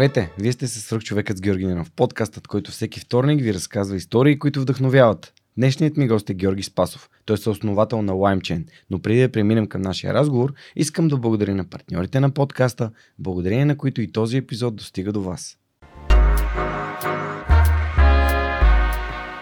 Здравейте! Вие сте с свърх човекът с Георги Ненов, подкастът, който всеки вторник ви разказва истории, които вдъхновяват. Днешният ми гост е Георги Спасов. Той е съосновател на LimeChain. Но преди да преминем към нашия разговор, искам да благодаря на партньорите на подкаста, благодарение на които и този епизод достига до вас.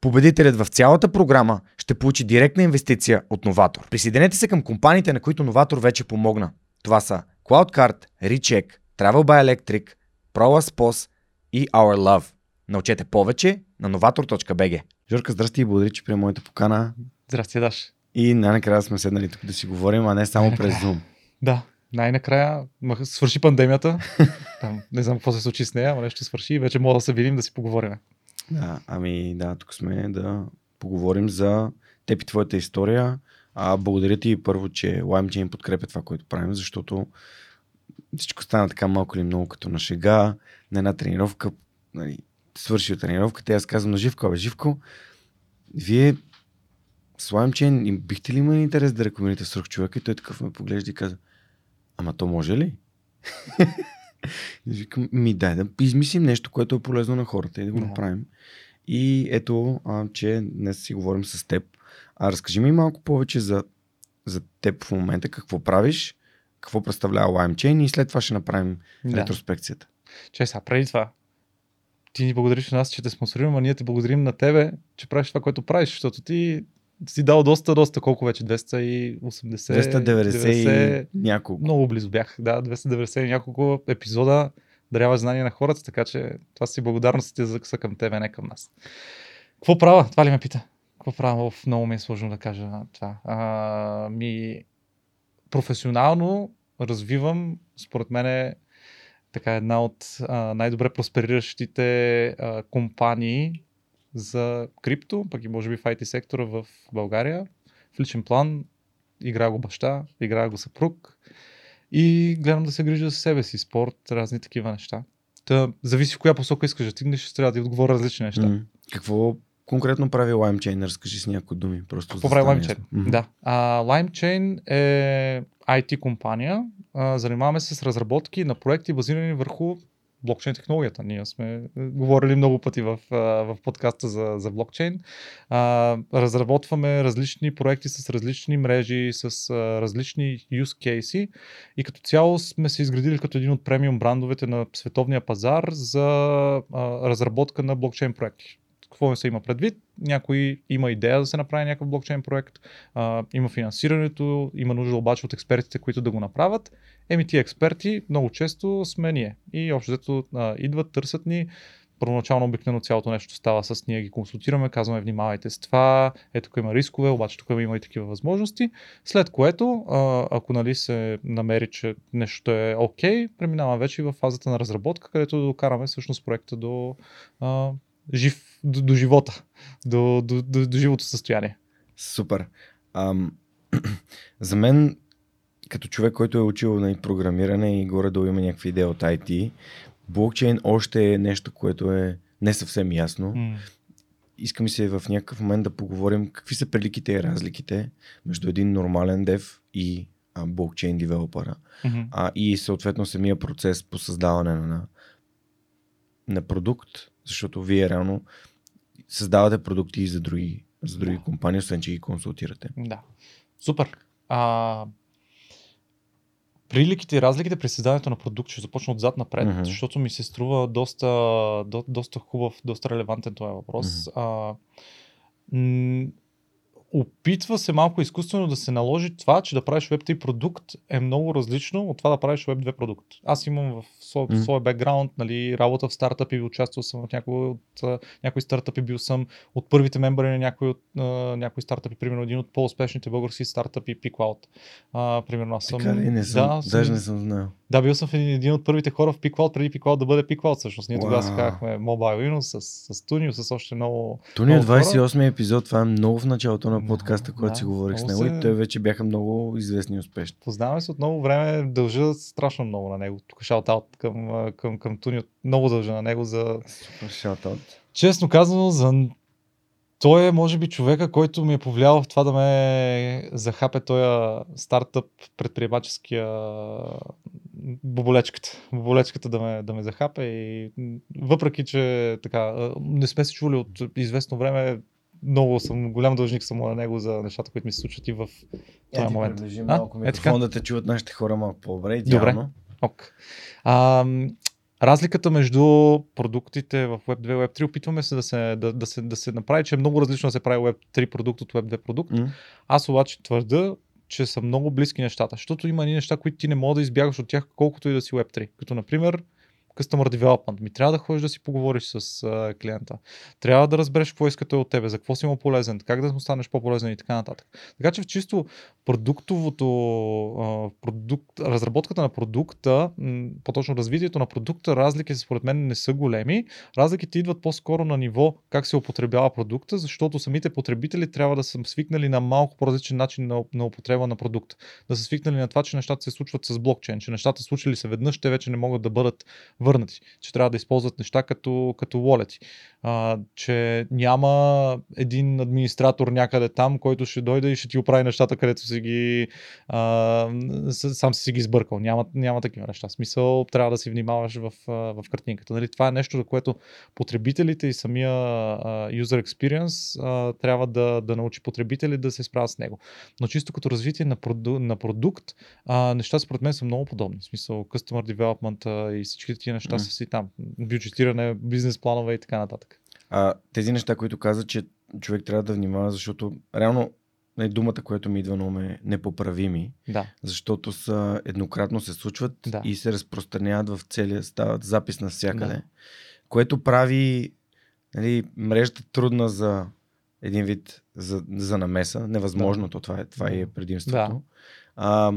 Победителят в цялата програма ще получи директна инвестиция от Новатор. Присъединете се към компаниите, на които Новатор вече помогна. Това са CloudCard, Recheck, Travel by Electric, ProLaspos и Our Love. Научете повече на novator.bg. Жорка, здрасти и благодаря, че приема моята покана. Здрасти, Даш. И най-накрая сме седнали тук да си говорим, а не само през Zoom. Да, най-накрая свърши пандемията. Там, не знам какво се случи с нея, но нещо свърши и вече мога да се видим да си поговорим. Да, ами да, тук сме да поговорим за теб и твоята история. А, благодаря ти първо, че LimeChain подкрепя това, което правим, защото всичко стана така малко или много като на шега, на една тренировка, нали, свърши от тренировката, аз казвам на Живко, абе Живко, вие с LimeChain бихте ли имали интерес да рекомендите свърх човека? И той такъв ме поглежда и каза, ама то може ли? И викам, ми дай да измислим нещо, което е полезно на хората и да го направим. И ето, а, че днес си говорим с теб. А разкажи ми малко повече за, за теб в момента, какво правиш, какво представлява LimeChain и след това ще направим да. ретроспекцията. Че сега, преди това, ти ни благодариш на нас, че те спонсорираме, а ние те благодарим на тебе, че правиш това, което правиш, защото ти си дал доста, доста, колко вече? 280? 290 и няколко. Много близо бях, да, 290 и няколко епизода дарява знания на хората, така че това си благодарности са към тебе, не към нас. Какво правя? Това ли ме пита? Какво правя? В много ми е сложно да кажа това. А, ми, професионално развивам, според мен е така една от а, най-добре проспериращите а, компании за крипто, пък и може би в IT сектора в България. В личен план играя го баща, играя го съпруг и гледам да се грижа за себе си, спорт, разни такива неща. Та, зависи в коя посока искаш да стигнеш, ще трябва да ти отговоря различни неща. Mm. Какво конкретно прави LimeChain? Разкажи с някои думи. Просто Какво прави LimeChain? Mm-hmm. Да. Uh, LimeChain е IT компания. Uh, занимаваме се с разработки на проекти, базирани върху блокчейн технологията. Ние сме е, говорили много пъти в, в подкаста за, за блокчейн. А, разработваме различни проекти с различни мрежи, с а, различни use cases и като цяло сме се изградили като един от премиум брандовете на световния пазар за а, разработка на блокчейн проекти какво се има предвид. Някой има идея да се направи някакъв блокчейн проект, а, има финансирането, има нужда обаче от експертите, които да го направят. Еми тия експерти много често сме ние. И общо взето идват, търсят ни, първоначално обикновено цялото нещо става с ние ги консултираме, казваме внимавайте с това, ето тук има рискове, обаче тук има и такива възможности, след което, ако нали се намери, че нещо е окей, okay, преминаваме вече и в фазата на разработка, където докараме всъщност проекта до а, жив, до, до живота, до, до, до, до живото състояние. Супер. Ам, за мен, като човек, който е учил на нали, програмиране и горе-долу има някакви идеи от IT, блокчейн още е нещо, което е не съвсем ясно. Mm. Искам се в някакъв момент да поговорим какви са приликите и разликите между един нормален дев и а, блокчейн девелопера. Mm-hmm. А, и съответно самия процес по създаване на, на продукт, защото вие реално създавате продукти за други, за други да. компании, освен че ги консултирате. Да. Супер. А, приликите и разликите при създаването на продукт ще започна отзад напред, Мгм. защото ми се струва доста, до, доста хубав, доста релевантен този въпрос. А, м- опитва се малко изкуствено да се наложи това, че да правиш Web 3 продукт е много различно от това да правиш Web 2 продукт. Аз имам в своя, бекграунд, нали, работа в стартъпи, участвал съм в някои, от, някои стартъпи, бил съм от първите мембри на някои, от, някои стартъпи, примерно един от по-успешните български стартъпи, PeakCloud. А, примерно аз съм... Така ли? Не съм, да, даже не съм знал. да, бил съм един, един от първите хора в PeakCloud, преди PeakCloud да бъде PeakCloud всъщност. Ние тогава се казахме Mobile Inno с, с Tunio, с още много... Е Много хора. 28 епизод, това е много в началото на Да, подкаста, когато да, си говорих с него се- и те вече бяха много известни и успешни. Познаваме се от много време, дължа страшно много на него. Тук шаут към, а, към, към Туни, много дължа на него за... Супер шаутаут. Честно казано, за... той е може би човека, който ми е повлиял в това да ме захапе този стартъп, предприемаческия боболечката. Боболечката да ме, да ме захапе и въпреки, че така, не сме се чували от известно време, много съм, голям дължник съм на него за нещата, които ми се случват и в този момент. приближи малко Е, микрофон да те чуват нашите хора малко по-добре. Добре. Ок. А, разликата между продуктите в Web 2 и Web 3 опитваме се да се, да, да, се, да се направи, че е много различно да се прави Web 3 продукт от Web 2 продукт. М. Аз обаче твърда, че са много близки нещата, защото има едни неща, които ти не мога да избягаш от тях, колкото и да си Web 3. Като например, Customer Development. Ми трябва да ходиш да си поговориш с а, клиента. Трябва да разбереш какво иска той от тебе, за какво си му полезен, как да му станеш по-полезен и така нататък. Така че в чисто продуктовото, а, продукт, разработката на продукта, м, по-точно развитието на продукта, разлики според мен не са големи. Разликите идват по-скоро на ниво как се употребява продукта, защото самите потребители трябва да са свикнали на малко по-различен начин на, на употреба на продукта. Да са свикнали на това, че нещата се случват с блокчейн, че нещата случили се веднъж, те вече не могат да бъдат върнати, че трябва да използват неща като, като wallet, а, че няма един администратор някъде там, който ще дойде и ще ти оправи нещата, където си ги а, сам си ги сбъркал. Няма, няма такива неща. Смисъл, трябва да си внимаваш в, в картинката. Нали? Това е нещо, за което потребителите и самия а, user experience а, трябва да, да научи потребители да се справят с него. Но чисто като развитие на, проду, на продукт, а, неща според мен са много подобни. В смисъл, customer development и всички тия неща М. са си там. Бюджетиране, бизнес планове и така нататък. А, тези неща, които каза, че човек трябва да внимава, защото реално е думата, която ми идва на ум е непоправими, Да. защото са еднократно се случват Да. и се разпространяват в целия, стават запис навсякъде, Да. което прави нали, мрежата трудна за един вид за, за намеса. Невъзможното, това е, това е Да. предимството. А,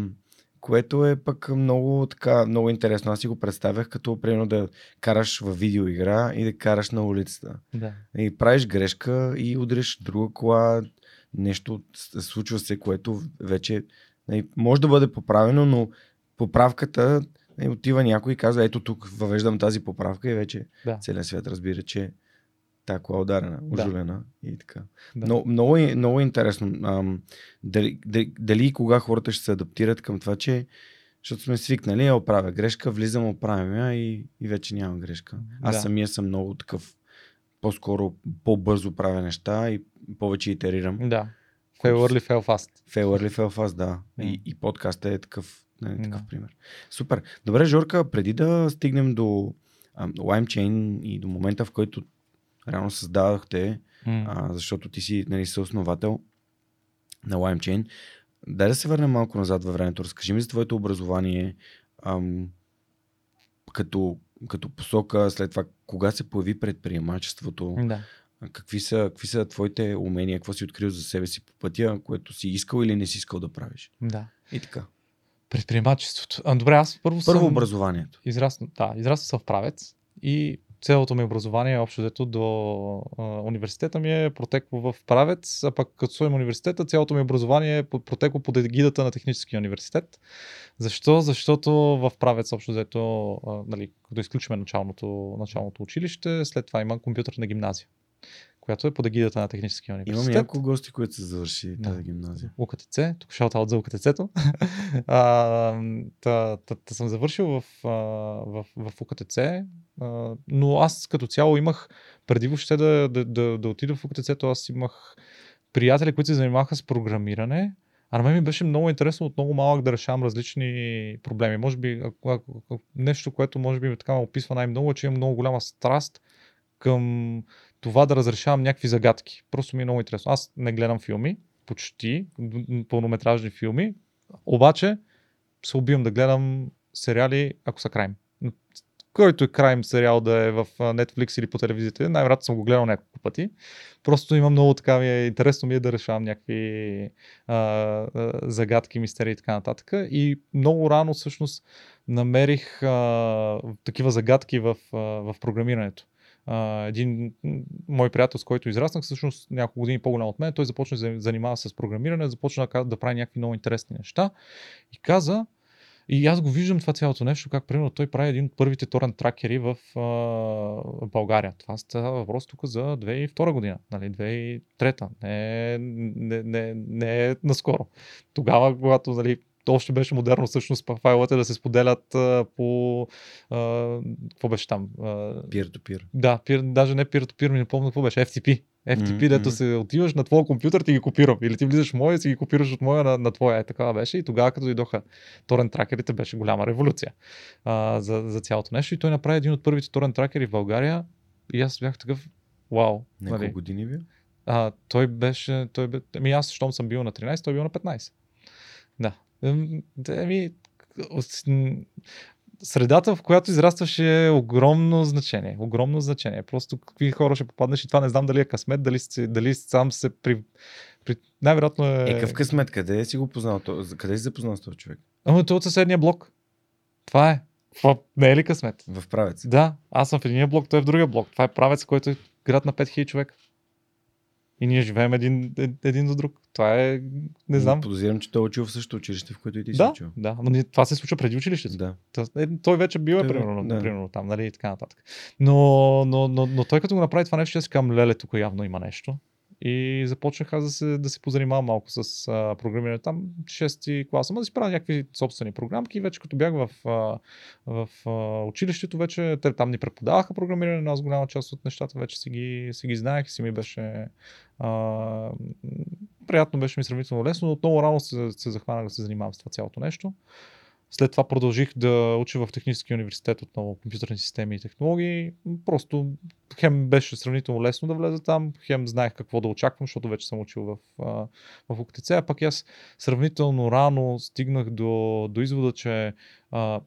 което е пък много, така, много интересно. Аз си го представях като примерно да караш в видеоигра и да караш на улицата. Да. И правиш грешка и удриш друга кола, нещо случва се, което вече нали, може да бъде поправено, но поправката нали, отива някой и казва, ето тук въвеждам тази поправка и вече Да. целият свят разбира, че тази кола е ударена, Да. ожулена и така. Да. Но, много, е- много е интересно ам, дали, дали, дали и кога хората ще се адаптират към това, че защото сме свикнали, я оправя грешка, влизам, оправям я и, и вече няма грешка. Аз Да. самия съм много такъв, по-скоро по-бързо правя неща и повече итерирам. Да. Fail early, fail fast. Fail early, fail fast, да. М. И, и подкаста е такъв, не, такъв Да. пример. Супер. Добре, Жорка, преди да стигнем до ам, LimeChain и до момента, в който реално създадохте, М. а, защото ти си нали, съосновател на LimeChain, дай да се върнем малко назад във времето. Разкажи ми за твоето образование, ам, като, като посока, след това кога се появи предприемачеството, Да. какви са, какви са твоите умения, какво си открил за себе си по пътя, което си искал или не си искал да правиш. Да. И така. Предприемачеството. А, добре, аз първо, Първо съм... образованието. Израснал, да, израснал съм в правец и цялото ми образование, общо взето до а, университета ми е протекло в правец, а пък като своим университета, цялото ми образование е протекло под егидата на Техническия университет. Защо? Защото в правец, общо взето, а, нали, като изключиме началното, началното училище, след това има компютърна гимназия, която е под егидата на Техническия Имам университет. няколко гости, които са завършили Да. тази гимназия. УКТЦ, тук от за УКТЦ-то. та, та, та съм завършил в, в, в УКТЦ, но аз като цяло имах, преди въобще да, да, да, да отида в УКТЦ-то, аз имах приятели, които се занимаваха с програмиране. А на мен ми беше много интересно от много малък да решавам различни проблеми. Може би нещо, което може би така ме описва най-много, е, че имам много голяма страст към това да разрешавам някакви загадки. Просто ми е много интересно. Аз не гледам филми, почти пълнометражни филми, обаче се убивам да гледам сериали, ако са крайм. Който е крайм сериал да е в Netflix или по телевизията, най-вероятно съм го гледал няколко пъти. Просто имам много така ми е интересно ми е да решавам някакви а, а, загадки, мистерии и така нататък. И много рано всъщност намерих а, такива загадки в, а, в програмирането един мой приятел, с който израснах, всъщност няколко години по-голям от мен, той започна да занимава с програмиране, започна да, прави някакви много интересни неща и каза, и аз го виждам това цялото нещо, как примерно той прави един от първите торент тракери в а, България. Това става въпрос тук за 2002 година, нали, 2003. Не, не, не, не е наскоро. Тогава, когато нали, още беше модерно всъщност файловете да се споделят а, по... А, какво беше там? Peer-to-peer. Да, peer, даже не peer-to-peer, ми не помня какво беше, FTP. FTP, mm-hmm. дето се отиваш на твоя компютър, ти ги копирам. Или ти влизаш в моя и си ги копираш от моя на, на твоя. Е, такава беше. И тогава, като дойдоха торент тракерите, беше голяма революция а, за, за цялото нещо. И той направи един от първите торент тракери в България. И аз бях такъв, вау. Няколко нали? години бил? А, той беше, той бе, ами аз, щом съм бил на 13, той бил на 15. Да, Еми, средата, в която израстваше е огромно значение. Огромно значение. Просто какви хора ще попаднеш и това не знам дали е късмет, дали, си, дали сам се при... при... Най-вероятно е... Е, какъв късмет? Къде си го познал? Къде си запознал с този човек? Ама той е от съседния блок. Това е. Това не е ли късмет? В правец. Да, аз съм в единия блок, той е в другия блок. Това е правец, който е град на 5000 човека. И ние живеем един, един до друг. Това е, не знам. Подозирам, че той е учил в същото училище, в което и ти да, си учил. Да, но това се случва преди училището. Да. Е, той вече бил е, примерно, да. примерно там, нали, и така нататък. Но, но, но, но, той като го направи това нещо, си казвам, леле, тук явно има нещо. И започнах аз да се, да се позанимавам малко с а, програмиране. Там 6 клас, ама да си правя някакви собствени програмки. Вече като бях в, а, в а, училището, вече те там ни преподаваха програмиране, но аз голяма част от нещата вече си ги, си ги знаех и си ми беше а, приятно, беше ми сравнително лесно, но отново рано се, се захванах да се занимавам с това цялото нещо. След това продължих да уча в Техническия университет отново компютърни системи и технологии. Просто хем беше сравнително лесно да влеза там, хем знаех какво да очаквам, защото вече съм учил в, в УКТЦ, а пък аз сравнително рано стигнах до, до извода, че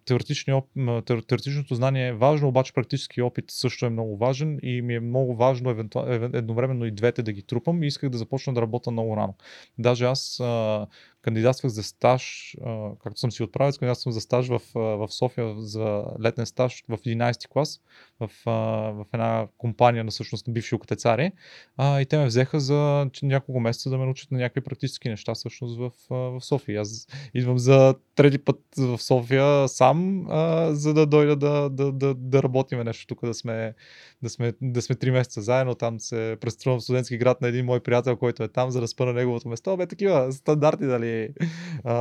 теоретичното знание е важно, обаче практически опит също е много важен и ми е много важно евенту... едновременно и двете да ги трупам и исках да започна да работя много рано. Даже аз а, кандидатствах за стаж, както съм си отправил, кандидатствам за стаж в, в София за летен стаж в 11 клас в, в една компания на всъщност на бивши окатецари. И те ме взеха за няколко месеца да ме научат на някакви практически неща всъщност в, в София. Аз идвам за трети път в София сам, за да дойда да, да, да, да работиме нещо тук, да сме, да, сме, да сме три месеца заедно. Там се преструвам в студентски град на един мой приятел, който е там, за да спа на неговото место. Бе, такива стандарти, дали, а,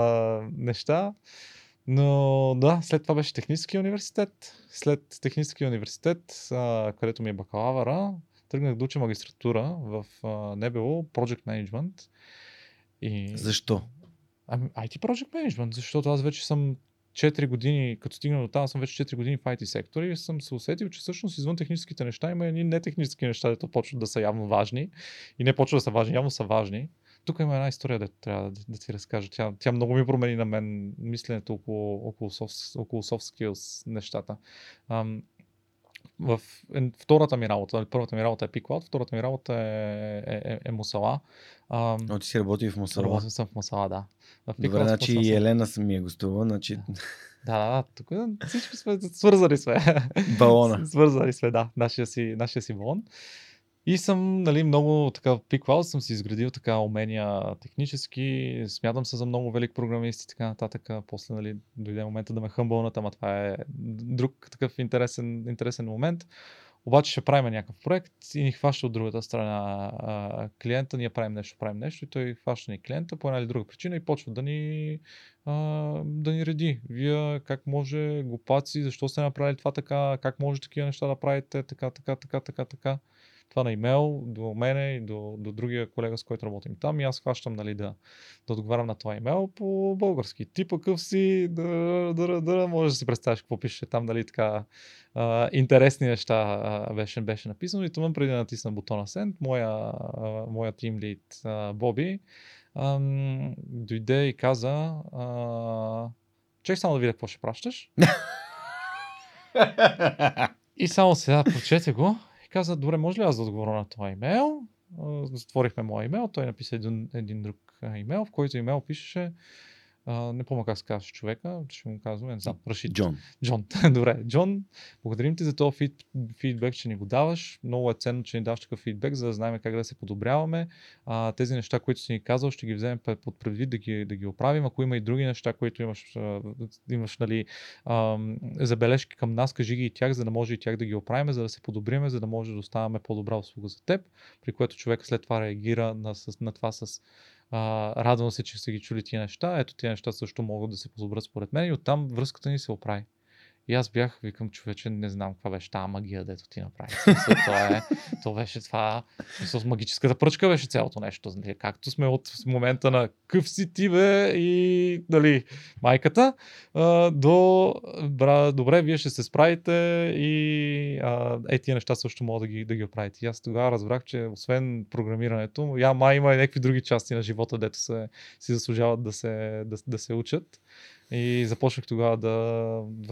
неща. Но да, след това беше Техническия университет. След Техническия университет, а, където ми е бакалавъра, тръгнах да уча магистратура в а, НБО Project Management. И... Защо? Ами, IT Project Management, защото аз вече съм 4 години, като стигна до там, съм вече 4 години в IT сектора и съм се усетил, че всъщност извън техническите неща има едни нетехнически неща, които почват да са явно важни и не почват да са важни, явно са важни. Тук има една история, да трябва да, да ти разкажа. Тя, тя много ми промени на мен мисленето около, около, soft, около soft skills нещата. Ам, в втората ми работа, първата ми работа е Picloud, втората ми работа е, е, е, е Мусала. Но ти си работи в Мусала? Работим съм в Мусала, да. В Добре, значи и Елена съм ми е гостува, значи... Да, да, да, тук всички сме свързани сме. Балона. свързани сме, да, нашия си, нашия си балон. И съм, нали, много така, Peak съм си изградил така умения технически, смятам се за много велик програмист и така нататък. После, нали, дойде момента да ме хъмбълнат, ама това е друг такъв интересен, интересен момент. Обаче ще правим някакъв проект и ни хваща от другата страна а, клиента, ние правим нещо, правим нещо и той хваща ни клиента по една или друга причина и почва да ни, а, да ни реди. Вие как може, глупаци, защо сте направили това така, как може такива неща да правите, така, така, така, така, така. Това на имейл до мене и до, до другия колега, с който работим там и аз хващам нали, да, да отговарям на това имейл по български. Ти пък си, да, да, да, може да си представиш какво пише там, нали, така а, интересни неща а, беше, беше написано и това преди да натисна бутона Send, моя, а, моя тим лид Боби ам, дойде и каза а, чай само да видя какво ще пращаш. и само сега прочете го каза, добре, може ли аз да отговоря на този имейл? Затворихме моя имейл, той написа един, един друг имейл, в който имейл пишеше а, не помня как се казва човека, ще му казвам, не знам, Рашид. Джон. Джон, добре. Джон, благодарим ти за този фид, фидбек, че ни го даваш. Много е ценно, че ни даваш такъв фидбек, за да знаем как да се подобряваме. А, тези неща, които си ни казал, ще ги вземем под предвид да ги, да ги оправим. Ако има и други неща, които имаш, имаш нали, а, забележки към нас, кажи ги и тях, за да може и тях да ги оправим, за да се подобриме, за да може да оставаме по-добра услуга за теб, при което човек след това реагира на, на това с а, радвам се, че са ги чули тия неща. Ето тия неща също могат да се подобрят според мен и оттам връзката ни се оправи. И аз бях, викам, човече, не знам каква беше тази магия, дето ти направи. То, е, то беше това, с магическата пръчка беше цялото нещо. Нали? Както сме от момента на къв си ти бе и нали, майката, до бра, добре, вие ще се справите и а, е, тия неща също могат да ги, да ги оправите. И аз тогава разбрах, че освен програмирането, я май има и някакви други части на живота, дето се, си заслужават да се, да, да се учат. И започнах тогава да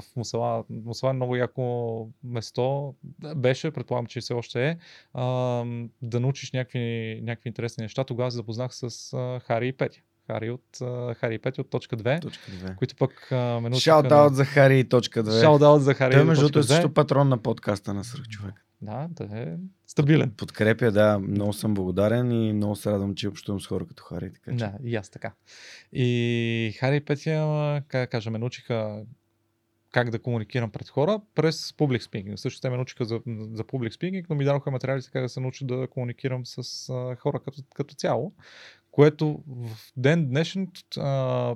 в Мусала. Мусала е много яко место. Беше, предполагам, че все още е, а, да научиш някакви, някакви интересни неща. Тогава се запознах с а, Хари и Петя. Хари от uh, Хари и Пети от точка 2, точка 2. които пък uh, ме научиха... за Хари и точка 2. Шаут за Хари Той между другото е също патрон на подкаста на Сръх човек. Да, да е стабилен. Подкрепя, да. Много съм благодарен и много се радвам, че общувам с хора като Хари. Така, че... Да, и аз така. И Хари и Петя, как кажа, ме научиха как да комуникирам пред хора през публик спикинг. Също те ме научиха за, за публик спикинг, но ми дадоха материали как да се науча да комуникирам с а, хора като, като цяло, което в ден днешен а,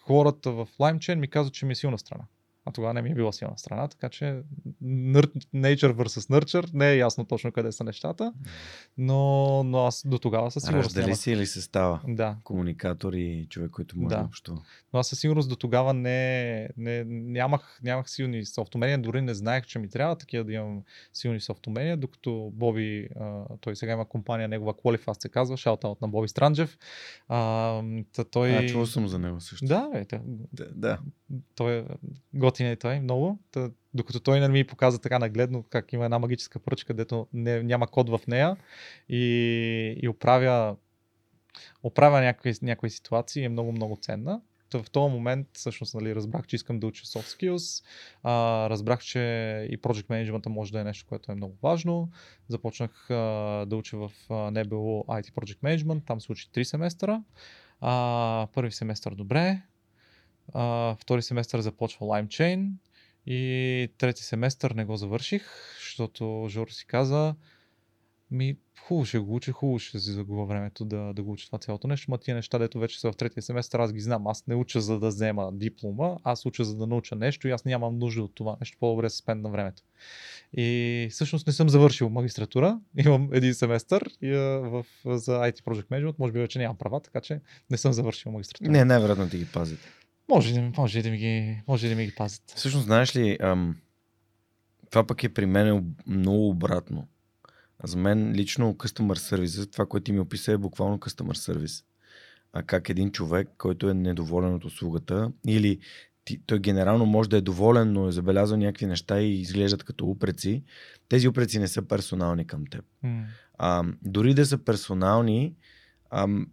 хората в LimeChain ми казват, че ми е силна страна а тогава не ми е била силна страна, така че nature versus nurture не е ясно точно къде са нещата, но, но аз до тогава със сигурност Дали си или се става? Да. Комуникатор и човек, който може да, общува. Но аз със сигурност до тогава не, не, нямах, нямах силни софтумения, дори не знаех, че ми трябва такива да имам силни софтумения, докато Боби, а, той сега има компания, негова Qualifast се казва, шаутаут на Боби Странджев. А, той... А, чувал съм за него също. Да, бе, да, да. Той е готин е той много. Та, докато той не ми показа така нагледно как има една магическа пръчка, дето не, няма код в нея и, и оправя, оправя някои, някои ситуации е много, много ценна. Та в този момент всъщност нали, разбрах, че искам да уча soft skills, а, разбрах, че и project management може да е нещо, което е много важно. Започнах а, да уча в NBO IT Project Management, там се учи 3 семестъра. А, първи семестър добре, а, втори семестър започва LimeChain и трети семестър не го завърших, защото Жоро си каза, ми хубаво ще го уча, хубаво ще си загубя времето да, да го уча това цялото нещо, ма тия неща, дето вече са в третия семестър, аз ги знам. Аз не уча за да взема диплома, аз уча за да науча нещо и аз нямам нужда от това нещо, по-добре се спен на времето. И всъщност не съм завършил магистратура, имам един семестър и, в, за IT Project Management, може би вече нямам права, така че не съм завършил магистратура. Не, най-вероятно ти ги пазите. Може, може, да ми ги, може да ми ги пазят. Всъщност, знаеш ли, ам, това пък е при мен много обратно. За мен лично Customer Service, това, което ти ми описа е буквално Customer Service. А как един човек, който е недоволен от услугата или ти, той генерално може да е доволен, но е забелязал някакви неща и изглеждат като упреци, тези упреци не са персонални към теб. Mm. А, дори да са персонални, ам,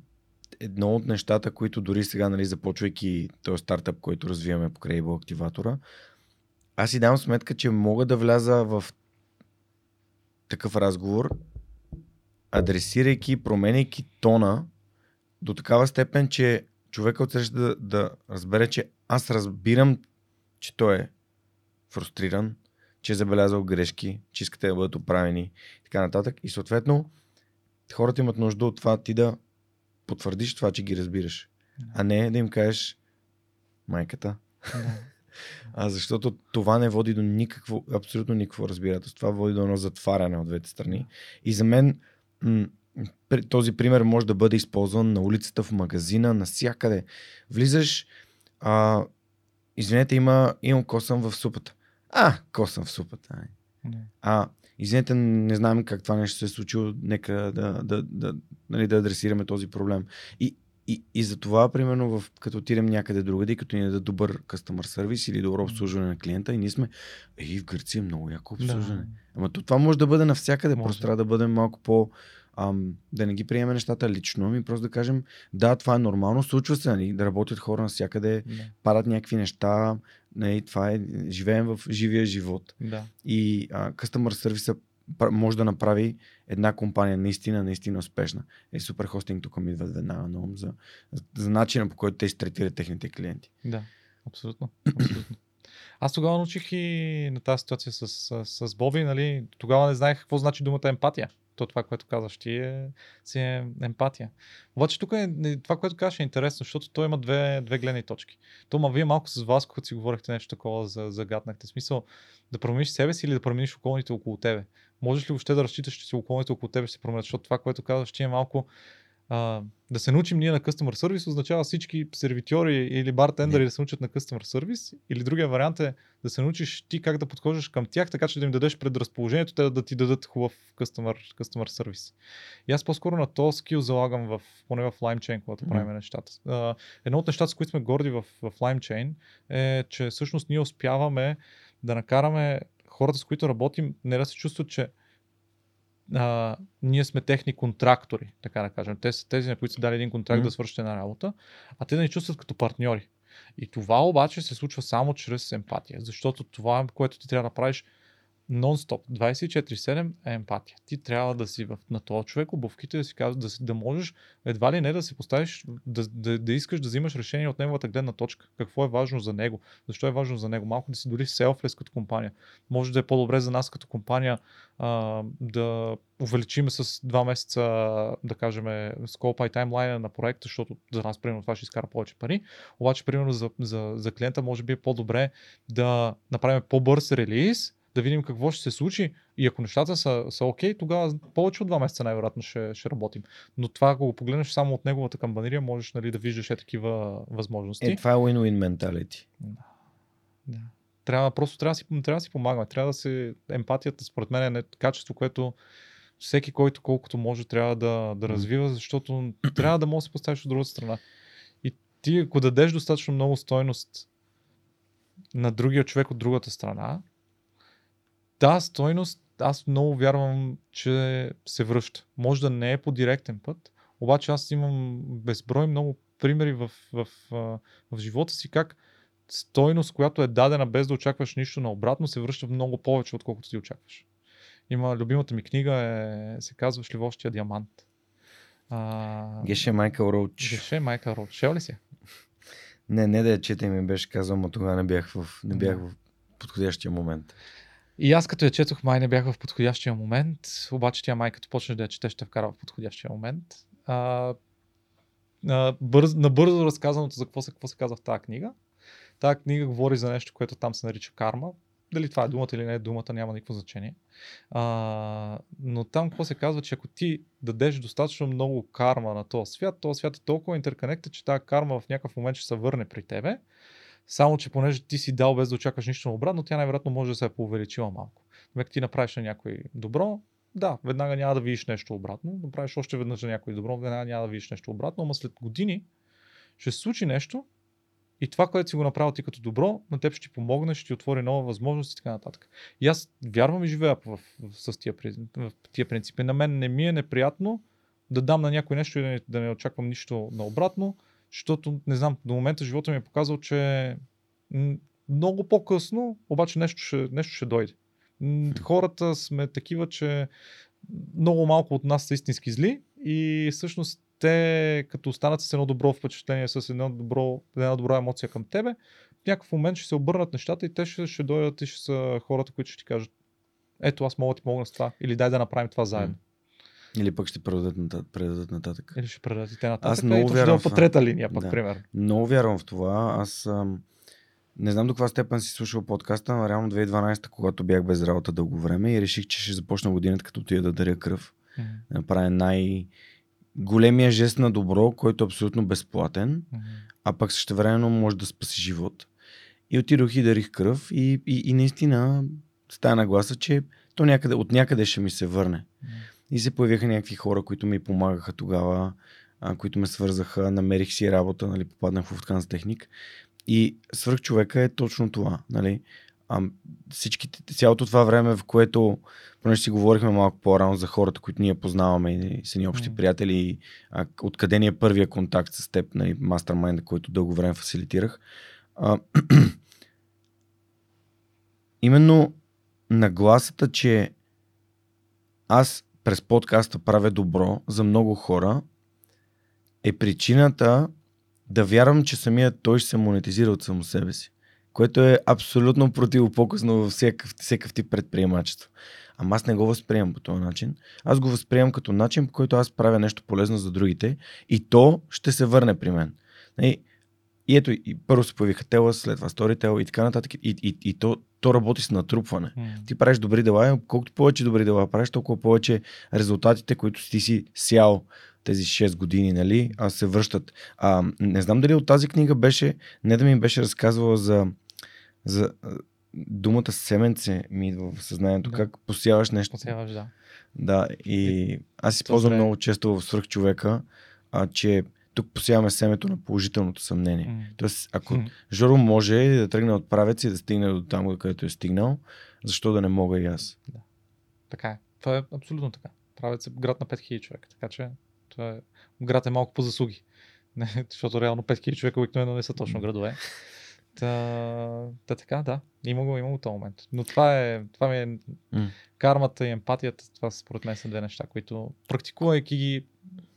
едно от нещата, които дори сега, нали, започвайки този стартъп, който развиваме по Able активатора, аз си давам сметка, че мога да вляза в такъв разговор, адресирайки, променяйки тона до такава степен, че човека отсреща да, да разбере, че аз разбирам, че той е фрустриран, че е забелязал грешки, че искате да бъдат оправени и така нататък. И съответно, хората имат нужда от това ти да потвърдиш това, че ги разбираш. А не да им кажеш майката. А, защото това не води до никакво, абсолютно никакво разбирателство. Това води до едно затваряне от двете страни. И за мен м- този пример може да бъде използван на улицата, в магазина, навсякъде. Влизаш, а, извинете, има, имам косъм в супата. А, косъм в супата. Не. А, извинете, не знаем как това нещо се е случило, нека да, да, да, нали, да адресираме този проблем. И, и, и за това, примерно, в, като отидем някъде другаде, като ни дадат добър customer сервис или добро обслужване на клиента, и ние сме, ей, в Гърция е много яко обслужване. Да. Ама то, това може да бъде навсякъде, може. просто трябва да бъдем малко по ам, да не ги приеме нещата лично, ми просто да кажем, да, това е нормално, случва се, нали, да работят хора навсякъде, да. падат някакви неща, нали, това е, живеем в живия живот. Да. И а, customer service може да направи една компания наистина, наистина успешна. Е, супер хостинг тук ми идва веднага на ум за, за начина по който те изтретират техните клиенти. Да, абсолютно. абсолютно. Аз тогава научих и на тази ситуация с, с, с Боби, нали, тогава не знаех какво значи думата емпатия то това, което казваш ти е, си е емпатия. Обаче тук е, това, което казваш е интересно, защото той има две, две гледни точки. То, ма вие малко с вас, когато си говорихте нещо такова, за, загаднахте. Смисъл да промениш себе си или да промениш околните около тебе. Можеш ли въобще да разчиташ, че си околните около тебе ще се променят? Защото това, което казваш, ти е малко а, да се научим ние на Customer Service означава всички сервитьори или бартендери да се научат на Customer Service. Или другия вариант е да се научиш ти как да подхождаш към тях, така че да им дадеш предразположението, те да ти дадат хубав Customer, customer Service. И аз по-скоро на този скил залагам в, поне в LimeChain, когато mm-hmm. правим нещата. А, едно от нещата, с които сме горди в, в LimeChain е, че всъщност ние успяваме да накараме хората, с които работим, не да се чувстват, че а, ние сме техни контрактори, така да кажем. Те са тези, на които са дали един контракт mm-hmm. да свършат една работа, а те да ни чувстват като партньори. И това обаче се случва само чрез емпатия, защото това, което ти трябва да правиш, нон-стоп, 24-7 е емпатия. Ти трябва да си в, на този човек обувките, да си казваш, да, да можеш едва ли не да се поставиш, да, да, да, искаш да взимаш решение от неговата гледна точка. Какво е важно за него? Защо е важно за него? Малко да си дори селфлес като компания. Може да е по-добре за нас като компания а, да увеличиме с два месеца, да кажем, скопа и таймлайна на проекта, защото за нас, примерно, това ще изкара повече пари. Обаче, примерно, за, за, за клиента може би е по-добре да направим по-бърз релиз, да видим какво ще се случи и ако нещата са, са окей, тогава повече от два месеца най-вероятно ще, ще работим. Но това, ако го погледнеш само от неговата камбанирия, можеш нали, да виждаш е такива възможности. Е, това е win-win менталити. Да. да. Трябва, просто трябва да, си, трябва да си помагаме. Трябва да се... Емпатията, според мен, е качество, което всеки, който колкото може, трябва да, да развива, защото трябва да може да се поставиш от другата страна. И ти, ако дадеш достатъчно много стойност на другия човек от другата страна, та стойност, аз много вярвам, че се връща. Може да не е по директен път, обаче аз имам безброй много примери в, в, в, в живота си как стойност, която е дадена без да очакваш нищо на обратно, се връща много повече, отколкото ти очакваш. Има любимата ми книга, е, се казва Шливощия диамант. А... Геше Майкъл Роуч. Геше Майкъл Роуч. Шел ли си? Не, не да я чета ми беше казал, но тогава не бях в, не бях в подходящия момент. И аз като я четох, май не бях в подходящия момент, обаче тя май като почнеш да я четеш, ще вкара в подходящия момент. А, а, бърз, набързо разказаното за какво се, какво се казва в тази книга. Тази книга говори за нещо, което там се нарича карма. Дали това е думата или не е думата, няма никакво значение. А, но там какво се казва, че ако ти дадеш достатъчно много карма на този свят, този свят е толкова интерконектен, че тази карма в някакъв момент ще се върне при тебе само, че понеже ти си дал без да очакваш нищо обратно, тя най-вероятно може да се е повеличила малко. Век ти направиш на някой добро, да, веднага няма да видиш нещо обратно. Направиш още веднъж на някой добро, веднага няма да видиш нещо обратно, но след години ще се случи нещо и това, което си го направил ти като добро, на теб ще ти помогне, ще ти отвори нова възможност и така нататък. И аз вярвам и живея в, в, с тия, в тия принципи. На мен не ми е неприятно да дам на някой нещо и да не, да не очаквам нищо наобратно защото, не знам, до момента живота ми е показал, че много по-късно, обаче нещо ще, нещо ще дойде. Хората сме такива, че много малко от нас са истински зли и всъщност те, като останат с едно добро впечатление, с едно добро, една добра емоция към тебе, в някакъв момент ще се обърнат нещата и те ще, ще дойдат и ще са хората, които ще ти кажат ето аз мога да ти помогна с това или дай да направим това заедно. Или пък ще предадат нататък. Предадат нататък. Или ще предадат те нататък. Аз много вярвам. В... по трета линия, пък, да. пример. Много вярвам в това. Аз ам, не знам до каква степен си слушал подкаста, но реално 2012, когато бях без работа дълго време и реших, че ще започна годината, като отида да даря кръв. М, Да направя най- големия жест на добро, който е абсолютно безплатен, м, а пък същевременно може да спаси живот. И отидох и дарих кръв и, и, и наистина стана гласа, че то някъде, от някъде ще ми се върне. м. И се появиха някакви хора, които ми помагаха тогава, а, които ме свързаха, намерих си работа, нали, попаднах в Lufthansa техник. И свърх човека е точно това. Нали. А, всичките, цялото това време, в което, понеже си говорихме малко по-рано за хората, които ние познаваме и са ни общи М. приятели, а, откъде ни е първия контакт с теб, нали, мастермайнда, който дълго време фасилитирах. А, именно нагласата, че аз през подкаста правя добро за много хора, е причината да вярвам, че самият той ще се монетизира от само себе си. Което е абсолютно противопоказно във всякакъв, всякакъв тип предприемачество. Ама аз не го възприемам по този начин. Аз го възприемам като начин, по който аз правя нещо полезно за другите и то ще се върне при мен. И, и ето, и първо се появиха тела, след това Storytel и така нататък. И, и, и то, то работи с натрупване М. ти правиш добри дела, колкото повече добри дела правиш, толкова повече резултатите, които ти си сял тези 6 години, нали, а се връщат. А, не знам дали от тази книга беше, не да ми беше разказвала за, за думата семенце ми идва в съзнанието, Да. как посяваш нещо. Посяваш, да. Да, и аз използвам много често в свръх човека, а, че тук посяваме семето на положителното съмнение. М. Тоест, ако М. Жоро може да тръгне от правец и да стигне до там, където е стигнал, защо да не мога и аз? Така е. Това е абсолютно така. Правят се град на 5000 човека, така че това е... град е малко по заслуги. Не, защото реално 5000 човека обикновено не са точно градове. Та, та така, да. Има го, има го този момент. Но това е, това ми е М. кармата и емпатията, това според мен са две неща, които практикувайки ги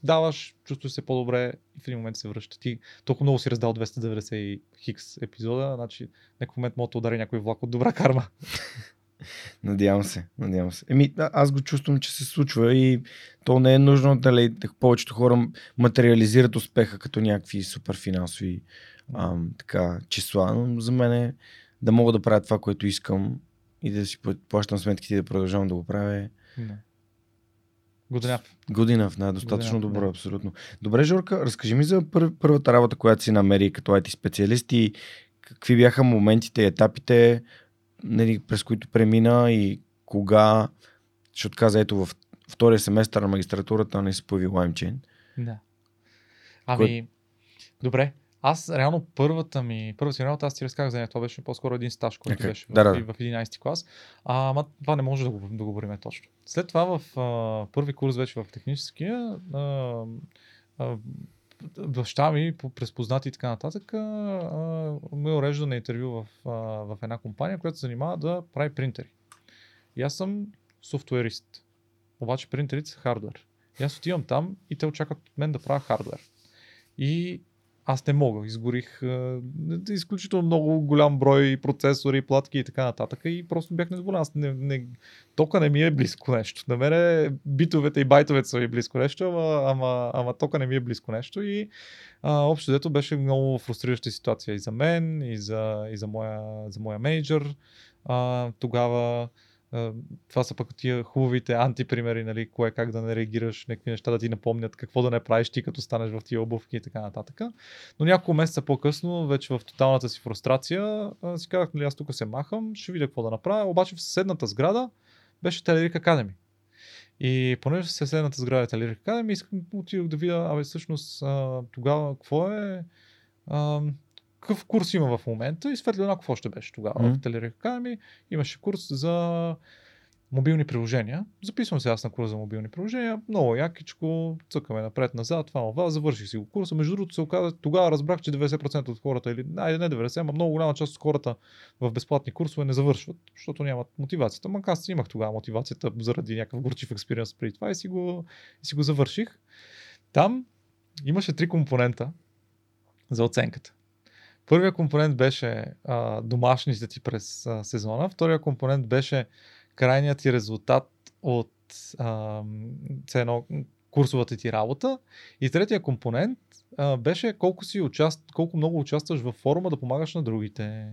даваш, чувстваш се по-добре и в един момент се връща. Ти толкова много си раздал 290 и хикс епизода, значи някакъв момент може да удари някой влак от добра карма. Надявам се, надявам се. Еми, аз го чувствам, че се случва и то не е нужно, дали повечето хора материализират успеха като някакви супер финансови ам, така, числа, но за мен е да мога да правя това, което искам и да си пла- плащам сметките и да продължавам да го правя е Година. Enough, да, достатъчно enough, добро, да. абсолютно. Добре, Жорка, разкажи ми за пър- първата работа, която си намери като IT специалист и какви бяха моментите, етапите, нали, през които премина и кога, защото каза, ето в втория семестър на магистратурата не се появи LimeChain. Да. Ами, добре. Аз реално първата ми, първата си работа, аз ти разказах за нея. Това беше по-скоро един стаж, който Окей. беше Да, в, да. в 11 клас. А, ама това не може да го, да го говорим точно. След това в а, първи курс вече в техническия, а, а, баща ми през познати и така нататък а, а, ме урежда на интервю в, а, в една компания, която се занимава да прави принтери. И аз съм софтуерист. Обаче принтерите са хардвер. И аз отивам там и те очакват от мен да правя хардвер. И аз не мога. Изгорих а, изключително много голям брой процесори, платки и така нататък. И просто бях недоволен. Аз не, не, тока не ми е близко нещо. На мене битовете и байтовете са ми близко нещо, ама, ама, ама тока не ми е близко нещо. И а, общо дето беше много фрустрираща ситуация и за мен, и за, и за, моя, за моя менеджер. А, тогава това са пък тия хубавите антипримери, нали, кое как да не реагираш, някакви неща да ти напомнят какво да не правиш ти, като станеш в тия обувки и така нататък. Но няколко месеца по-късно, вече в тоталната си фрустрация, си казах, нали, аз тук се махам, ще видя какво да направя. Обаче в съседната сграда беше Телерик Академи. И понеже в съседната сграда е Телерик Академи, искам, отидох да видя, абе всъщност тогава какво е, какъв курс има в момента и светлина какво ще беше тогава Мгм. в Телерик Академи. Имаше курс за мобилни приложения. Записвам се аз на курс за мобилни приложения. Много якичко, цъкаме напред-назад, това, това, завърших си го курса. Между другото се оказа, тогава разбрах, че 90% от хората, или айде не 90, ама много голяма част от хората в безплатни курсове не завършват, защото нямат мотивацията. Ма аз имах тогава мотивацията заради някакъв горчив експириенс преди това и си го, и си го завърших. Там имаше три компонента за оценката. Първият компонент беше а, домашните ти през а, сезона, втория компонент беше крайният ти резултат от а, курсовата ти работа. И третия компонент а, беше колко, си участ... колко много участваш във форума да помагаш на другите.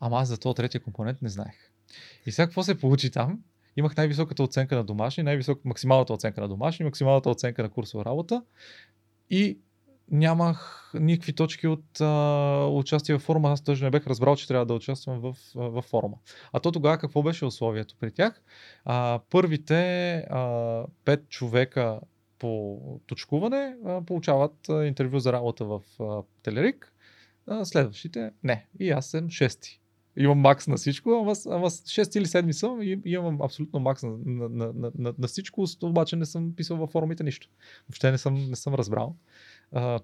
Ама аз за този третия компонент не знаех. И сега какво се получи там? Имах най-високата оценка на домашни, най-висок, максималната оценка на домашни, максималната оценка на курсова работа и нямах никакви точки от а, участие в форума. Аз даже не бех разбрал, че трябва да участвам в, в форума. А то тогава какво беше условието при тях? А, първите а, пет човека по точкуване а, получават а, интервю за работа в а, Телерик. А, следващите не. И аз съм шести. Имам макс на всичко, ама, ама 6 или 7 съм и имам абсолютно макс на, на, на, на, на всичко, обаче не съм писал във форумите нищо. Въобще не съм, не съм разбрал.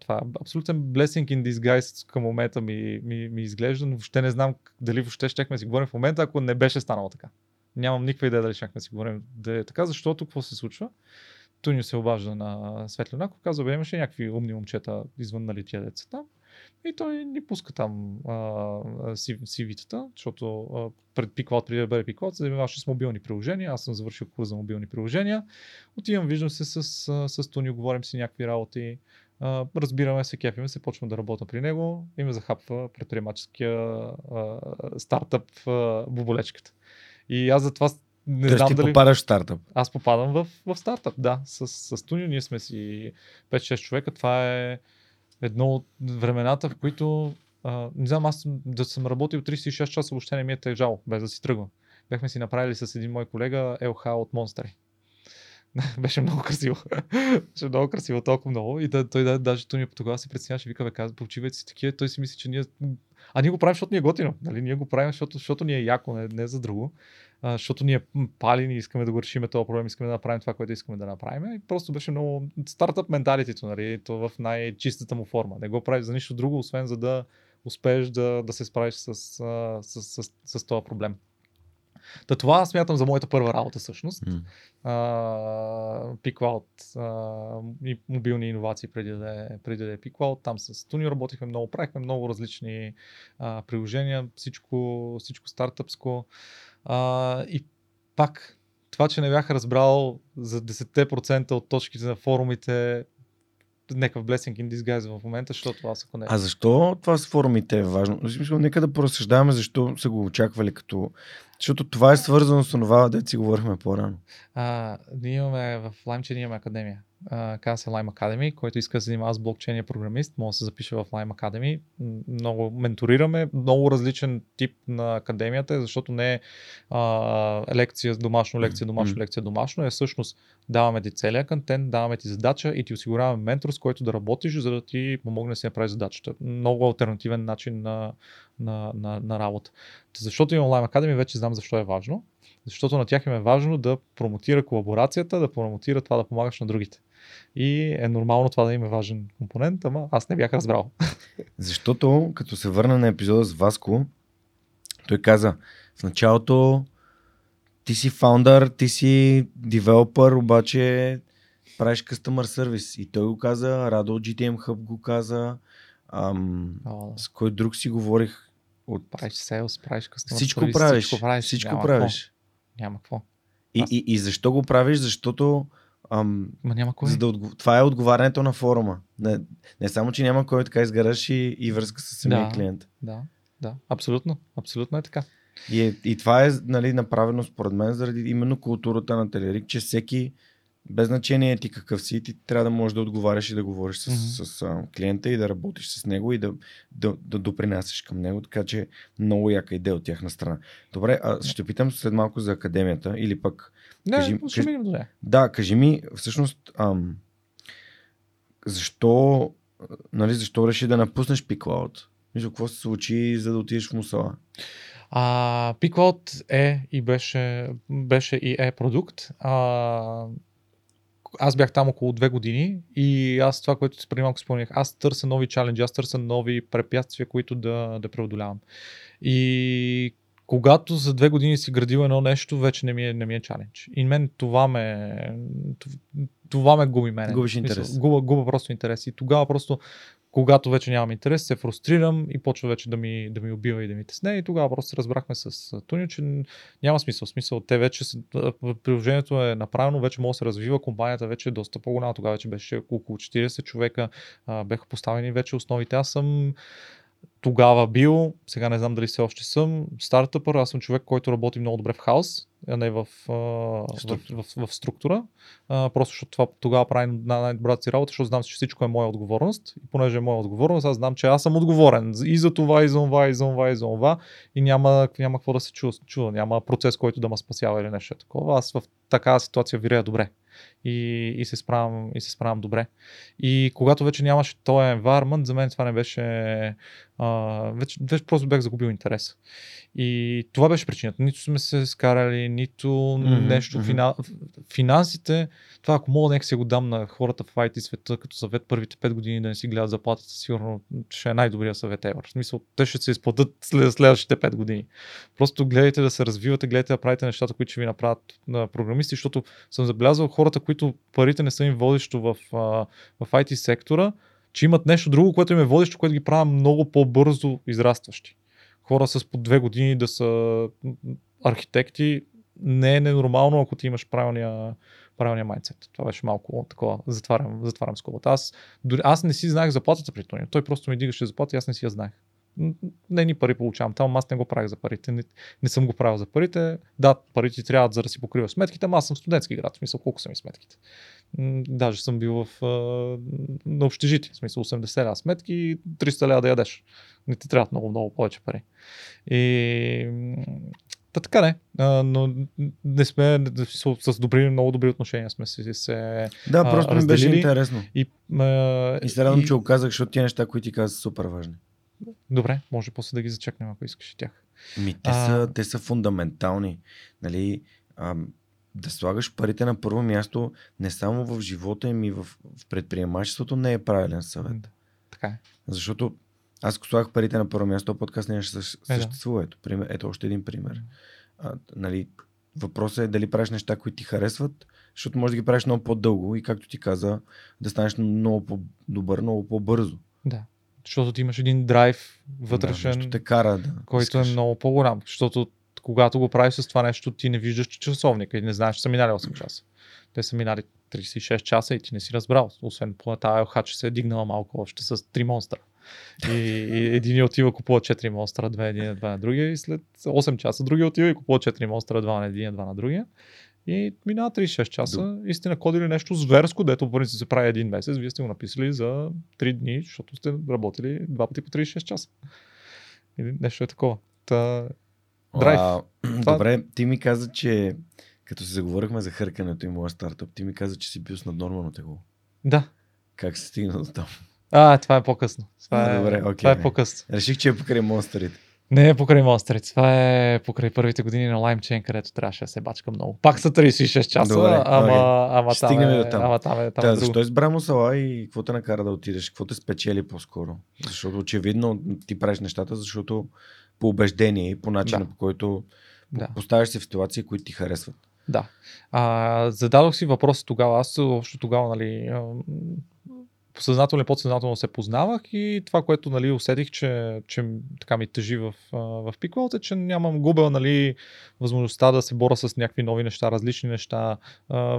Това е абсолютен blessing in disguise към момента ми, ми, ми изглежда, но въобще не знам дали въобще щехме си говорим в момента, ако не беше станало така. Нямам никаква идея дали щехме си говорим да е така, защото какво се случва? Тунио се обажда на Светлинаков, казва, бе, имаше някакви умни момчета извън нали тия деца там. И той ни пуска там CV-тата, защото а, пред Пиквал, преди да бъде Пиквал, се занимаваше с мобилни приложения. Аз съм завършил курс за мобилни приложения. Отивам, виждам се с, с, с Тунио, говорим си някакви работи. Разбираме се, кефиме се, почвам да работя при него и ме захапва предприемаческия uh, стартъп uh, боболечката. И аз затова не Тоест знам ти дали... попадаш в стартъп. Аз попадам в, в стартъп, да. С, с Тунио ние сме си 5-6 човека. Това е едно от времената, в които а, не знам, аз да съм работил 36 часа въобще не ми е тежало, без да си тръгвам. Бяхме си направили с един мой колега ЛХ от Монстери. Беше много красиво. Беше много красиво, толкова много. И да, той да, даже по тогава се преценяваше, вика, бе, казва, почивайте си такива. Той си мисли, че ние. А ние го правим, защото ни е готино. Нали? Ние го правим, защото, защото ни е яко, не, не за друго. А, защото ние палини искаме да го решим този проблем, искаме да направим това, което искаме да направим. И просто беше много стартъп менталитето, нали? То в най-чистата му форма. Не го правиш за нищо друго, освен за да успееш да, да се справиш с, с, с, с, с този проблем. Та това смятам за моята първа работа всъщност. М. Uh, PeakCloud uh, и мобилни иновации преди да е, преди да е. Там с Туни работихме много, правихме много различни uh, приложения, всичко, всичко стартъпско. Uh, и пак, това, че не бях разбрал за 10% от точките на форумите, някакъв blessing in disguise в момента, защото аз ако не... А защо това с форумите е важно? В смисъл, нека да поразсъждаваме защо са го очаквали като... Защото това е свързано с това, да си говорихме по-рано. А, ние имаме в LimeChain имаме академия. Казва се Lime Academy, който иска да се занимава с блокчейн и програмист, може да се запише в Lime Academy. Много менторираме, много различен тип на академията, е, защото не е а, лекция, домашно, лекция, домашно, лекция, домашно. Е всъщност даваме ти целият контент, даваме ти задача и ти осигуряваме ментор, с който да работиш, за да ти помогне да си направиш задачата. Много альтернативен начин на, на, на, на работа. Та Защото имам Lime Academy, вече знам защо е важно. Защото на тях им е важно да промотира колаборацията, да промотира това да помагаш на другите. И е нормално това да има важен компонент, ама аз не бях разбрал. Защото, като се върна на епизода с Васко, той каза, в началото ти си фаундър, ти си девелопър, обаче правиш customer service. И той го каза, Радо от GTM Hub го каза, ам, О, с кой друг си говорих от... правиш sales, правиш customer Всичко service, правиш, Всичко правиш. всичко няма правиш. Какво. Няма какво. И, и, и защо го правиш? Защото ам, Ма няма кой. за да отго... това е отговарянето на форума. Не, не само, че няма кой така изгараш и, и връзка с самия Да. клиент. Да, да, абсолютно. Абсолютно е така. И, е, и това е нали, направено според мен заради именно културата на Телерик, че всеки, без значение ти какъв си, ти трябва да можеш да отговаряш и да говориш с, mm-hmm. с а, клиента и да работиш с него и да, да, да допринасяш към него, така че много яка идея от тяхна страна. Добре, а ще питам след малко за академията или пък Не, Кажи- ще кажи- минем до нея. да, кажи ми, всъщност, ам, защо, нали, защо реши да напуснеш PiCloud? Мисля, какво се случи, за да отидеш в Мусала? А, PeakCloud е и беше, беше и е продукт. А, аз бях там около две години и аз това, което преди малко спомнях, аз търся нови чаленджи, аз търся нови препятствия, които да, да преодолявам. И когато за две години си градил едно нещо, вече не ми е, не ми е чалендж. И мен това ме, това ме губи мене. Губиш интерес. Губа, губа просто интерес. И тогава просто когато вече нямам интерес, се фрустрирам и почва вече да ми, да ми убива и да ми тесне. И тогава просто разбрахме с Тунио, че няма смисъл. Смисъл, те вече, приложението е направено, вече може да се развива, компанията вече е доста по-голяма. Тогава вече беше около 40 човека, а, бяха поставени вече основите. Аз съм тогава бил, сега не знам дали все още съм, стартъпър, аз съм човек, който работи много добре в хаос, а не в, а, в, в, в, в структура. А, просто защото това тогава прави на най-добрата си работа, защото знам, че всичко е моя отговорност. И понеже е моя отговорност, аз знам, че аз съм отговорен и за това, и за това, и за това, и за това. И няма, няма какво да се чува, чува. Няма процес, който да ме спасява или нещо такова. Аз в такава ситуация вирея добре и, и, се справям, и се справям добре. И когато вече нямаше този environment, за мен това не беше Uh, вече, вече просто бях загубил интерес. И това беше причината. Нито сме се скарали, нито mm-hmm, нещо. Mm-hmm. Фина... Финансите, това ако мога нека си го дам на хората в IT света като съвет първите 5 години да не си гледат заплатата, сигурно ще е най-добрия съвет ever. В смисъл, те ще се изплатят след следващите 5 години. Просто гледайте да се развивате, гледайте да правите нещата, които ще ви направят на програмисти, защото съм забелязал хората, които парите не са им водещо в, в IT сектора, че имат нещо друго, което им е водещо, което ги прави много по-бързо израстващи. Хора с по две години да са архитекти, не е ненормално, ако ти имаш правилния, правилния майндсет. Това беше малко такова. Затварям, затварям скобата. Аз, дори, аз не си знаех заплатата при Тони. Той просто ми дигаше заплата и аз не си я знаех не ни пари получавам там, аз не го правих за парите, не, не съм го правил за парите. Да, парите трябват за да си покрива сметките, ама аз съм студентски град, в смисъл колко са ми сметките. Даже съм бил в, на общежитие, в смисъл 80 ля сметки, 300 ля да ядеш. Не ти трябват много, много повече пари. И Та така не, а, но не сме с, добри, много добри отношения сме си се Да, просто ми беше интересно. И, а, и се радвам, и... че оказах, защото тия неща, които ти каза, са супер важни. Добре, може после да ги зачекнем, ако искаш тях. Ми, те, а... са, те са фундаментални. Нали, а, да слагаш парите на първо място не само в живота им и в, в предприемачеството не е правилен съвет. Да, така е. Защото аз ако слагах парите на първо място, подкаст не ще съществува. Ето, пример, ето още един пример. А, нали, въпросът е дали правиш неща, които ти харесват, защото може да ги правиш много по-дълго и както ти каза, да станеш много по-добър, много по-бързо. Да. Защото ти имаш един драйв вътрешен, да, те кара, да, който искаш. е много по-голям. Защото когато го правиш с това нещо, ти не виждаш часовника и не знаеш, че са минали 8 часа. Те са минали 36 часа и ти не си разбрал. Освен тази елха, че се е дигнала малко още с 3 монстра. И, и един отива купува 4 монстра, две един, два на другия и след 8 часа другия отива и купува 4 монстра, два на един, два на другия. И минава 36 часа Дум. и сте накодили нещо зверско, дето по се прави един месец. Вие сте го написали за 3 дни, защото сте работили два пъти по 36 часа. Или нещо е такова. Та... Драйв. А, Това... Добре, ти ми каза, че като се заговорихме за хъркането и моя стартъп, ти ми каза, че си бил с наднормално тегло. Да. Как се стигна до там? А, това е по-късно. Това, е, Добре, okay, това е по-късно. Реших, че е покрай монстрите. Не е покрай Monster. Това е покрай първите години на LimeChain, където трябваше да се бачка много. Пак са 36 часа, Добре, ама, okay. ама, там е, до там. ама там е, там да, е защо избра Мусала и какво те накара да отидеш? Какво те спечели по-скоро? Защото очевидно ти правиш нещата, защото по убеждение и по начина да. по който да. поставяш се в ситуации, които ти харесват. Да. А, зададох си въпрос тогава. Аз още тогава, нали, съзнателно и подсъзнателно се познавах и това, което нали, усетих, че, че така ми тъжи в, в Pickle, е, че нямам губел нали, възможността да се боря с някакви нови неща, различни неща,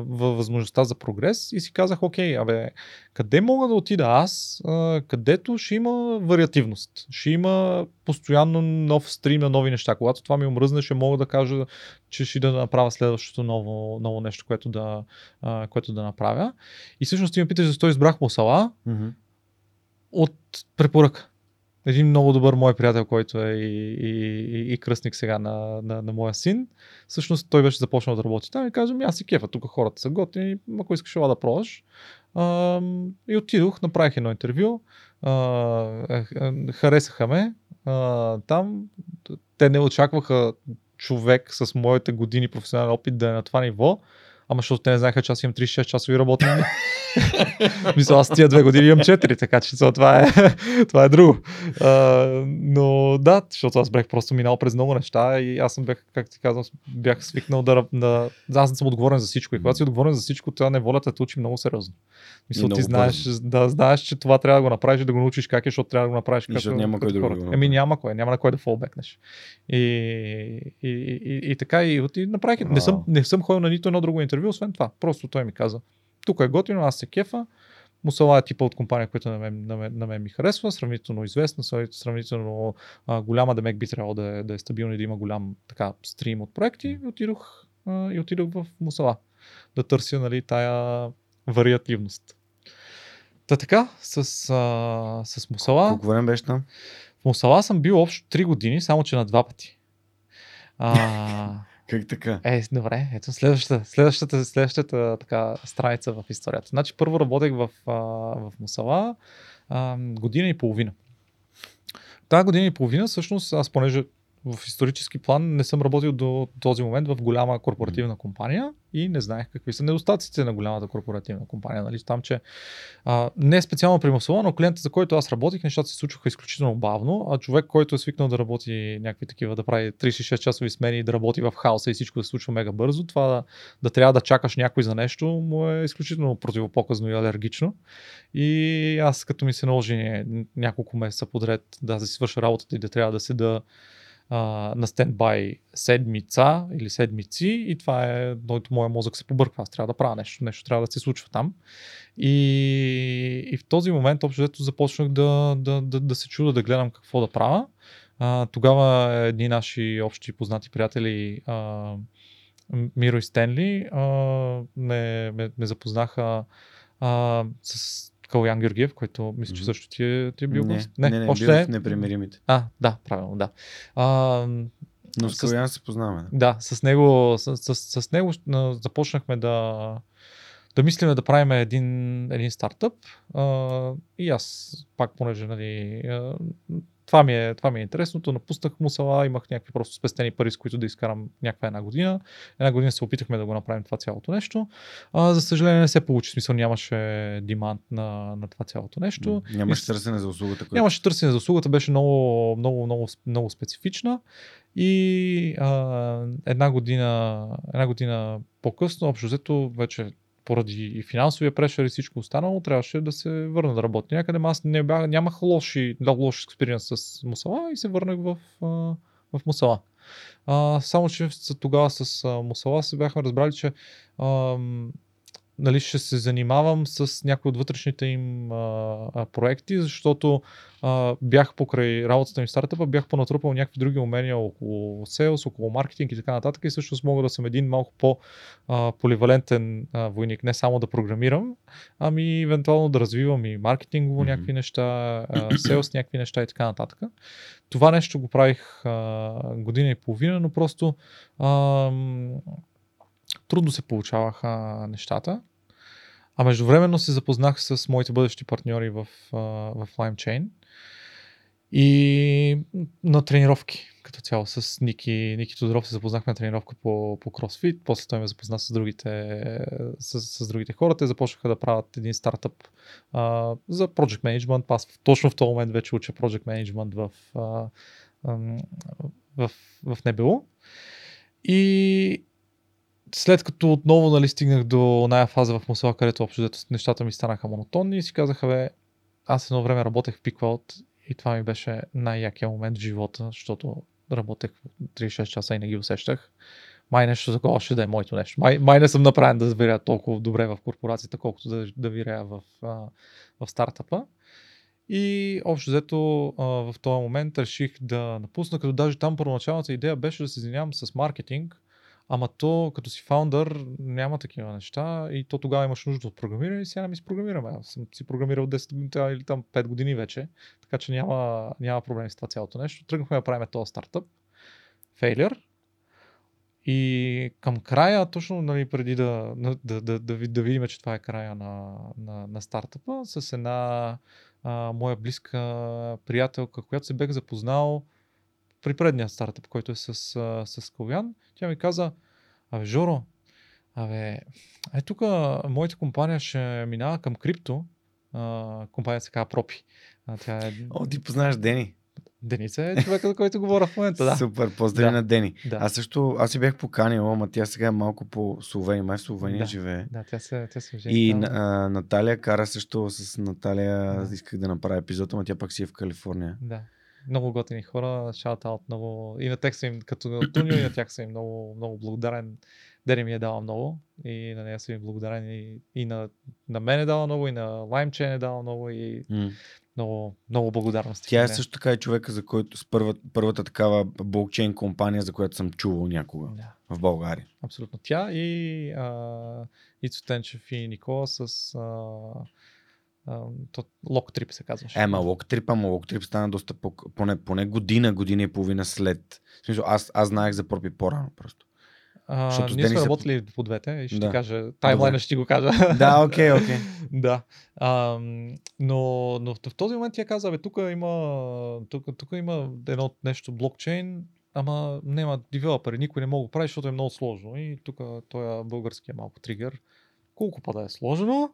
възможността за прогрес и си казах, окей, абе, къде мога да отида аз, където ще има вариативност, ще има постоянно нов стрим на нови неща. Когато това ми омръзне, ще мога да кажа, че ще да направя следващото ново, ново нещо, което да, което да направя. И всъщност ти ме питаш защо избрах Мусала mm-hmm. от препоръка един много добър мой приятел, който е и, и, и, и кръстник сега на, на, на моя син. Всъщност той беше започнал да работи там и каза, аз си кефа, тук хората са готини, ако искаш да пробваш. А, и отидох, направих едно интервю, а, е, е, харесаха ме а, там. Те не очакваха човек с моите години професионален опит да е на това ниво. Ама защото те не знаеха, че аз имам 36 часови работни Мисля, аз тия две години имам 4, така че това е, това е друго. А, но да, защото аз бях просто минал през много неща и аз съм бях, как ти казвам, бях свикнал да, да... Аз не съм отговорен за всичко. И когато си отговорен за всичко, това неволята те учи много сериозно. Мисля, ти знаеш, да, знаеш, че това трябва да го направиш, да го научиш как е, защото трябва да го направиш как защото няма кой да го Еми няма кой, няма на кой да фолбекнеш. И, и, и, и, и така и, и направих. Не съм, не съм ходил на нито едно друго интервю, освен това. Просто той ми каза, тук е готино, аз се кефа, Мусала е типа от компания, която на мен, на мен, на мен ми харесва, сравнително известна, сравнително а, голяма, да мек би трябвало да е, да е стабилна и да има голям така стрим от проекти. И отидох, а, и отидох в Мусала да търся нали, тая вариативност. Та така, с, а, с Мусала. Колко време беше там? В Мусала съм бил общо 3 години, само че на два пъти. А, Как така? е, добре, ето следващата, следващата, следващата така страница в историята. Значи първо работех в, в Мусала година и половина. Тази година и половина, всъщност, аз понеже в исторически план не съм работил до този момент в голяма корпоративна компания и не знаех какви са недостатъците на голямата корпоративна компания. Нали? Там, че а, не е специално при но клиента, за който аз работих, нещата се случваха изключително бавно, а човек, който е свикнал да работи някакви такива, да прави 36 часови смени и да работи в хаоса и всичко да се случва мега бързо, това да, да трябва да чакаш някой за нещо, му е изключително противопоказно и алергично. И аз като ми се наложи няколко месеца подред да си свърша работата и да трябва да седа на стендбай седмица или седмици и това е, който моя мозък се побърква. Аз трябва да правя нещо, нещо трябва да се случва там. И, и в този момент общо взето започнах да, да, да, да се чуда, да гледам какво да правя. А, тогава едни наши общи познати приятели а, Миро и Стенли а, ме, ме, ме запознаха а, с Калян Георгиев, който мисля, че също ти е, ти е бил не, гост. Не, не, не, още бил не. в непримиримите. А, да, правилно, да. А, Но с с- Калян се познаваме. да, с него, с, с, с него започнахме да, да мислиме да правим един, един стартъп. А, и аз, пак понеже, нали, а, това ми, е, това ми е интересното. Напуснах Мусала, имах някакви просто спестени пари, с които да изкарам някаква една година. Една година се опитахме да го направим това цялото нещо. А, за съжаление не се получи, смисъл нямаше демант на, на това цялото нещо. Нямаше И- търсене за услугата. която- Нямаше търсене за услугата, беше много, много, много, много специфична. И а, една, година, една година по-късно, общо взето, вече поради и финансовия прешер и всичко останало, трябваше да се върна да работя някъде. Аз не бях, нямах лоши, много лош експириенс с Мусала и се върнах в, в Мусала. А, само, че тогава с Мусала се бяхме разбрали, че ам, нали, ще се занимавам с някои от вътрешните им а, а, проекти, защото а, бях покрай работата ми в стартъпа, бях понатрупал някакви други умения около sales, около маркетинг и така нататък и всъщност мога да съм един малко по-поливалентен войник, не само да програмирам, ами евентуално да развивам и маркетингово Мгм. някакви неща, а, sales някакви неща и така нататък. Това нещо го правих а, година и половина, но просто ам, трудно се получаваха нещата. А междувременно се запознах с моите бъдещи партньори в, в LimeChain и на тренировки като цяло. С Ники, Ники Тодоров се запознахме на тренировка по, по CrossFit, после той ме запозна с другите, с, с другите хора, те започнаха да правят един стартъп а, за Project Management, аз в- точно в този момент вече уча Project Management в, а, ам, в, в НБУ и след като отново нали, стигнах до оная фаза в Мусала, където общо взето нещата ми станаха монотонни и си казаха, бе, аз едно време работех в Пиквалт и това ми беше най-якия момент в живота, защото работех 36 часа и не ги усещах. Май нещо такова ще да е моето нещо. Май, май не съм направен да виря толкова добре в корпорацията, колкото да, да виря в, в стартъпа. И общо взето в този момент реших да напусна, като даже там първоначалната идея беше да се занимавам с маркетинг, ама то като си фаундър няма такива неща и то тогава имаш нужда от програмиране и сега ми си програмираме. Аз съм си програмирал 10 години или там 5 години вече, така че няма, няма проблем с това цялото нещо. Тръгнахме да правим този стартъп, Failure, и към края, точно нали, преди да, да, да, да, да, ви- да видим, че това е края на, на, на стартъпа, с една а, моя близка приятелка, която се бех запознал при предния стартъп, който е с, с Калян, тя ми каза, абе Жоро, абе, е тук моята компания ще минава към крипто, а, компанията се казва Пропи. А, тя е... О, ти познаваш Дени. Деница е човека, за който говоря в момента, да. Супер, поздрави Да. на Дени. Да. Аз също, аз си бях поканил, ама тя сега е малко по Словения, май в Словения Да. живее. Да, тя се, тя се жени И там. а, Наталия кара също с Наталия, Да. исках да направя епизод, ама тя пак си е в Калифорния. Да. Много готини хора, out много. И на тях съм им, като на Тунио, и на тях съм им много, много благодарен. Дери ми е дала много и на нея съм и благодарен и, и на, на мен е дала много, и на LimeChain е дала много и много, много благодарности. Тя е също така и човека, за който с първа, първата такава блокчейн компания, за която съм чувал някога Да, в България. абсолютно. Тя и а, Ицо Тенчев и Никола с а, а, то, Locktrip се казваше. Ема, Локтрип, ама Локтрип стана доста по, поне, поне година, година и половина след. В смисъл, аз, аз знаех за Пропи по-рано просто. А, защото ние сме ни се- работили по двете и ще Да. ти кажа. Таймлайна ще ти го кажа. да, окей, окей. да. Ам, но, но в, този момент тя каза, бе, тук има, тук, тук има едно нещо блокчейн, ама няма девелопери, никой не мога да прави, защото е много сложно. И тук той българския малко тригър. Колко па да е сложно?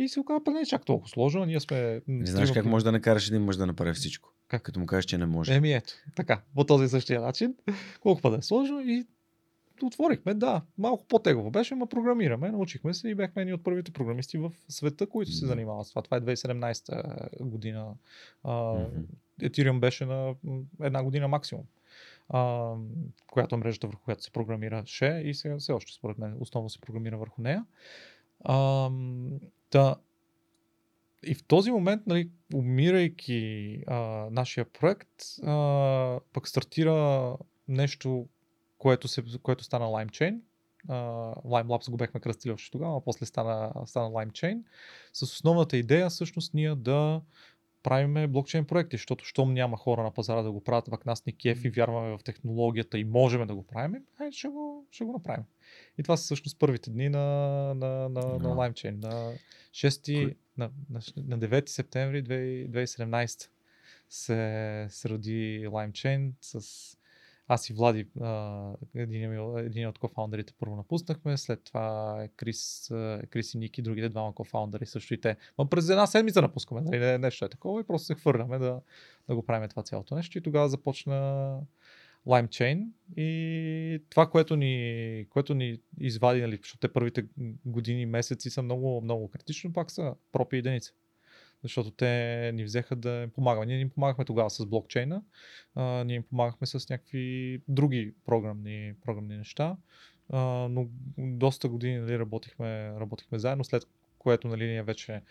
И се оказа, не е чак толкова сложно. Ние сме... Не знаеш как може да накараш един мъж да направи всичко. Как? Като му кажеш, че не може. Еми ето, така, по този същия начин. Колко да е сложно и отворихме, да, малко по-тегово беше, ма програмираме, научихме се и бяхме едни от първите програмисти в света, които се занимават с това. Това е 2017 година. Ethereum беше на една година максимум. А, която е мрежата, върху която се програмираше и сега все още, според мен, основно се програмира върху нея. А, да, и в този момент, нали, умирайки а, нашия проект, а, пък стартира нещо, което, се, което стана LimeChain. А, Lime Labs го бехме кръстили още тогава, а после стана, стана LimeChain. С основната идея всъщност ние да правиме блокчейн проекти, защото щом няма хора на пазара да го правят, пък нас ни кеф и вярваме в технологията и можем да го правим, е, ще, го, ще го направим. И това са всъщност първите дни на, на, на, на Да. LimeChain. На 6, Кой- на, на, на 9 септември 20- 2017 се, се роди LimeChain с аз и Влади, един, един от кофаундерите първо напуснахме, след това е Крис, Крис и Ники, другите двама кофаундери също и те. Ма през една седмица напускаме, нали? Не, нещо е такова и просто се хвърляме да, да го правим това цялото нещо. И тогава започна LimeChain и това, което ни, което ни извади, нали, защото те първите години месеци са много, много критично, пак са пропи единица. Защото те ни взеха да им помагаме. Ние им помагахме тогава с блокчейна, а, ние им помагахме с някакви други програмни, програмни неща, а, но доста години нали, работихме, работихме заедно, след което нали, ние вече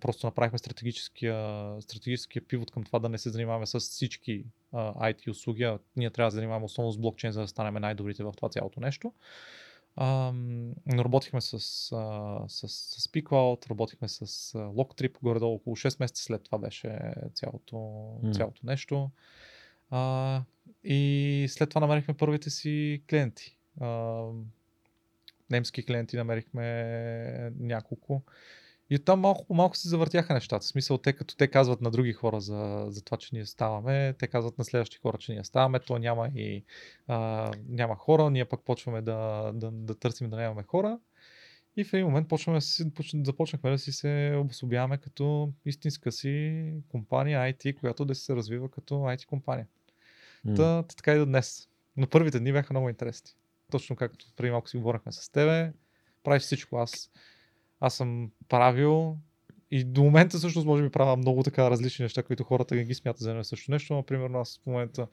просто направихме стратегическия, стратегическия пивот към това да не се занимаваме с всички а, IT услуги, а ние трябва да се занимаваме основно с блокчейн, за да станем най-добрите в това цялото нещо. Но работихме с, а, с, с PeakCloud, работихме с а, Locktrip, горе-долу около 6 месеца след това беше цялото, М. цялото нещо. А, и след това намерихме първите си клиенти. А, немски клиенти намерихме няколко. И оттам малко по малко се завъртяха нещата. В смисъл, те като те казват на други хора за, за това, че ние ставаме, те казват на следващи хора, че ние ставаме, то няма и а, няма хора, ние пък почваме да, да, да търсим да нямаме хора. И в един момент почваме, започнахме да си се обособяваме като истинска си компания IT, която да се развива като IT компания. Та, та така и до днес. Но първите дни бяха много интересни. Точно както преди малко си говорихме с тебе, правиш всичко. Аз, аз съм правил и до момента всъщност може би правя много така различни неща, които хората ги смятат за едно също нещо. Например, аз в момента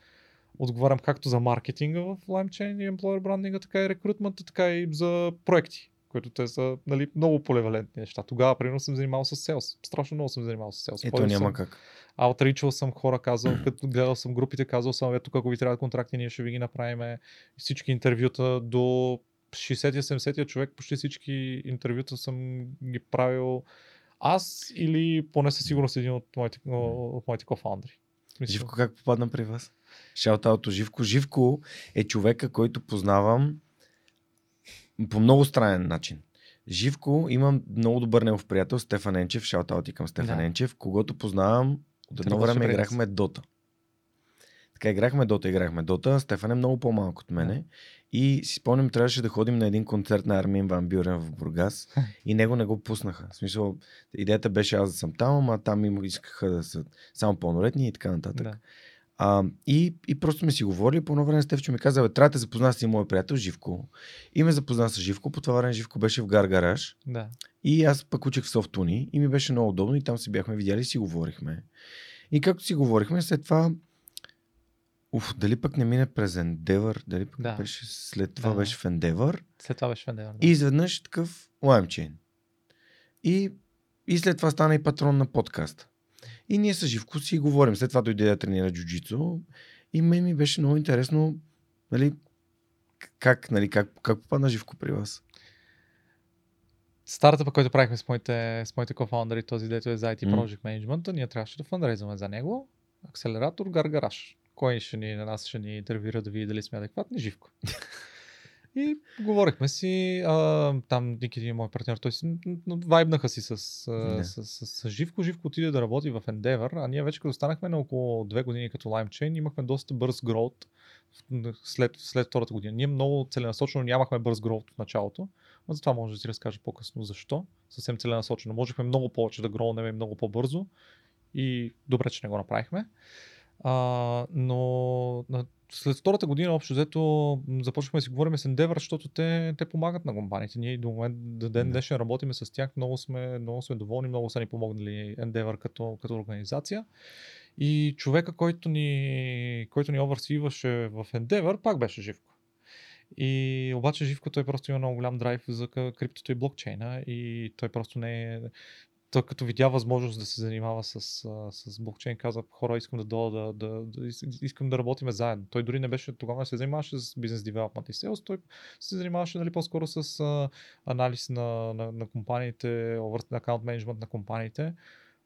отговарям както за маркетинга в LimeChain и employer брандинга, така и рекрутмента, така и за проекти, които те са нали, много полевалентни неща. Тогава, примерно, съм занимавал с селс. Страшно много съм занимавал с селс. Ето Ходил няма съм, как. Аутричал съм хора, казал, като гледал съм групите, казал съм, ето тук ако ви трябва контракти, ние ще ви ги направим. Всички интервюта до 60-70 човек, почти всички интервюта съм ги правил аз или поне със сигурност един от моите, от моите кофаундери. Мисля, Живко как попадна при вас? Шаутауто Живко. Живко е човека, който познавам по много странен начин. Живко имам много добър негов приятел Стефан Енчев, шаутаути към Стефан Да. Енчев, когато познавам от едно време. играхме Дота. Така играхме Дота, играхме Дота. Стефан е много по-малък от мене. И си спомням, трябваше да ходим на един концерт на Армин Ван Бюрен в Бургас и него не го пуснаха. В смисъл, идеята беше аз да съм там, ама там им искаха да са само пълнолетни и така нататък. Да. А, и, и просто ми си говорили. По едно време Стефчо ми каза, бе, трябва да запозна с един мой приятел Живко. И ме запозна с Живко. По това време Живко беше в Гаргараж. да. И аз пък учих в Софтуни и ми беше много удобно и там се бяхме видяли и си говорихме. И както си говорихме, след това Уф, дали пък не мине през Endeavor, дали пък Да. беше след това Да, да. беше в Endeavor След това беше в Endeavor. и изведнъж такъв LimeChain. И, и след това стана и патрон на подкаста. И ние с Живко си говорим. След това дойде да тренира джуджицу и мен ми беше много интересно нали, как, нали, как, как попадна Живко при вас. Стартъпа, който правихме с моите, с моите кофаундъри, този дето е за IT. Project Management, ние трябваше да фандрейзваме за него. Акселератор, гаргараж. Кой ще ни, на нас ще ни интервюира да види дали сме адекватни? Живко. И говорихме си, а, там Никити, мой партньор, той си, вайбнаха си с, а, с, с, с, Живко. Живко отиде да работи в Endeavor, а ние вече като станахме на около две години като LimeChain, имахме доста бърз гроут след, след втората година. Ние много целенасочено нямахме бърз гроут в началото, но за това може да си разкажа по-късно защо. Съвсем целенасочено. Можехме много повече да гроунем много по-бързо и добре, че не го направихме. А, но след втората година, общо взето, започнахме да си говорим с Endeavor, защото те, те помагат на компаниите. Ние до момент, до ден днешен работиме с тях, много сме, много сме доволни, много са ни помогнали Endeavor като, като организация. И човека, който ни, който ни оверсиваше в Endeavor, пак беше Живко. И обаче Живко той просто има много голям драйв за криптото и блокчейна и той просто не е... Той като видя възможност да се занимава с, с блокчейн, каза, хора, искам да дойда, да, да, да, ис- искам да работиме заедно. Той дори не беше, тогава не се занимаваше с бизнес девелопмент и селс, той се занимаваше нали, по-скоро с а, анализ на, на, на компаниите, аккаунт менеджмент на компаниите.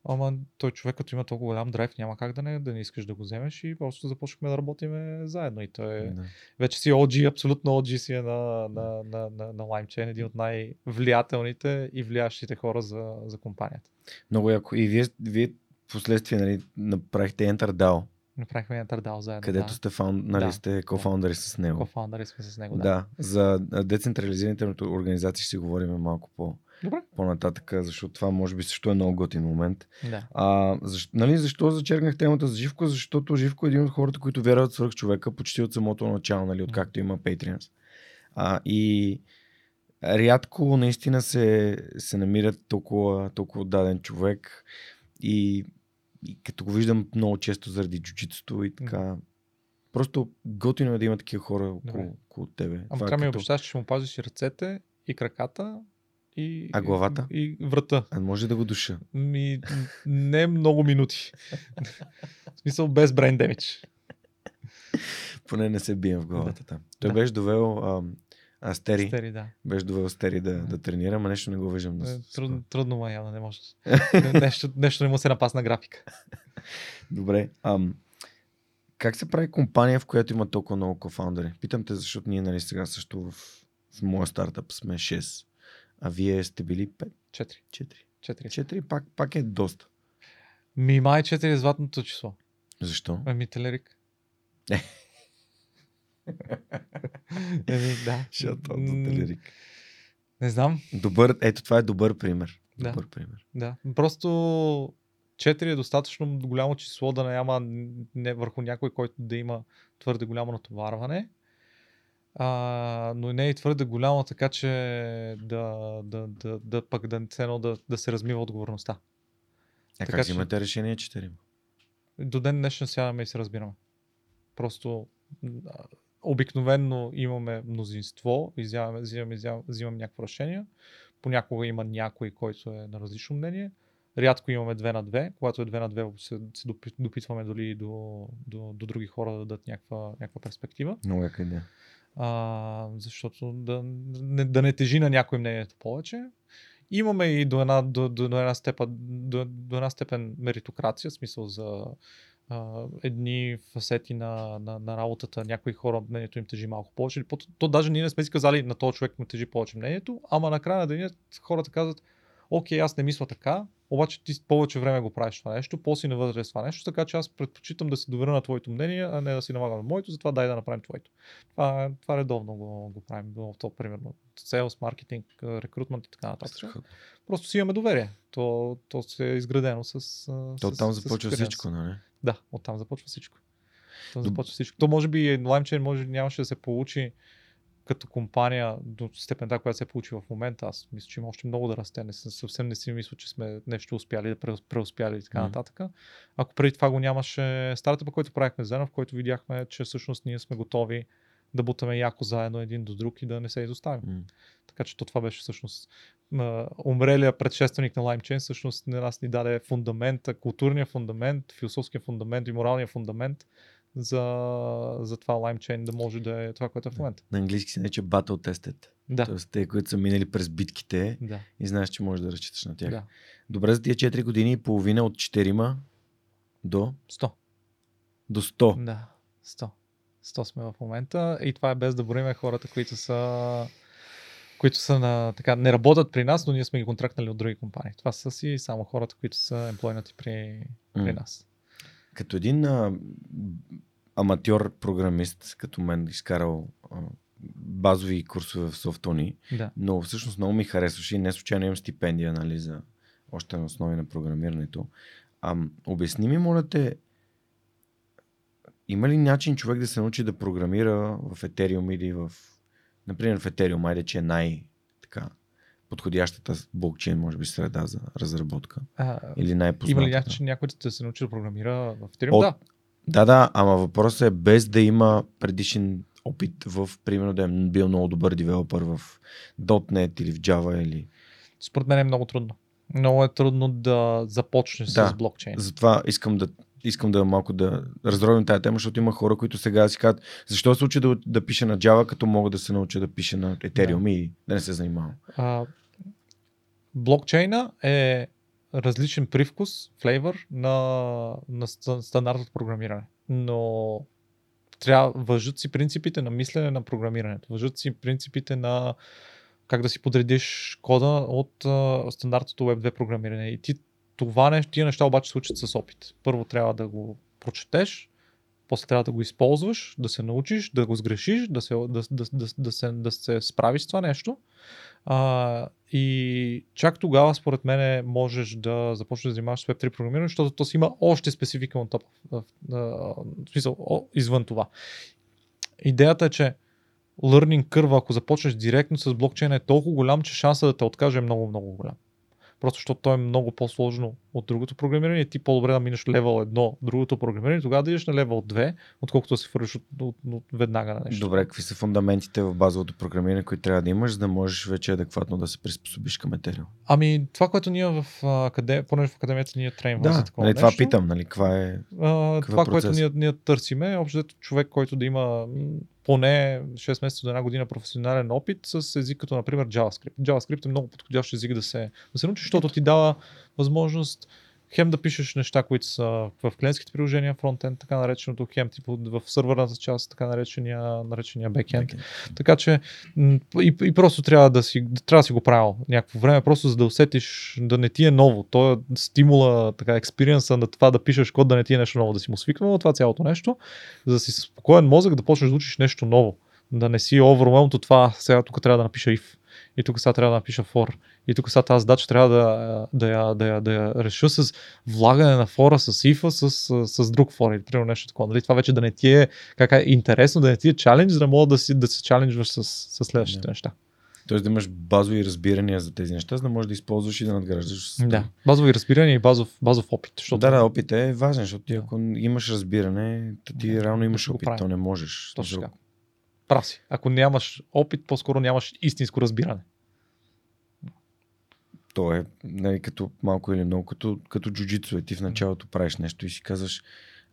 Ама той човек, като има толкова голям драйв, няма как да не, да не искаш да го вземеш и просто започнахме да работиме заедно. И той е, Да. вече си OG, абсолютно OG си е на, на, на, на, на LimeChain, един от най-влиятелните и влиящите хора за, за компанията. Много яко. И вие, вие последствие нали, направихте Enter DAO, Направихме EnterDAO заедно. където да. сте, фаунд, нали, Да. сте кофаундъри с него. Кофаундъри сме с него. Да. Да. За децентрализираните организации ще си говорим малко по, Добре. по-нататък, защото това може би също е много готин момент. Да. А, защо, нали, защо зачеркнах темата за Живко? Защото Живко е един от хората, които вярват свърх човека почти от самото начало, нали, откакто има Patreons. А, и рядко наистина се, се намират толкова, толкова даден човек и, и като го виждам много често заради джуджитото и така. Просто готино е да има такива хора около, Добре. около тебе. Ама Това е ми като- обещаш, че ще му пазиш и ръцете, и краката, и, А главата? И, и врата. А може да го душа. Ми, не много минути. в смисъл без brain damage. Поне не се бием в главата там. Той Да. беше довел а, а, Стери. Стери, да. Беше довел Стери да, да тренира, ама нещо не го виждам. Да, Е, с- Трудно, трудно му е, явно не може. нещо, нещо не му се напасна графика. Добре. Ам, как се прави компания, в която има толкова много кофаундъри? Питам те, защото ние нали, сега също в, в моя стартъп сме 6, а вие сте били 5, Четири. 4. Четири. 4 пак, пак е доста. Ми май 4 е златното число. Защо? Ами Телерик. Еми, да. М, Не знам. Добър, ето това е добър пример. Да. Добър пример. Да. Просто 4 е достатъчно голямо число да няма не върху някой, който да има твърде голямо натоварване. А, но не е и твърде голямо, така че да, да, да, да пък да, едно да, да се размива отговорността. А Така как че- взимате решение 4? До ден днешен сядаме и се разбираме. Просто обикновенно имаме мнозинство, и взимаме, взимаме, взимаме, някакво решение. Понякога има някой, който е на различно мнение. Рядко имаме две на две. Когато е две на две, се, се допи- допитваме дори до, до, до други хора да дадат някаква, някаква перспектива. Много яка идея. А, защото да не, да не тежи на някой мнението повече. Имаме и до една, до, до, до една, степен, до, до една степен меритокрация, смисъл за а, едни фасети на, на, на работата, някои хора мнението им тежи малко повече. По- То даже ние не сме си казали на този човек му тежи повече мнението, ама накрая на деня хората казват, окей, аз не мисля така, обаче ти повече време го правиш това нещо, по-си навътре с това нещо, така че аз предпочитам да се доверя на твоето мнение, а не да си налагам на моето, затова дай да направим твоето. Това, това редовно го, го правим, било то примерно sales, маркетинг, рекрутмент и така нататък. Просто си имаме доверие. То, то се е изградено с. с То там с- с започва experience. всичко, нали? Да, оттам започва всичко. Там Доб- започва всичко. То може би LimeChain може, нямаше да се получи като компания до степента, която се получи в момента, аз мисля, че има още много да расте. Не, съвсем не си мисля, че сме нещо успяли да преуспяли и така mm-hmm. нататък. Ако преди това го нямаше стартъпа, който правихме заедно, в който видяхме, че всъщност ние сме готови да бутаме яко заедно един до друг и да не се изоставим. Mm. Така че то това беше всъщност умрелия предшественик на LimeChain, всъщност не нас ни даде фундамент, културния фундамент, философския фундамент и моралния фундамент за, за това LimeChain да може да е това, което е в момента. На английски се нарича Battle Tested. Да. Тоест те, които са минали през битките да. и знаеш, че можеш да разчиташ на тях. Да. Добре, за тия 4 години и половина от 4 до 100. До 100. Да, 100. 100 сме в момента и това е без да броиме хората, които са които са на, така, не работят при нас, но ние сме ги контрактнали от други компании. Това са си само хората, които са емплойнати при, при mm. нас. Като един а, аматьор програмист, като мен, изкарал а, базови курсове в Софтони, да. но всъщност много ми харесваше и не случайно имам стипендия нали, за още на основи на програмирането. А, обясни ми, моля те, има ли начин човек да се научи да програмира в Ethereum или в, например в Ethereum, айде, че е най- така, подходящата блокчейн, може би, среда за разработка. А, или най Има ли начин някой да се научи да програмира в Ethereum? От... Да. Да, да, ама въпросът е без да има предишен опит в, примерно, да е бил много добър девелопър в .NET или в Java или... Според мен е много трудно. Много е трудно да започнеш да, с блокчейн. Затова искам да искам да малко да разровим тази тема, защото има хора, които сега си казват, защо се учи да, да пише на Java, като мога да се науча да пише на Ethereum да. и да не се занимавам. А, блокчейна е различен привкус, флейвър на, на стандартното програмиране. Но трябва, въжат си принципите на мислене на програмирането. Въжат си принципите на как да си подредиш кода от а, стандартното Web 2 програмиране. И ти това нещо, тия неща обаче случат с опит. Първо трябва да го прочетеш, после трябва да го използваш, да се научиш, да го сгрешиш, да се, да, да, да, да се, да се справиш с това нещо. А, и чак тогава, според мен, можеш да започнеш да занимаваш с Web3 програмиране, защото то си има още специфика на топ, в, смисъл, извън това. Идеята е, че learning curve, ако започнеш директно с блокчейна, е толкова голям, че шанса да те откаже е много, много голям. Просто защото то е много по-сложно от другото програмиране. Ти по-добре да минеш левел 1, другото програмиране, тогава да идеш на левел 2, отколкото да се фървиш от, от, от, веднага на нещо. Добре, какви са фундаментите в базовото програмиране, които трябва да имаш, за да можеш вече адекватно да се приспособиш към Ethereum? Ами, това, което ние в академията, понеже в академията ние треним да, за такова нали, това питам, нали, каква е а, Това, процес? което ние, ние търсиме, е общо човек, който да има поне 6 месеца до една година професионален опит с език като например JavaScript. JavaScript е много подходящ език да се, да се научи, защото ти дава възможност хем да пишеш неща, които са в клиентските приложения, фронтенд, така нареченото, хем типа в сървърната част, така наречения, наречения бекенд. Okay. Така че и, и, просто трябва да си, трябва да си го правил някакво време, просто за да усетиш да не ти е ново. То е стимула, така, експириенса на това да пишеш код, да не ти е нещо ново, да си му свиквал, това цялото нещо, за да си спокоен мозък да почнеш да учиш нещо ново. Да не си overwhelmed от това, сега тук трябва да напиша if и тук сега трябва да напиша for. И тук сега тази задача трябва да, да, я, да, я, да я реша с влагане на фора, с ифа, с, с, с друг фор или примерно нещо такова. Нали? Това вече да не ти е, как е интересно, да не ти е чалендж, за да мога да, си, да се чаленджваш с, с следващите yeah. неща. Тоест да имаш базови разбирания за тези неща, за да можеш да използваш и да надграждаш. Да, базови разбирания и базов, базов опит. Защото... Да, да, опит е важен, защото ти ако имаш разбиране, ти да, реално имаш опит, то не можеш. Точно така. Прав си. Ако нямаш опит, по-скоро нямаш истинско разбиране. То е нали, като малко или много, като, като джуджицу. Е. Ти в началото правиш нещо и си казваш,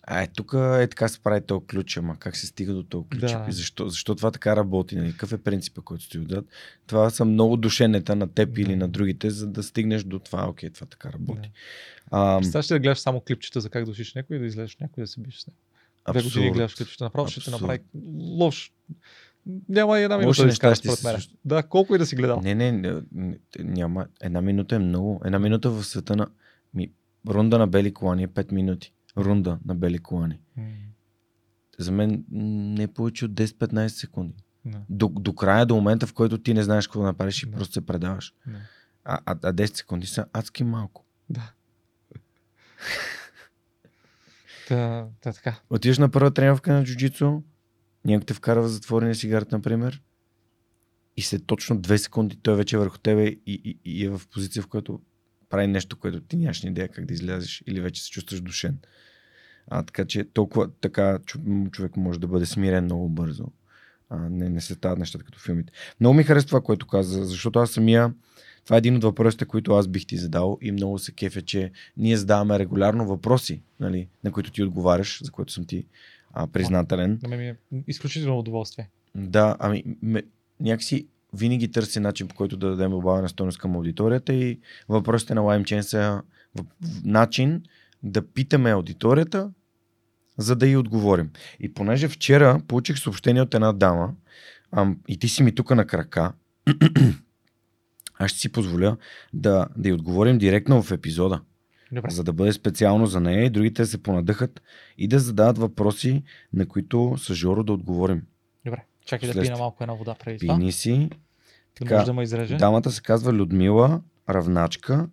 а е, тук е така се прави този ключ, ама как се стига до този ключ? Да. И защо, защо това така работи? Нали? Какъв е принципа, който стои отдат? Това са много душенета на теб да. или на другите, за да стигнеш до това, окей, това така работи. Да. Представяш да гледаш само клипчета за как да душиш някой и да излезеш някой да се биш с него. Две години гледаш клипчета, направо ще те направи лош няма и една минута да изкараш според мен. Да, колко и да си гледал. Не, не, не, няма. Една минута е много. Една минута в света на... Ми, рунда на бели колани е 5 минути. Рунда на бели колани. Mm. За мен не е повече от 10-15 секунди. No. До, до края, до момента, в който ти не знаеш какво да направиш и no. просто се предаваш. No. А, а, а 10 секунди са адски малко. Да. да, така. Отиваш на първа тренировка на джуджицу, някой те вкара в затворения сигарет, например, и след точно две секунди той вече е върху тебе и, и, и е в позиция, в която прави нещо, което ти нямаш ни идея как да излязеш или вече се чувстваш душен. А, така че толкова така човек може да бъде смирен много бързо. А, не, не се стават нещата като филмите. Много ми харесва това, което каза, защото аз самия това е един от въпросите, които аз бих ти задал и много се кефя, че ние задаваме регулярно въпроси, нали, на които ти отговаряш, за което съм ти а, признателен. На ми е изключително удоволствие. Да, ами ме, някакси винаги търси начин, по който да дадем добавена стойност към аудиторията и въпросите на LimeChain са начин да питаме аудиторията, за да й отговорим. И понеже вчера получих съобщение от една дама, ам, и ти си ми тука на крака, аз ще си позволя да, да й отговорим директно в епизода. Добре. За да бъде специално за нея и другите да се понадъхат и да зададат въпроси, на които с Жоро да отговорим. Добре. Чакай да пина малко една вода преди това. Пини си. Така, да може да ме изреже. Дамата се казва Людмила Равначка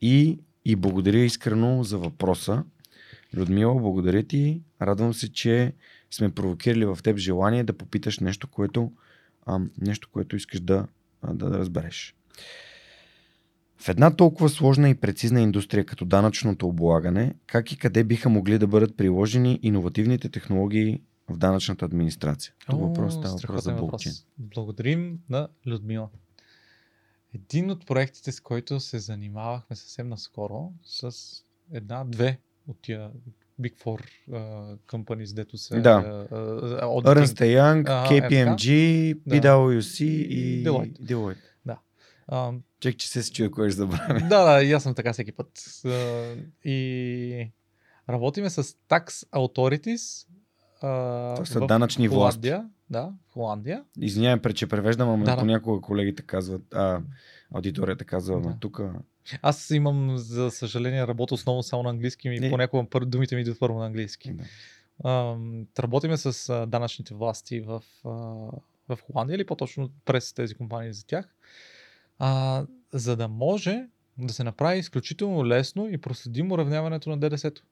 и, и благодаря искрено за въпроса. Людмила, благодаря ти. Радвам се, че сме провокирали в теб желание да попиташ нещо, което, а, нещо, което искаш да, да, да разбереш. В една толкова сложна и прецизна индустрия като данъчното облагане, как и къде биха могли да бъдат приложени иновативните технологии в данъчната администрация? Тук въпрос става въпрос за блокчейн. Благодарим на Людмила. Един от проектите, с който се занимавахме съвсем наскоро, с една-две от тия Big Four uh, companies, дето се... Да. Uh, uh, Ernst Young, uh, KPMG, PwC и Deloitte. Deloitte. Да. Um, Чек, че се си чуя, кое ще забравя. Да, да, и аз съм така всеки път. Uh, и работиме с Tax Authorities uh, Това са в данъчни Холандия. власти. Да, в Холандия. Извинявам, че превеждам, ама да, понякога колегите казват, а, аудиторията казва, да. тук аз имам, за съжаление, работя основно само на английски и понякога думите ми идват първо на английски. Да. Работиме с данъчните власти в, в Холандия или по-точно през тези компании за тях, uh, за да може да се направи изключително лесно и проследимо уравняването на ДДС-то,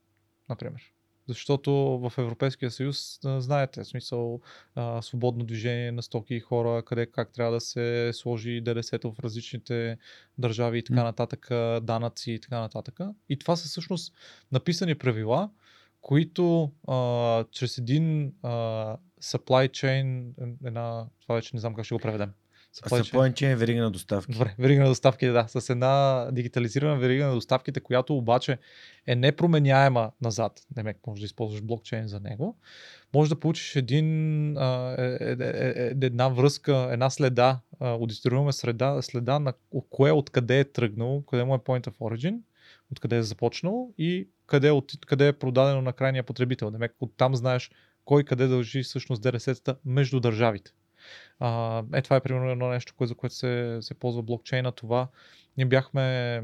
например. Защото в Европейския съюз, знаете, в смисъл а, свободно движение на стоки и хора, къде как трябва да се сложи ДДС-то в различните държави и така нататък, данъци и така нататък. И това са всъщност написани правила, които а, чрез един а, supply chain, една, това вече не знам как ще го преведем. Chain е верига на доставки. Добре, верига на доставки, да. С една дигитализирана верига на доставките, която обаче е непроменяема назад. Демек, може да използваш блокчейн за него. Може да получиш един, а, е, е, е, една връзка, една следа, аудитируема следа, следа на кое откъде е тръгнал, къде му е point of origin, откъде е започнал и къде, от, къде е продадено на крайния потребител. Демек, оттам знаеш кой къде дължи всъщност ДДС-та между държавите. А, е, това е примерно едно нещо, за което се, се ползва блокчейна. Това ние бяхме,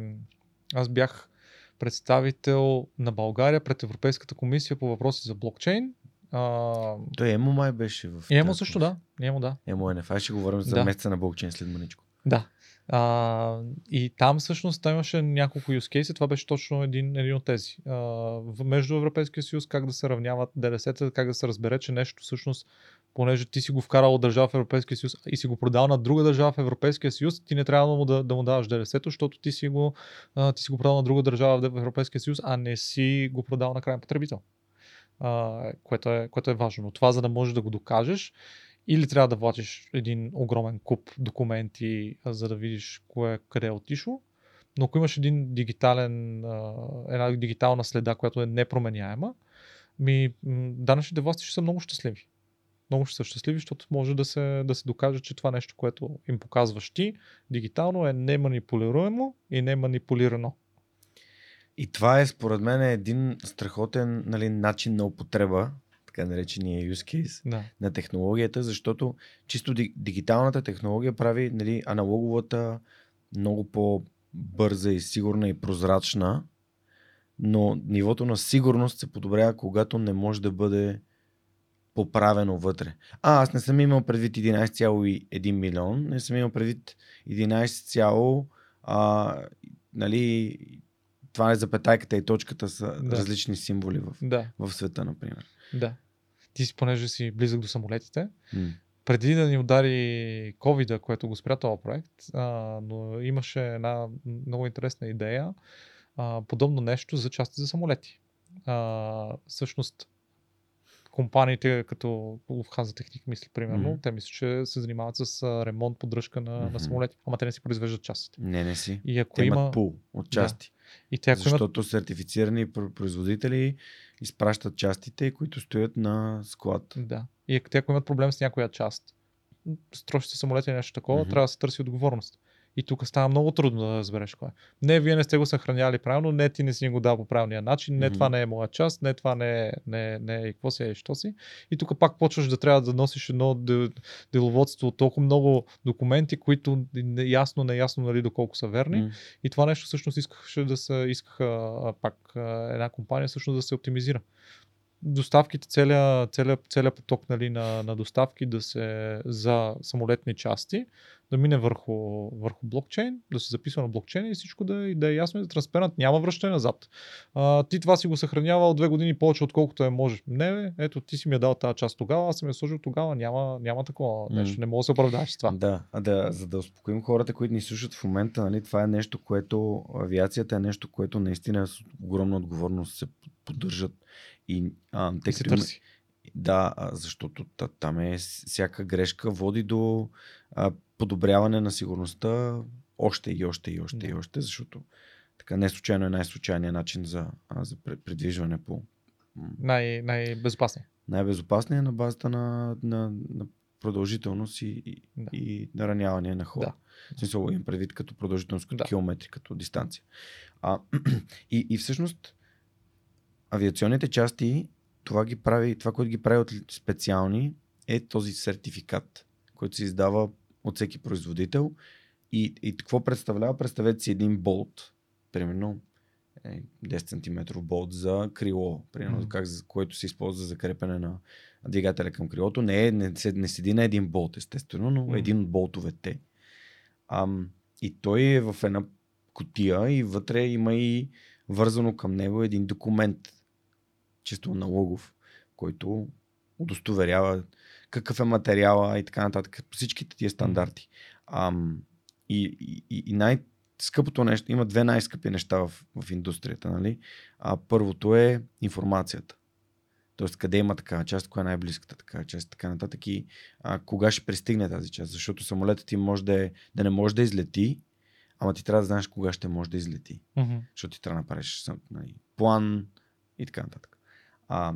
аз бях представител на България пред Европейската комисия по въпроси за блокчейн. А... Той ЕМО май беше в. ЕМО също, да. ЕМО, да. ЕМО НФ. Ще говорим за да. месеца на блокчейн след маничко. Да. А, и там всъщност там имаше няколко use case, това беше точно един, един от тези. А, между Европейския съюз как да се равняват ДДС, как да се разбере, че нещо всъщност понеже ти си го вкарал от държава в Европейския съюз и си го продал на друга държава в Европейския съюз, ти не трябва да му, да, да му даваш ДДС, защото ти си, го, а, ти си го продал на друга държава в Европейския съюз, а не си го продал на крайен потребител. А, което, е, което е важно. Но това, за да можеш да го докажеш, или трябва да влачиш един огромен куп документи, за да видиш кое, къде е отишло, но ако имаш един дигитален, една дигитална следа, която е непроменяема, ми данъчните власти ще са много щастливи много ще са щастливи, защото може да се, да се докаже, че това нещо, което им показваш ти, дигитално е неманипулируемо и неманипулирано. И това е според мен един страхотен нали, начин на употреба, така наречения use case да. на технологията, защото чисто дигиталната технология прави нали, аналоговата много по-бърза и сигурна и прозрачна, но нивото на сигурност се подобрява, когато не може да бъде поправено вътре. А, аз не съм имал предвид 11,1 милион, не съм имал предвид 11, а, нали, това е запетайката и точката са да. различни символи в, да. в света, например. Да. Ти си, понеже си близък до самолетите, м преди да ни удари covid което го спря този проект, а, но имаше една много интересна идея, а, подобно нещо за части за самолети. А, всъщност, компаниите като Lufthansa Техник, мисли примерно, Мгм. те мисля, че се занимават с ремонт, поддръжка на, Мгм. на самолети, ама те не си произвеждат частите. Не, не си. И ако Те има... имат пул от части. И те ако имат защото сертифицирани пр- производители изпращат частите, които стоят на склад. Да. И ако те ако имат проблем с някоя част, строшите самолети или нещо такова, Мгм. трябва да се търси отговорност. И тук става много трудно да разбереш кое. Не, вие не сте го съхраняли правилно, не, ти не си го дал по правилния начин, не, Мгм. това не е моя част, не, това не е, не, не е, какво си е, що си. И тук пак почваш да трябва да носиш едно де- деловодство от толкова много документи, които ясно, неясно, нали, доколко са верни. М. И това нещо всъщност искаше да се, искаха пак една компания всъщност да се оптимизира. Доставките, целият целия, целия поток нали, на, на доставки да се за самолетни части, да мине върху, върху блокчейн, да се записва на блокчейн и всичко да, и да е ясно и да е транспарент. Няма връщане назад. А, ти това си го съхранявал две години повече, отколкото е можеш. Не, бе, ето ти си ми е дал тази част тогава, аз съм я сложил тогава. Няма, няма такова нещо. Не мога да се оправдаеш с това. Да, а да, за да успокоим хората, които ни слушат в момента, нали, това е нещо, което авиацията е нещо, което наистина с огромна отговорност се поддържат. И, а, И тъй се като търси. Да, защото та- там е всяка грешка води до а, подобряване на сигурността още и още и още и Да. още, защото така не случайно е най-случайният начин за, а, за придвижване по Най- най-безопасни. най-безопасния на базата на, на, на продължителност и, и, Да. и нараняване на хора. Да. В смисъл имам предвид като продължителност, като Да. километри, като дистанция. А, и, и всъщност авиационните части, това, ги прави, това, което ги прави от специални, е този сертификат, който се издава от всеки производител. И, и какво представлява? Представете си един болт, примерно е, 10 см болт за крило, примерно, Мгм. как, който се използва за крепене на двигателя към крилото. Не, е, не, се- не седи на един болт, естествено, но Мгм. един от болтовете. Ам, и той е в една котия и вътре има и вързано към него един документ, чисто налогов, който удостоверява какъв е материала и така нататък. Всичките тия стандарти. Ам, и, и, и най-скъпото нещо, има две най-скъпи неща в, в индустрията. Нали? А, първото е информацията. Тоест, къде има такава част, коя е най-близката такава част така нататък. И а, кога ще пристигне тази част. Защото самолетът ти може да, е, да не може да излети, ама ти трябва да знаеш кога ще може да излети. Мгм. Защото ти трябва да направиш нали, план и така нататък. А,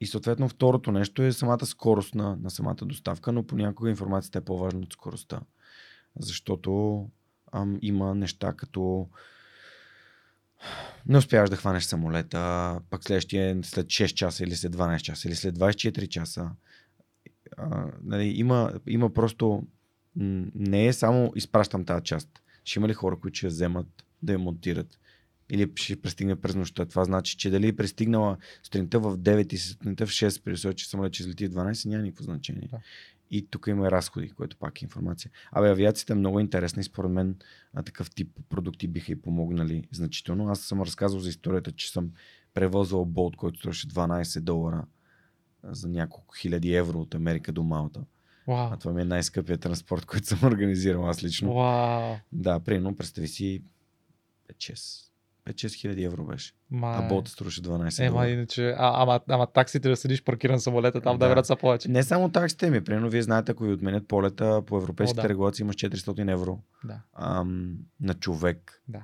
и съответно второто нещо е самата скорост на, на самата доставка, но понякога информацията е по-важна от скоростта. Защото ам, има неща като не успяваш да хванеш самолета, пък следващия след 6 часа или след 12 часа или след 24 часа. А, нали, има, има просто не е само изпращам тази част. Ще има ли хора, които ще я вземат да я монтират? Или ще пристигне през нощта. Това значи, че дали е пристигнала сутринта в 9 и сутринта в 6, при условие, че самолет ще излети в 12, няма никакво значение. Да. И тук има и разходи, което пак е информация. Абе, авиацията е много интересна и според мен а, такъв тип продукти биха и помогнали значително. Аз съм разказал за историята, че съм превозвал болт, който струваше 12 долара за няколко хиляди евро от Америка до Малта. Вау. А това ми е най-скъпият транспорт, който съм организирал аз лично. Вау. Да, примерно, представи си 5-6. 5-6 хиляди евро беше. Ма... А болта струваше 12 Ема, долара. иначе, а, ама, ама таксите да седиш паркиран самолета, там да, Да. вероятно са повече. Не само таксите ми, примерно вие знаете, ако ви отменят полета по европейските О, да. регулации имаш 400 евро Да, ам, на човек. да.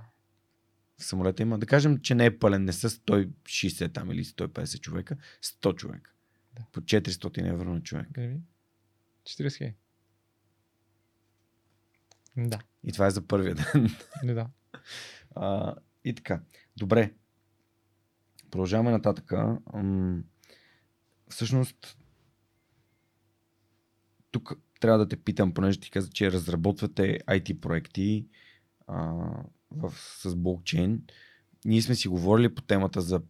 В самолета има, да кажем, че не е пълен, не са 160 там или 150 човека, 100 човека. Да. По 400 евро на човек. Еми, 40 хиляди. Да, И това е за първия ден. не да. А, и така. Добре. Продължаваме нататък. Всъщност, тук трябва да те питам, понеже ти каза, че разработвате IT проекти а, в, с блокчейн. Ние сме си говорили по темата за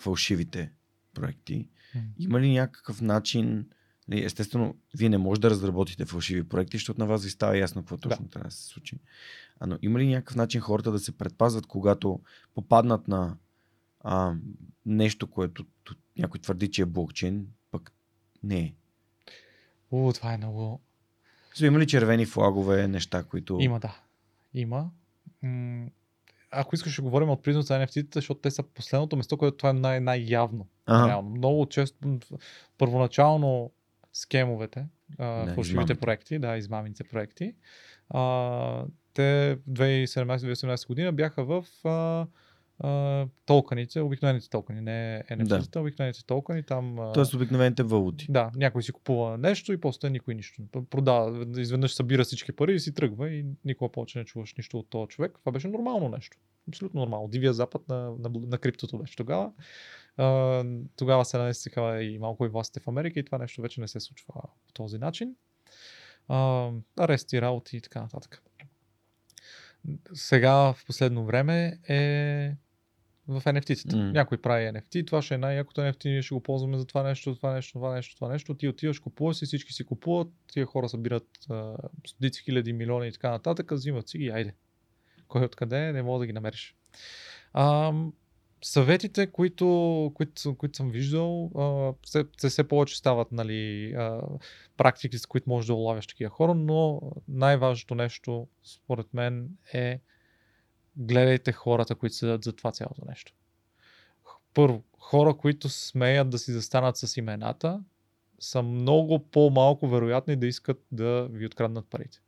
фалшивите проекти. Има ли някакъв начин, естествено, вие не можете да разработите фалшиви проекти, защото на вас ви става ясно какво точно трябва да се случи. А, но има ли някакъв начин хората да се предпазват, когато попаднат на а, нещо, което някой твърди, че е блокчейн, пък не е? О, това е много... Са има ли червени флагове, неща, които... Има, да. Има. М- ако искаш да говорим от призма за NFT-та, защото те са последното место, което това е най- най-явно. Ага. Реално. Много често, първоначално скемовете, а, Да, фалшивите измамите. проекти, да, измамните проекти, а, те 2017-2018 година бяха в а, а, токените, обикновените токени, не NFT-та, обикновените токени, там... а, Тоест обикновените валути. да, някой си купува нещо и после никой нищо. Продава, изведнъж събира всички пари и си тръгва и никога повече не чуваш нищо от този човек. Това беше нормално нещо. Абсолютно нормално. Дивия запад на, на, на криптото беше тогава. Тогава се нанесиха и малко и властите в Америка и това нещо вече не се случва по този начин. Арести, работи и така нататък. Сега в последно време е в NFT-тата. М. Някой прави NFT, това ще е най-якото NFT, ние ще го ползваме за това нещо, това нещо, това нещо, това нещо. Ти отиваш, купуваш си, всички си купуват, тия хора събират а, стотици хиляди, милиони и така нататък, взимат си ги, айде. Кой откъде е, не мога да ги намериш. А, съветите, които, които, които съм виждал, а, все, повече стават нали, практики, с които можеш да улавяш такива хора, но най-важното нещо, според мен, е гледайте хората, които седят за това цялото нещо. Първо, хора, които смеят да си застанат с имената, са много по-малко вероятни да искат да ви откраднат парите.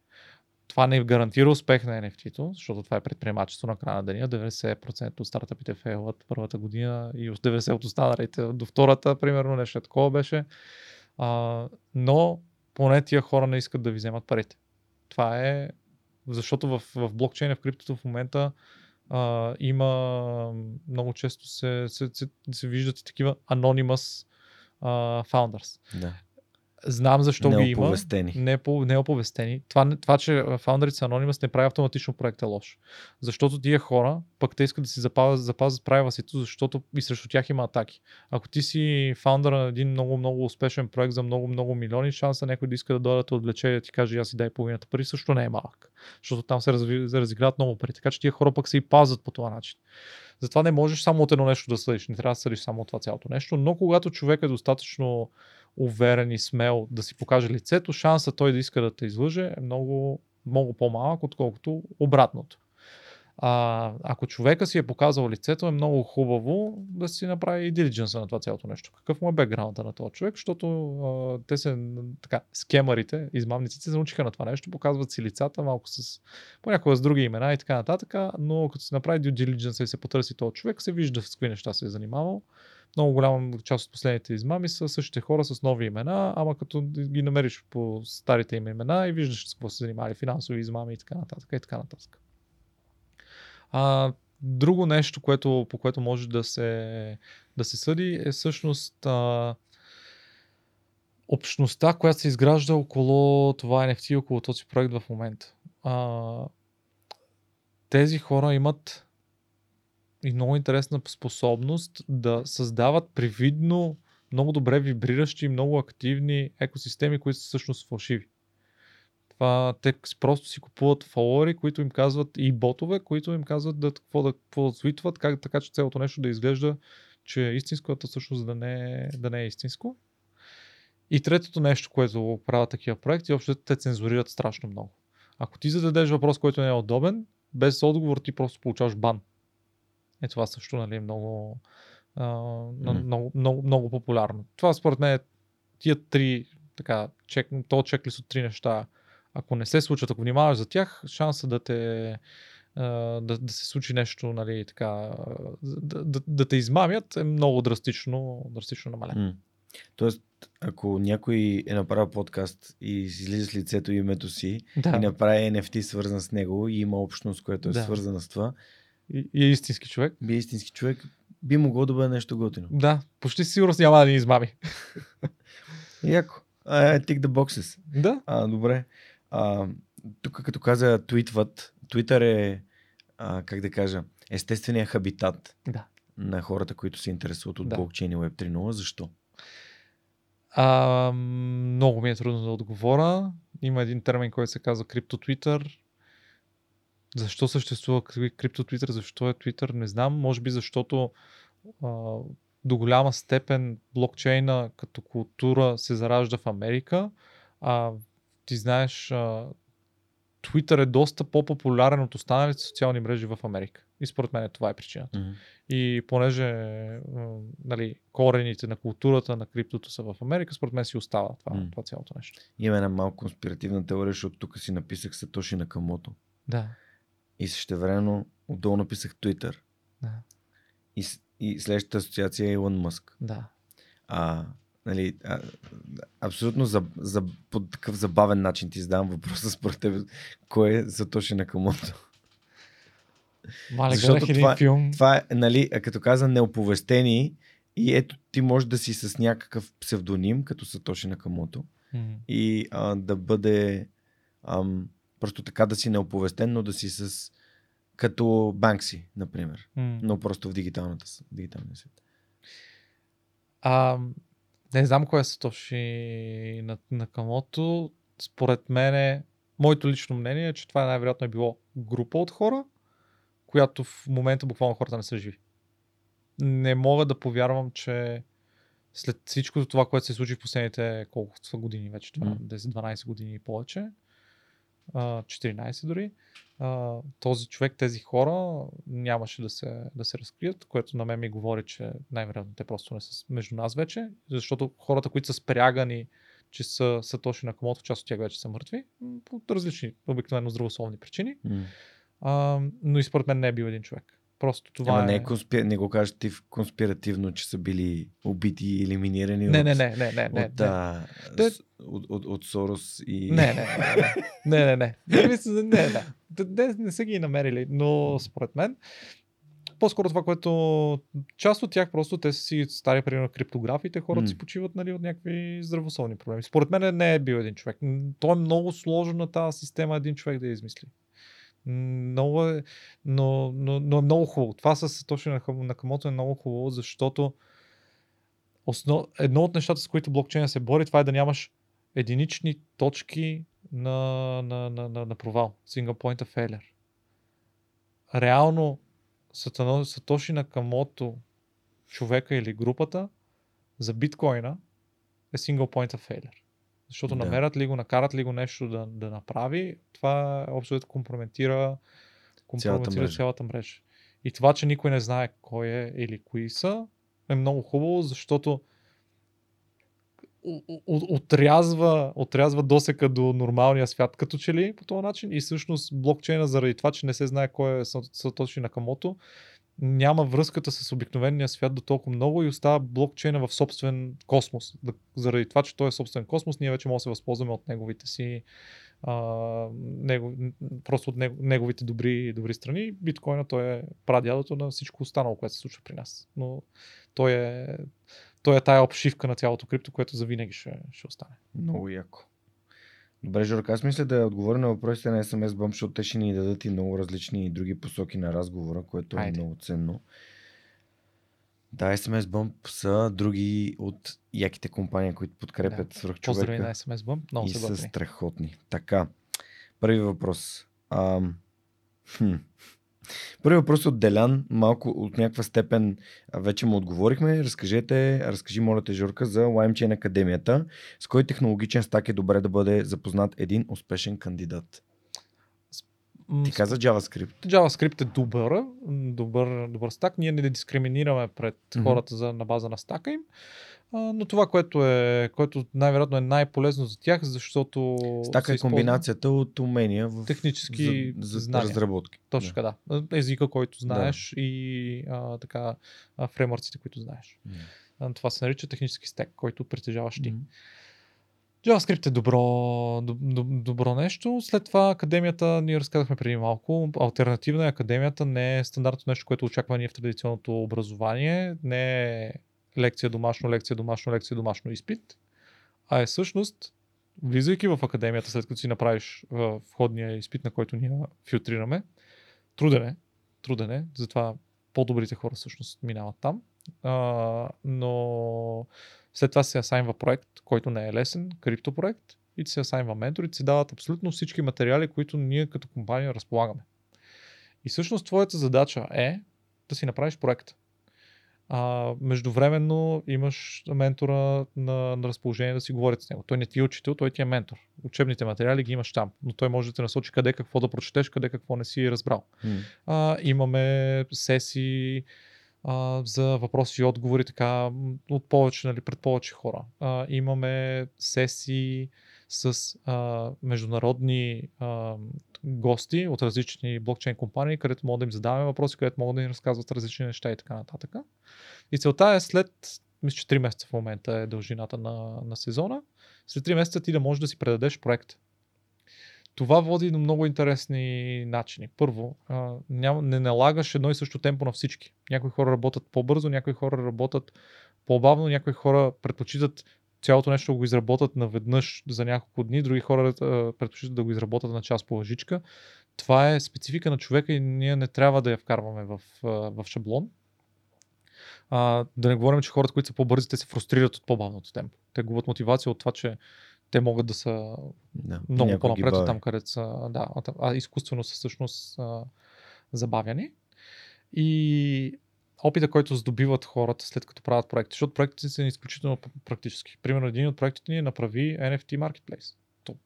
Това не гарантира успех на NFT-то, защото това е предприемачество на края на деня. 90% от стартъпите фейлват първата година и 90% от останалите до втората, примерно, нещо такова беше. А, но поне тия хора не искат да ви вземат парите. Това е защото в, в блокчейна, в криптото в момента а, има много често се, се, се, се виждат и такива anonymous а, founders. Да. Знам защо ги има. Неоповестени. Не, по, не оповестени. Това, това, че фаундърите са Anonymous не прави автоматично проекта лош. Защото тия хора, пък те искат да си запазят, запазят privacy защото и срещу тях има атаки. Ако ти си фаундър на един много, много успешен проект за много, много милиони, шанса някой да иска да дойде да отвлече и да ти каже, аз си дай половината пари, също не е малък. Защото там се разви, разиграват много пари. Така че тия хора пък се и пазят по този начин. Затова не можеш само от едно нещо да съдиш. Не трябва да съдиш само от това цялото нещо. Но когато човек е достатъчно уверен и смел да си покаже лицето, шанса той да иска да те излъже е много, много по-малък, отколкото обратното. А, ако човека си е показал лицето, е много хубаво да си направи и дилидженса на това цялото нещо. Какъв му е бекграунда на този човек, защото а, те се, така, скемарите, измамниците се научиха на това нещо, показват си лицата малко с, понякога с други имена и така нататък, но като се направи due diligence и се потърси този човек, се вижда с какви неща се е занимавал. Много голяма част от последните измами са същите хора с нови имена, ама като ги намериш по старите им имена и виждаш с какво се занимавали, финансови измами и така нататък и така нататък. А, друго нещо, което, по което може да се, да се съди е всъщност а, общността, която се изгражда около това NFT, около този проект в момента. А, тези хора имат и много интересна способност да създават привидно много добре вибриращи, много активни екосистеми, които са всъщност фалшиви. Това, те просто си купуват фолуари, които им казват и ботове, които им казват да, какво да, какво да свитват, как, така че цялото нещо да изглежда, че е истинско, а всъщност да не, е- да не е истинско. И третото нещо, което правят такива проекти, общо те цензурират страшно много. Ако ти зададеш въпрос, който не е удобен, без отговор ти просто получаваш бан. Е, това също нали, е много, а, Мгм. много, много, много популярно. Това според мен е тия три, така, чек, то чеклист от три неща, ако не се случат, ако внимаваш за тях, шанса да те да, да се случи нещо, нали, така, да, да, да те измамят е много драстично, драстично намален. М. Тоест, ако някой е направил подкаст и излиза с лицето и името си Да. и направи NFT свързан с него и има общност, която е Да. свързана с това, И, и е истински човек. би истински човек, би могло да бъде нещо готино. Да, почти сигурно няма да ни измами. Яко. I tick the boxes. Да. А, добре. А, тук като каза твитват, Twitter е, а, как да кажа, естественият хабитат Да. на хората, които се интересуват от Да. блокчейн и Web 3.0. Защо? А, много ми е трудно да отговоря. Има един термин, който се казва крипто Twitter. Защо съществува крипто Twitter? Защо е Twitter? Не знам. Може би защото а, до голяма степен блокчейна като култура се заражда в Америка, А, ти знаеш, а, Twitter е доста по-популярен от останалите социални мрежи в Америка. И според мен това е причината. Мгм. И понеже нали, корените на културата на криптото са в Америка, според мен си остава това, М. това цялото нещо. Има една малко конспиративна теория, защото тук си написах Сатоши Накамото. Да. И същевременно отдолу написах Twitter. Да. И, и следващата асоциация е Илон Мъск. да. А, нали, а, абсолютно за, за, по такъв забавен начин ти задавам въпроса според теб. Кой е Сатоши Накамото? Мале, Защото това- филм. Това е, нали, като каза, неоповестени и ето ти може да си с някакъв псевдоним, като Сатоши Накамото М. и а, да бъде ам, просто така да си неоповестен, но да си с като Банкси, например. М. Но просто в дигиталната, дигиталния свет. А, не знам кой е Сатоши на, на Камото. Според мен, е- моето лично мнение е, че това най-вероятно е било група от хора, която в момента буквално хората не са живи. Не мога да повярвам, че след всичко това, което се случи в последните колко са години вече, това, М. 10-12 години и повече, 14 дори, този човек, тези хора нямаше да се, да се разкрият, което на мен ми говори, че най-вероятно те просто не са между нас вече, защото хората, които са спрягани, че са Сатоши Накамото, част от тях вече са мъртви, по различни, обикновено здравословни причини, М. а, но и според мен не е бил един човек. Просто това Ама е... не, е конспи... не го кажеш ти конспиративно, че са били убити и елиминирани Не, от, не, не, не, не, не, от, не. а, Те- от, от, от Сорос и... Не, не, не, не, не, не, не, не, не, не, не, са ги намерили, но според мен, по-скоро това, което част от тях просто те са си стари, примерно криптографите, хората М. си почиват нали, от някакви здравословни проблеми. Според мен не е бил един човек. То е много сложно на тази система един човек да я измисли. Много е, но, но, но е много хубаво. Това с точно на, на Камото е много хубаво, защото основ... едно от нещата, с които блокчейна се бори, това е да нямаш единични точки на, на, на, на, на провал. Single point of failure. Реално Сатано- Сатоши Накамото, човека или групата, за биткоина е single point of failure. Защото Да. намерят ли го, накарат ли го нещо да, да направи, това общо взето компрометира, компрометира мрежа. цялата мрежа. И това, че никой не знае кой е или кои са, е много хубаво, защото отрязва, отрязва досека до нормалния свят, като че ли по този начин. И всъщност блокчейна, заради това, че не се знае кой е Са- Сатоши Накамото, няма връзката с обикновения свят до толкова много и остава блокчейна в собствен космос. Заради това, че той е собствен космос, ние вече можем да се възползваме от неговите си а, него, просто от него, неговите добри, добри страни. Биткоина той е прадядото на всичко останало, което се случва при нас. Но той е, той е тая обшивка на цялото крипто, което завинаги ще, ще остане. Много яко. Добре, Жорка, аз мисля да отговоря на въпросите на SMS Bump, защото те ще ни дадат и много различни други посоки на разговора, което е Айде. много ценно. Да, SMS Bump са други от яките компании, които подкрепят да. Поздрави свръхчовека. на SMS Bump. Много и са са страхотни. Така, първи въпрос. Ам, хм. Първи въпрос е от Делян, малко от някаква степен вече му отговорихме. Разкажете, разкажи, моля те, Жорка, за LimeChain Академията. С кой технологичен стак е добре да бъде запознат един успешен кандидат? Ти каза JavaScript. JavaScript е добър, добър, добър стак. Ние не дискриминираме пред хората за, на база на стака им. Но това, което, е, което най-вероятно е най-полезно за тях, защото. Стака се е комбинацията от умения в Технически за, за знания. разработки. Точно така, да. Езика, който знаеш и а, така, а, фреймворците, които знаеш. Да. А, това се нарича технически стек, който притежаваш ти. Мгм. JavaScript е добро, доб- доб- добро нещо. След това академията, ние разказахме преди малко, альтернативна е академията, не е стандартно нещо, което очаква ние в традиционното образование, не е лекция домашно, лекция домашно, лекция домашно изпит, а е всъщност, влизайки в академията, след като си направиш входния изпит, на който ние филтрираме, труден е, труден е, затова по-добрите хора всъщност минават там, а, но след това се асайнва проект, който не е лесен, криптопроект, и ти се асайнва ментор и ти дават абсолютно всички материали, които ние като компания разполагаме. И всъщност твоята задача е да си направиш проекта. А, междувременно имаш ментора на, на разположение да си говорите с него. Той не ти е учител, той ти е ментор. Учебните материали ги имаш там, но той може да те насочи къде какво да прочетеш, къде какво не си разбрал. М. А, имаме сесии а, за въпроси и отговори така от повече, нали, пред повече хора. А, имаме сесии с а, международни а, гости от различни блокчейн компании, където могат да им задаваме въпроси, където могат да ни разказват различни неща и така нататък. И целта е след, мисля, че 3 месеца в момента е дължината на, на сезона, след 3 месеца ти да можеш да си предадеш проект. Това води до много интересни начини. Първо, а, няма, не налагаш едно и също темпо на всички. Някои хора работят по-бързо, някои хора работят по-бавно, някои хора предпочитат цялото нещо го изработят наведнъж за няколко дни, други хора предпочитат да го изработят на час по лъжичка. Това е специфика на човека и ние не трябва да я вкарваме в, в шаблон. А, да не говорим, че хората, които са по-бързи, те се фрустрират от по-бавното темпо. Те губят мотивация от това, че те могат да са Да. много по-напред от там, където са, да, а изкуствено са всъщност а, забавяни. И опита, който здобиват хората след като правят проекти, защото проектите са изключително практически. Примерно един от проектите ни е направи NFT Marketplace. То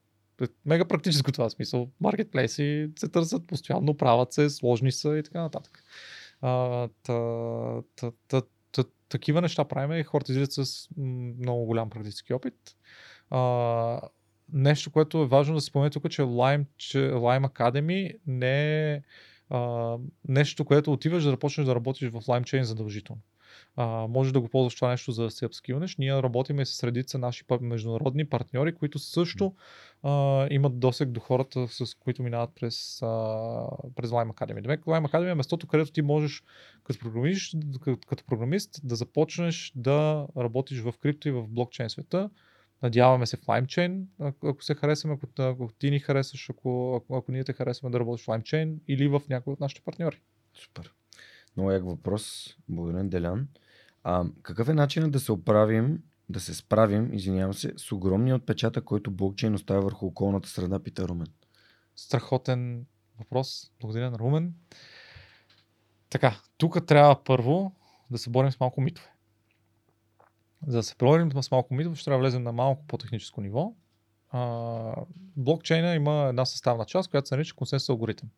е мега практическо това смисъл. Маркетплейси се търсят постоянно, правят се, сложни са и така нататък. А, та, та, та, та, такива неща правим и хората излизат с много голям практически опит. А, нещо, което е важно да се спомне тук, че Lime, че Lime Academy не е а, нещо, което отиваш да започнеш да работиш в Lime Chain задължително. А, може да го ползваш това нещо за да се апскилнеш. Ние работим и с редица наши международни партньори, които също а, имат досег до хората, с които минават през, а, през Lime Academy. Демек, Lime Academy е местото, където ти можеш като програмист, като програмист да започнеш да работиш в крипто и в блокчейн света. Надяваме се в LimeChain, ако се харесаме, ако, ако ти ни харесаш, ако, ако, ако ние те харесваме да работиш в LimeChain или в някой от нашите партньори. Супер. Много як въпрос. Благодаря, Делян. А, какъв е начинът да се оправим, да се справим, извинявам се, с огромния отпечатък, който блокчейн оставя върху околната среда, пита Румен? Страхотен въпрос. Благодаря на Румен. Така, тук трябва първо да се борим с малко митове. За да се борим с малко митове, ще трябва да влезем на малко по-техническо ниво. А, блокчейна има една съставна част, която се нарича консенсус алгоритъм.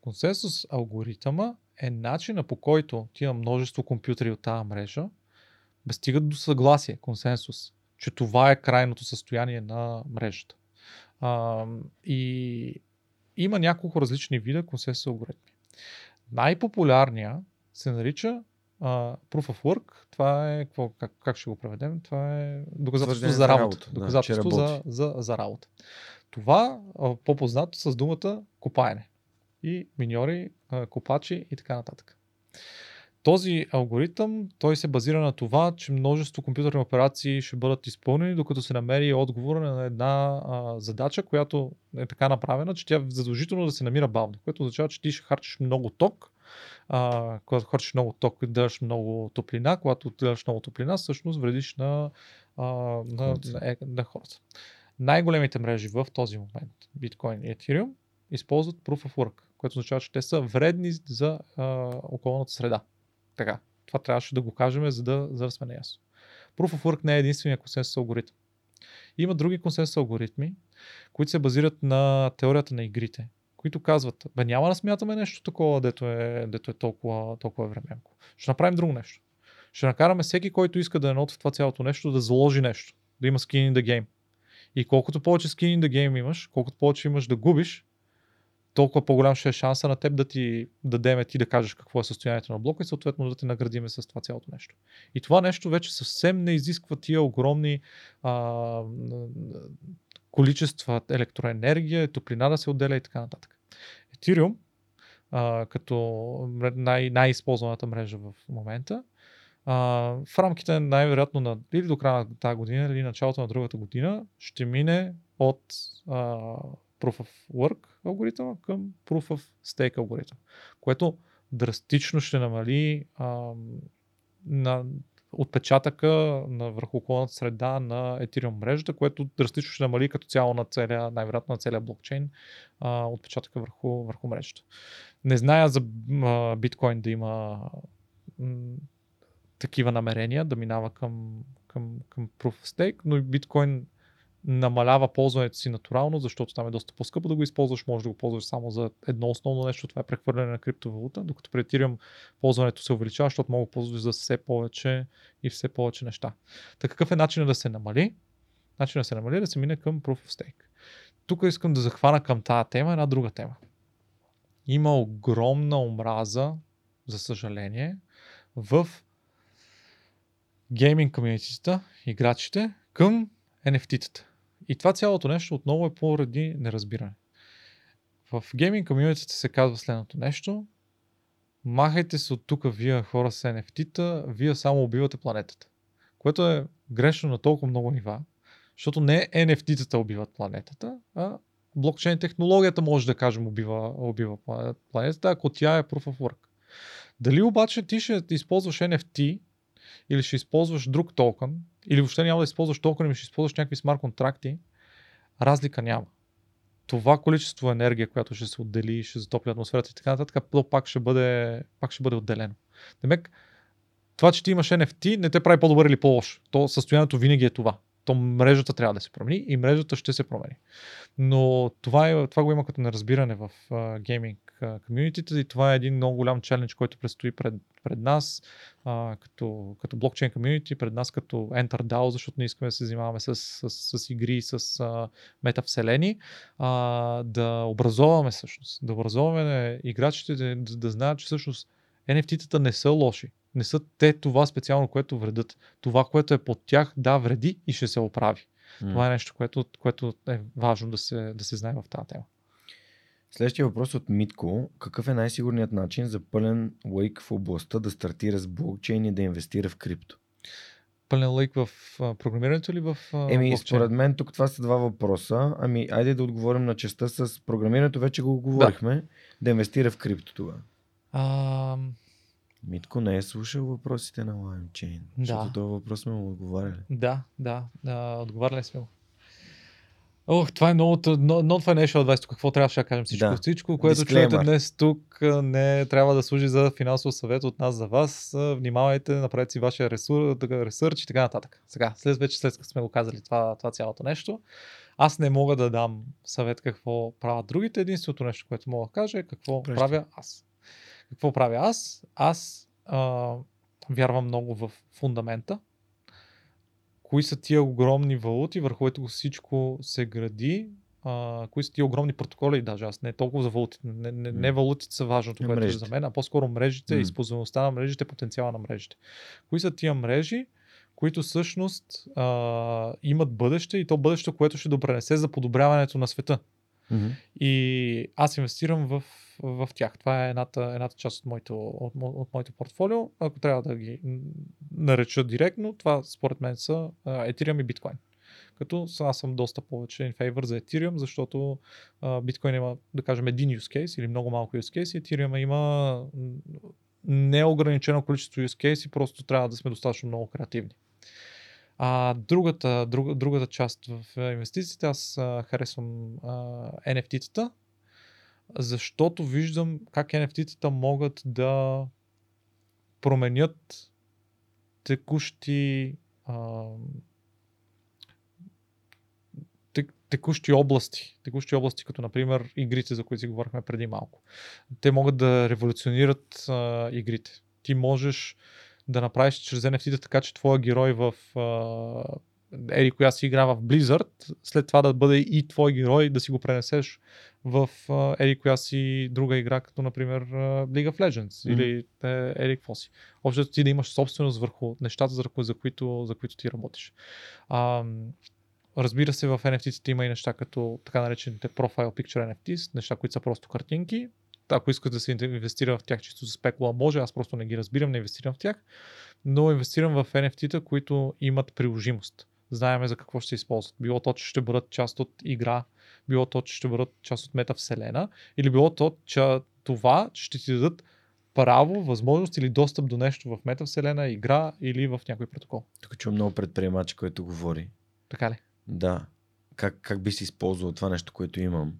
Консенсус алгоритъма е начина по който тия множество компютри от тази мрежа стигат до съгласие, консенсус, че това е крайното състояние на мрежата. А, и има няколко различни вида консенсус алгоритми. Най-популярният се нарича а, Proof of Work. Това е, какво, как, как ще го преведем? Това е доказателство за работа. работа, доказателство за, за, за работа. Това а, по-познато с думата копаене. И миньори, а, копачи и така нататък. Този алгоритъм, той се базира на това, че множество компютърни операции ще бъдат изпълнени, докато се намери отговор на една а, задача, която е така направена, че тя задължително да се намира бавно, което означава, че ти ще харчиш много ток, а, когато харчиш много ток и дадеш много топлина, когато дадеш много топлина, всъщност вредиш на, а, на, на, е- на хората. Най-големите мрежи в този момент, биткоин и Ethereum, използват Proof of Work, което означава, че те са вредни за а, околната среда. Така, това трябваше да го кажем, за да, за да сме наясно. Proof of Work не е единствения консенсус алгоритъм. Има други консенсус алгоритми, които се базират на теорията на игрите, които казват, бе няма да смятаме нещо такова, дето е, дето е толкова, толкова временко. Ще направим друго нещо. Ще накараме всеки, който иска да е нот в това цялото нещо, да заложи нещо, да има skin in the game. И колкото повече skin in the game имаш, колкото повече имаш да губиш, толкова по-голям ще е шанса на теб да ти дадеме ти да кажеш какво е състоянието на блока и съответно да те наградиме с това цялото нещо. И това нещо вече съвсем не изисква тия огромни а, количества електроенергия, топлина да се отделя и така нататък. Ethereum, а, като най- най-използваната мрежа в момента, а, в рамките най-вероятно на или до края на тази година, или началото на другата година, ще мине от а, Proof of Work алгоритъма към Proof of Stake алгоритъм, което драстично ще намали а, на отпечатъка на върху околната среда на Ethereum мрежата, което драстично ще намали като цяло на целия, най-вероятно на целия блокчейн а, отпечатъка върху, върху мрежата. Не зная за а, биткоин да има м, такива намерения да минава към, към, към Proof of Stake, но и биткоин намалява ползването си натурално, защото там е доста по-скъпо да го използваш, може да го ползваш само за едно основно нещо, това е прехвърляне на криптовалута, докато при Ethereum ползването се увеличава, защото мога да ползваш за все повече и все повече неща. Така какъв е начинът да се намали? Начинът да се намали е да се мине към Proof of Stake. Тук искам да захвана към тази тема една друга тема. Има огромна омраза, за съжаление, в гейминг комьюнитита, играчите, към NFT-тата. И това цялото нещо отново е поради неразбиране. В гейминг комьюнитите се казва следното нещо. Махайте се от тук вие хора с NFT-та, вие само убивате планетата. Което е грешно на толкова много нива, защото не NFT-тата убиват планетата, а блокчейн технологията може да кажем убива, убива планетата, ако тя е proof of work. Дали обаче ти ще използваш NFT или ще използваш друг токен, или въобще няма да използваш токен, ами ще използваш някакви смарт контракти, разлика няма. Това количество енергия, която ще се отдели, ще затопли атмосферата и така нататък, то пак ще бъде, пак ще бъде отделено. Демек, това, че ти имаш NFT, не те прави по-добър или по-лош. То състоянието винаги е това то мрежата трябва да се промени и мрежата ще се промени. Но това, е, това го има като неразбиране в гейминг комьюнитите и това е един много голям челендж, който предстои пред, пред нас uh, като, като блокчейн комьюнити, пред нас като Enter DAO, защото не искаме да се занимаваме с, с, с, игри, с uh, метавселени, uh, да образоваме всъщност, да образоваме играчите да, да знаят, че всъщност NFT-тата не са лоши не са те това специално, което вредят. Това, което е под тях, да, вреди и ще се оправи. Mm. Това е нещо, което, което е важно да се, да се знае в тази тема. Следващия въпрос от Митко. Какъв е най-сигурният начин за пълен лейк в областта да стартира с блокчейн и да инвестира в крипто? Пълен лейк в а, програмирането или в а, Еми, блокчейн? според мен тук това са два въпроса. Ами, айде да отговорим на частта с програмирането. Вече го говорихме. Да, да инвестира в крипто тогава. Митко не е слушал въпросите на LimeChain, да. защото този въпрос сме му отговаряли. Да, да, да отговаряли сме му. Ох, това е много, not financial advice, какво трябваше да кажем всичко. Да. Всичко, което Disclaimer. чуете днес тук, не трябва да служи за финансов съвет от нас за вас. Внимавайте, направете си вашия ресур, ресърч и така нататък. Сега, след вече след като сме го казали това, това цялото нещо, аз не мога да дам съвет какво правят другите. Единственото нещо, което мога да кажа е какво Преща. правя аз. Какво правя аз? Аз а, вярвам много в фундамента. Кои са тия огромни валути, върху които всичко се гради, а, кои са тия огромни протоколи, даже аз не толкова за валутите, не, не, не валутите са важното, което е за мен, а по-скоро мрежите, mm. използваността на мрежите, потенциала на мрежите. Кои са тия мрежи, които всъщност а, имат бъдеще и то бъдеще, което ще допренесе за подобряването на света. Mm-hmm. И аз инвестирам в, в тях. Това е едната, едната част от моето, от, от моето портфолио. Ако трябва да ги нареча директно, това според мен са Ethereum и Bitcoin. Като аз съм доста повече in за Ethereum, защото биткоин има, да кажем, един use case или много малко use case. Ethereum има неограничено количество use case и просто трябва да сме достатъчно много креативни. А, другата, друг, другата част в инвестициите, аз а, харесвам а, NFT-тата, защото виждам как NFT-тата могат да променят текущи а, текущи области. Текущи области, като например игрите, за които си говорихме преди малко. Те могат да революционират а, игрите. Ти можеш да направиш чрез NFT така, че твоя герой в ери коя си игра в Blizzard, след това да бъде и твой герой да си го пренесеш в ери коя си друга игра, като например League of Legends mm-hmm. или ери какво си. Общо ти да имаш собственост върху нещата, за, за, които, за които ти работиш. А, разбира се, в NFT-тите има и неща като така наречените Profile Picture NFTs, неща, които са просто картинки, ако искате да се инвестира в тях чисто за спекула, може, аз просто не ги разбирам, не инвестирам в тях, но инвестирам в NFT-та, които имат приложимост. Знаеме за какво ще се използват. Било то, че ще бъдат част от игра, било то, че ще бъдат част от метавселена, или било то, че това ще ти дадат право, възможност или достъп до нещо в метавселена, игра или в някой протокол. Тук чувам много предприемач, който говори. Така ли? Да. Как, как би си използвал това нещо, което имам,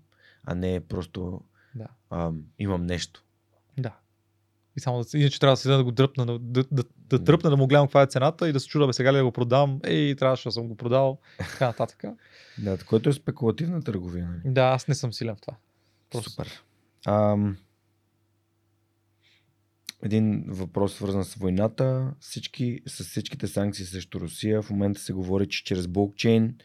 а не просто да. а, имам нещо. Да. И само да, иначе трябва да седа да го дръпна, да, да, да, да дръпна, да му гледам каква е цената и да се чуда, бе сега ли да го продам, ей, трябваше да съм го продал, така нататък. Да, което е спекулативна търговия. Нали? Да, аз не съм силен в това. Просто. Супер. Ам... Един въпрос свързан с войната. Всички, с всичките санкции срещу Русия в момента се говори, че чрез блокчейн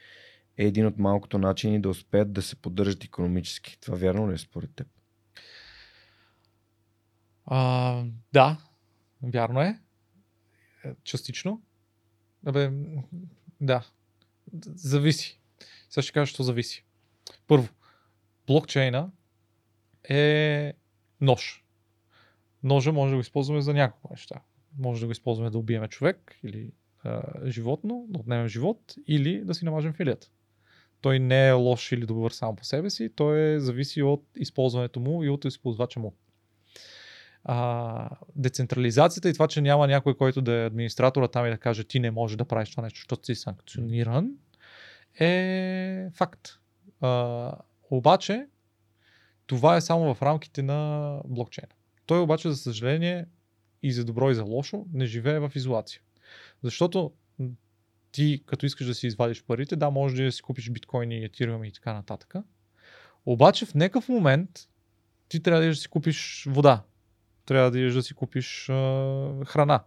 е един от малкото начини да успеят да се поддържат економически. Това вярно ли е според теб? А, да, вярно е. Частично. Абе, да. Зависи. Сега ще кажа, що зависи. Първо, блокчейна е нож. Ножа може да го използваме за няколко неща. Може да го използваме да убиеме човек или а, животно, да отнемем живот или да си намажем филията. Той не е лош или добър само по себе си, той е зависи от използването му и от използвача му а, децентрализацията и това, че няма някой, който да е администратора там и да каже ти не можеш да правиш това нещо, защото си санкциониран, е факт. А, обаче, това е само в рамките на блокчейна. Той обаче, за съжаление, и за добро и за лошо, не живее в изолация. Защото ти, като искаш да си извадиш парите, да, може да си купиш биткоини, етириуми и така нататък. Обаче в някакъв момент ти трябва да си купиш вода, трябва да идеш да си купиш а, храна.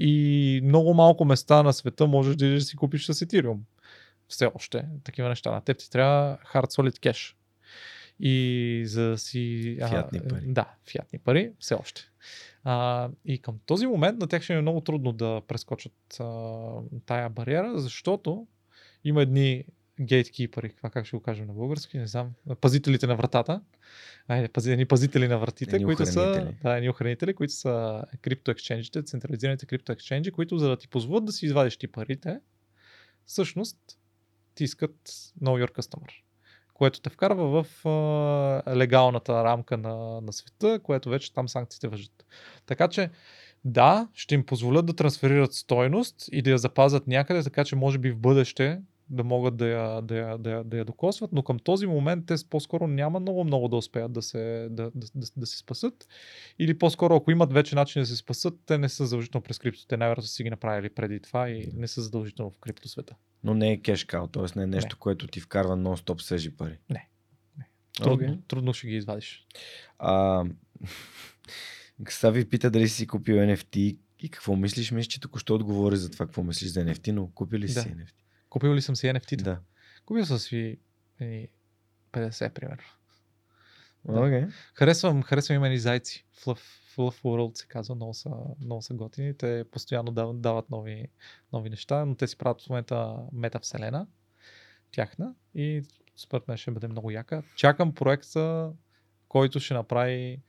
И много малко места на света можеш да идеш да си купиш с Ethereum. Все още такива неща. На теб ти трябва hard solid cash. И за да си... Фиатни а, пари. Да, фиатни пари, все още. А, и към този момент на тях ще е много трудно да прескочат а, тая бариера, защото има едни гейткипъри, това как ще го кажем на български, не знам, пазителите на вратата, айде, пази, едни пазители на вратите, едни които са, да, едни охранители, които са криптоексченджите, централизираните криптоексченджи, които за да ти позволят да си извадиш ти парите, всъщност ти искат know your customer, което те вкарва в а, легалната рамка на, на света, което вече там санкциите въжат. Така че, да, ще им позволят да трансферират стойност и да я запазят някъде, така че може би в бъдеще да могат да я, да, я, да, я, да я докосват, но към този момент те по-скоро няма много-много да успеят да се, да, да, да, да се спасат. Или по-скоро, ако имат вече начин да се спасат, те не са задължително през крипто. Те най-вероятно са си ги направили преди това и не са задължително в крипто света. Но не е кешкал, т.е. не е нещо, не. което ти вкарва нон-стоп свежи пари. Не. не. Трудно, okay. трудно ще ги извадиш. А, Сави пита дали си купил NFT и какво мислиш? Мислиш, че току-що отговори за това, какво мислиш за NFT, но купи ли си да. NFT? Купил ли съм си NFT-та? Да. Купил съм си 50, примерно. Okay. Да. Харесвам, харесвам имени зайци. Fluff, Fluff World се казва, много са, много са готини. Те постоянно дават, дават нови, нови неща, но те си правят в момента метавселена, тяхна и според мен ще бъде много яка. Чакам проекта, който ще направи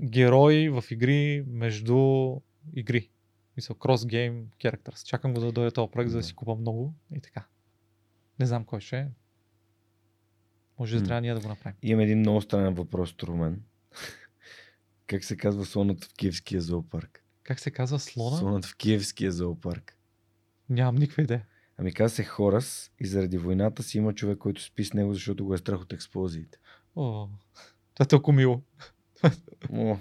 герои в игри между игри. Мисъл, cross game characters. Чакам го да дойде този проект, за да си купа много и така. Не знам кой ще е. Може да трябва ние да го направим. Имам един много странен въпрос, Трумен. как се казва слонът в Киевския зоопарк? Как се казва слона? Слонът в Киевския зоопарк. Нямам никаква идея. Ами казва се Хорас и заради войната си има човек, който спи с него, защото го е страх от експлозиите. О, това е толкова мило. О,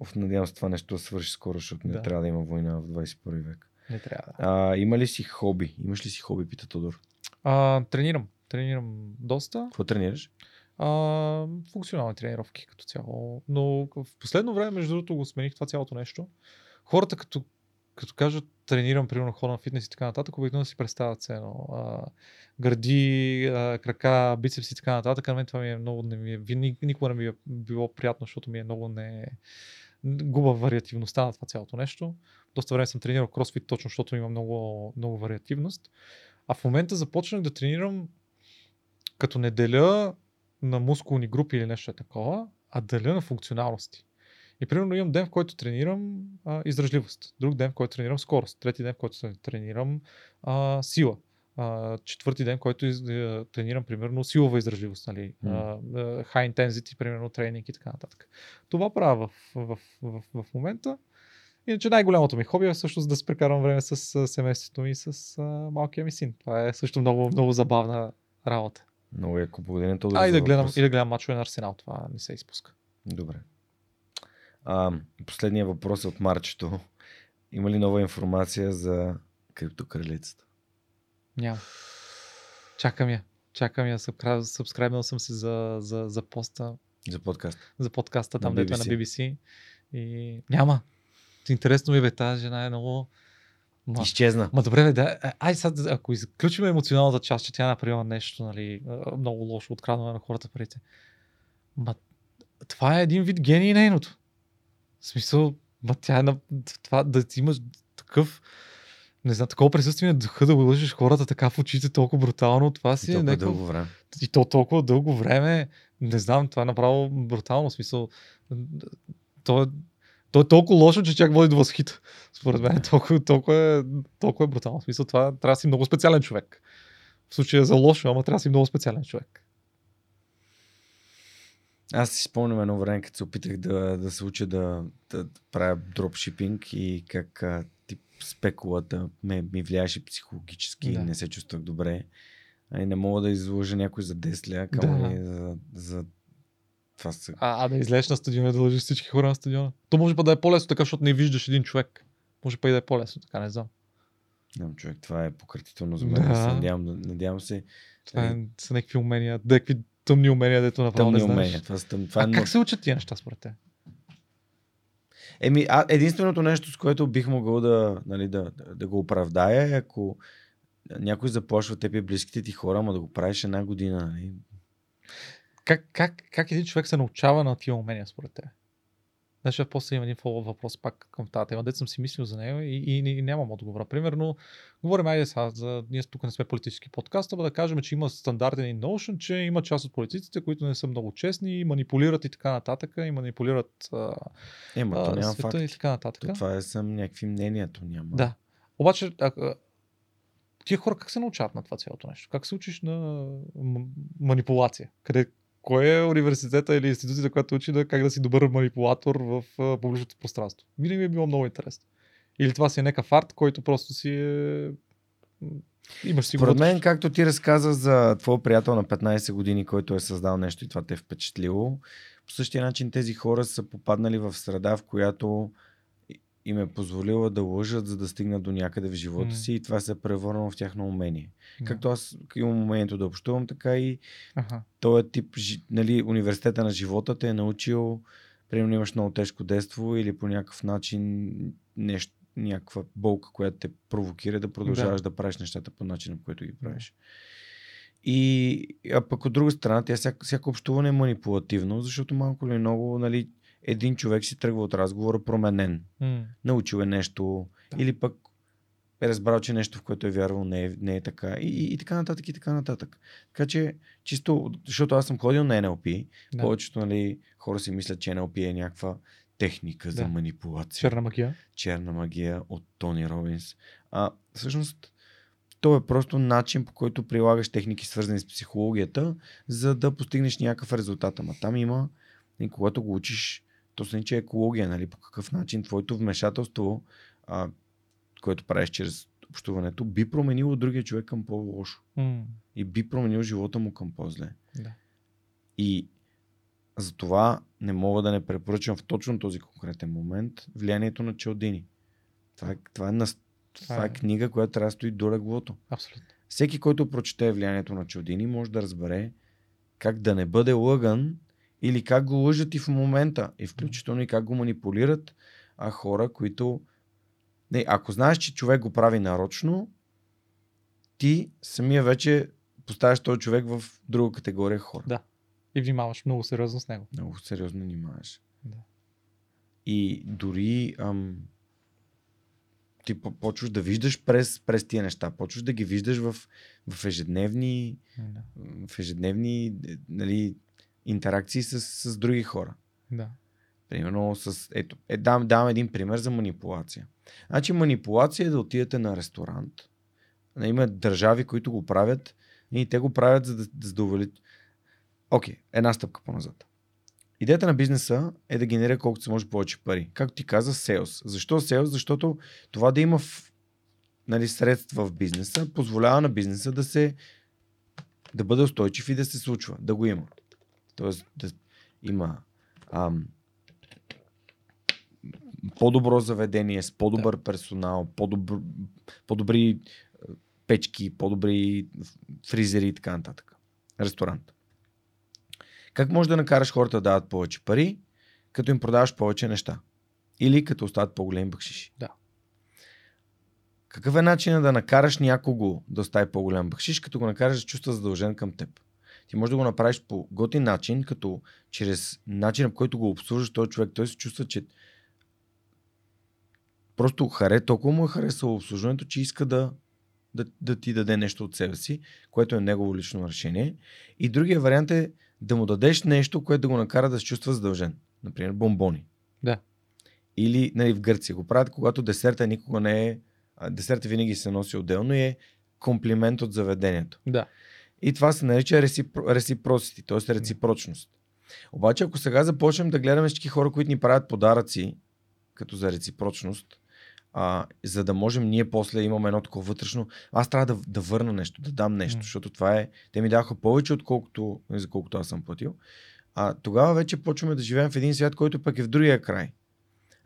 Оф, надявам се това нещо да свърши скоро, защото не Да. трябва да има война в 21 век. Не трябва. А, има ли си хоби? Имаш ли си хоби, пита Тодор? А, тренирам. Тренирам доста. Какво тренираш? А, функционални тренировки като цяло. Но в последно време, между другото, го смених това цялото нещо. Хората, като, като кажат тренирам, примерно, хора на фитнес и така нататък, обикновено си представят се едно. Гърди, а, крака, бицепси и така нататък. На мен това ми е много, не ми е, никога не ми е било приятно, защото ми е много не губа вариативността на това цялото нещо. Доста време съм тренирал кросфит, точно защото има много, много вариативност. А в момента започнах да тренирам като не деля на мускулни групи или нещо такова, а деля на функционалности. И примерно имам ден, в който тренирам а, издръжливост, друг ден, в който тренирам скорост, трети ден, в който тренирам а, сила, а, четвърти ден, в който из, а, тренирам примерно силова издръжливост, нали, а, а, high intensity, примерно тренинг и така нататък. Това правя в, в, в, в, в момента. Иначе най-голямото ми хоби е всъщност да се прекарвам време с семейството ми и с а, малкия ми син. Това е също много, много забавна работа. Много яко благодаря Тодор. А и за да гледам, и да гледам мачове на Арсенал. Това не се изпуска. Добре. А, последния въпрос е от Марчето. Има ли нова информация за криптокралицата? Няма. Чакам я. Чакам я. Сабскрайбнал съм се за, за, за поста. За подкаст. За подкаста, там дето е на BBC. И няма. Интересно ми бе, тази жена е много... Ма, Изчезна. Ма добре, бе, да, ай сега, ако изключим емоционалната част, че тя е направила нещо, нали, много лошо, открадване на хората парите. Ма, това е един вид гений нейното. В смисъл, ма тя е на това да ти имаш такъв не знам, такова присъствие на духа да лъжеш хората така в очите толкова брутално, това си и е някакво... дълго време. И то толкова дълго време, не знам, това е направо брутално, смисъл. То е, то е толкова лошо, че чак води до възхита. Според мен толкова, толкова, е, толкова е брутално. В смисъл, това трябва да си много специален човек. В случая за лошо, ама трябва да си много специален човек. Аз си спомням едно време, като се опитах да, да се уча да, да правя дропшипинг и как а, тип спекулата ме, ми влияеше психологически да. и не се чувствах добре. А и не мога да изложа някой за 10 ля, камо да. за, за това са... А, а да излезеш на стадиона да лъжиш всички хора на стадиона. То може па да е по-лесно така, защото не виждаш един човек. Може па и да е по-лесно, така не знам. Не, човек, това е пократително за мен. Да. Надявам, надявам се. Това е, са някакви умения, някакви тъмни умения, дето направо тъмни не знаеш. Умения. Това, са, това е а как се учат тия неща според те? Еми, а, единственото нещо, с което бих могъл да, нали, да, да, го оправдая е ако някой заплашва теб и близките ти хора, ама да го правиш една година. Нали? Как, как, как един човек се научава на тия умения според теб? Значи после има един фоллоу въпрос пак към тази тема, дето съм си мислил за него и, и, и, нямам отговора. Примерно, говорим, айде сега, за, ние тук не сме политически подкаст, а да кажем, че има стандартен notion, че има част от политиците, които не са много честни и манипулират и така нататък, и манипулират а, Ема, то няма света факт. и така нататък. То това е съм някакви мнения, то няма. Да. Обаче, а, а, тия хора как се научават на това цялото нещо? Как се учиш на манипулация? Къде, кой е университета или институцията, която учи да как да си добър манипулатор в публичното пространство. Винаги ми е било много интересно. Или това си е някакъв арт, който просто си е... Имаш си Според мен, както ти разказа за твой приятел на 15 години, който е създал нещо и това те е впечатлило, по същия начин тези хора са попаднали в среда, в която им е позволила да лъжат, за да стигнат до някъде в живота mm. си и това се е превърнало в тяхно умение. Yeah. Както аз имам умението да общувам, така и uh-huh. този тип, нали, университета на живота те е научил, примерно имаш много тежко детство или по някакъв начин нещо, някаква болка, която те провокира да продължаваш да, да правиш нещата по начина, по който ги правиш. И а пък от друга страна, тя всяко, всяко общуване е манипулативно, защото малко или много, нали, един човек си тръгва от разговора променен. Mm. Научил е нещо да. или пък е разбрал, че нещо, в което е вярвал, не е, не е така. И, и, и така нататък, и така нататък. Така че, чисто, защото аз съм ходил на NLP, да. повечето нали, хора си мислят, че NLP е някаква техника да. за манипулация. Черна магия. Черна магия от Тони Робинс. А всъщност, то е просто начин по който прилагаш техники свързани с психологията, за да постигнеш някакъв резултат. Ама там има, и когато го учиш то се нарича екология, нали? По какъв начин твоето вмешателство, а, което правиш чрез общуването, би променило другия човек към по-лошо. Mm. И би променил живота му към по-зле. Да. И затова не мога да не препоръчам в точно този конкретен момент влиянието на Челдини. Това е, това е, на, това, това е, е книга, която трябва да стои до леглото. Абсолютно. Всеки, който прочете влиянието на Челдини, може да разбере как да не бъде лъган или как го лъжат и в момента, и включително и как го манипулират а хора, които... Не, ако знаеш, че човек го прави нарочно, ти самия вече поставяш този човек в друга категория хора. Да. И внимаваш много сериозно с него. Много сериозно внимаваш. Да. И дори ам, ти почваш да виждаш през, през тия неща. Почваш да ги виждаш в, в ежедневни, да. в ежедневни нали, интеракции с, с други хора. Да. Примерно с... Ето, е, дам, дам един пример за манипулация. Значи манипулация е да отидете на ресторант. Има държави, които го правят и те го правят за да, за да увеличат. Окей, okay, една стъпка по-назад. Идеята на бизнеса е да генерира колкото се може повече пари. Както ти каза, селс. Защо селс? Защото това да има в, нали, средства в бизнеса позволява на бизнеса да се да бъде устойчив и да се случва, да го има. Тоест да има ам, по-добро заведение, с по-добър да. персонал, по-добр, по-добри е, печки, по-добри фризери и така нататък. Ресторант. Как можеш да накараш хората да дават повече пари, като им продаваш повече неща? Или като остават по-големи бъкшиши? Да. Какъв е начинът да накараш някого да остави по-голям бъкшиш, като го накараш да чувства задължен към теб? Ти можеш да го направиш по готин начин, като чрез начина, по който го обслужваш този човек, той се чувства, че просто харе, толкова му е харесало обслужването, че иска да, да, да ти даде нещо от себе си, което е негово лично решение. И другия вариант е да му дадеш нещо, което да го накара да се чувства задължен. Например, бомбони. Да. Или нали, в Гърция го правят, когато десерта никога не е. Десерта винаги се носи отделно и е комплимент от заведението. Да. И това се нарича ресипросити, т.е. реципрочност. Обаче, ако сега започнем да гледаме всички хора, които ни правят подаръци, като за реципрочност, а, за да можем ние после имаме едно такова вътрешно. Аз трябва да, да върна нещо, да дам нещо, mm. защото това е. Те ми даха повече, отколкото, за колкото аз съм платил. А тогава вече почваме да живеем в един свят, който пък е в другия край.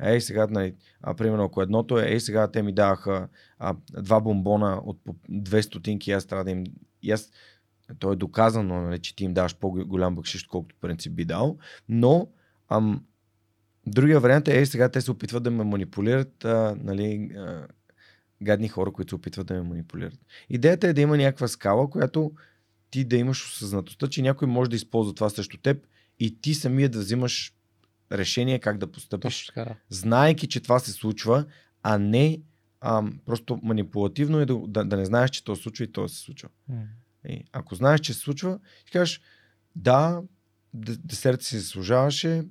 Ей, сега, нали, а, примерно, ако едното е, ей, сега те ми даваха а, два бомбона от по 200 стотинки, аз трябва да им. И аз, то е доказано, нали, че ти им даваш по-голям бъкшиш, колкото принцип би дал, но ам, Другия вариант е, ей, сега те се опитват да ме манипулират, а, нали, а, гадни хора, които се опитват да ме манипулират. Идеята е да има някаква скала, която ти да имаш осъзнатостта, че някой може да използва това срещу теб и ти самия да взимаш решение как да постъпиш, така, да. знайки, че това се случва, а не а, просто манипулативно е да, да, да не знаеш, че то се случва и то се случва. Mm. И, ако знаеш, че се случва, ти кажеш, да, десерт си заслужаваше,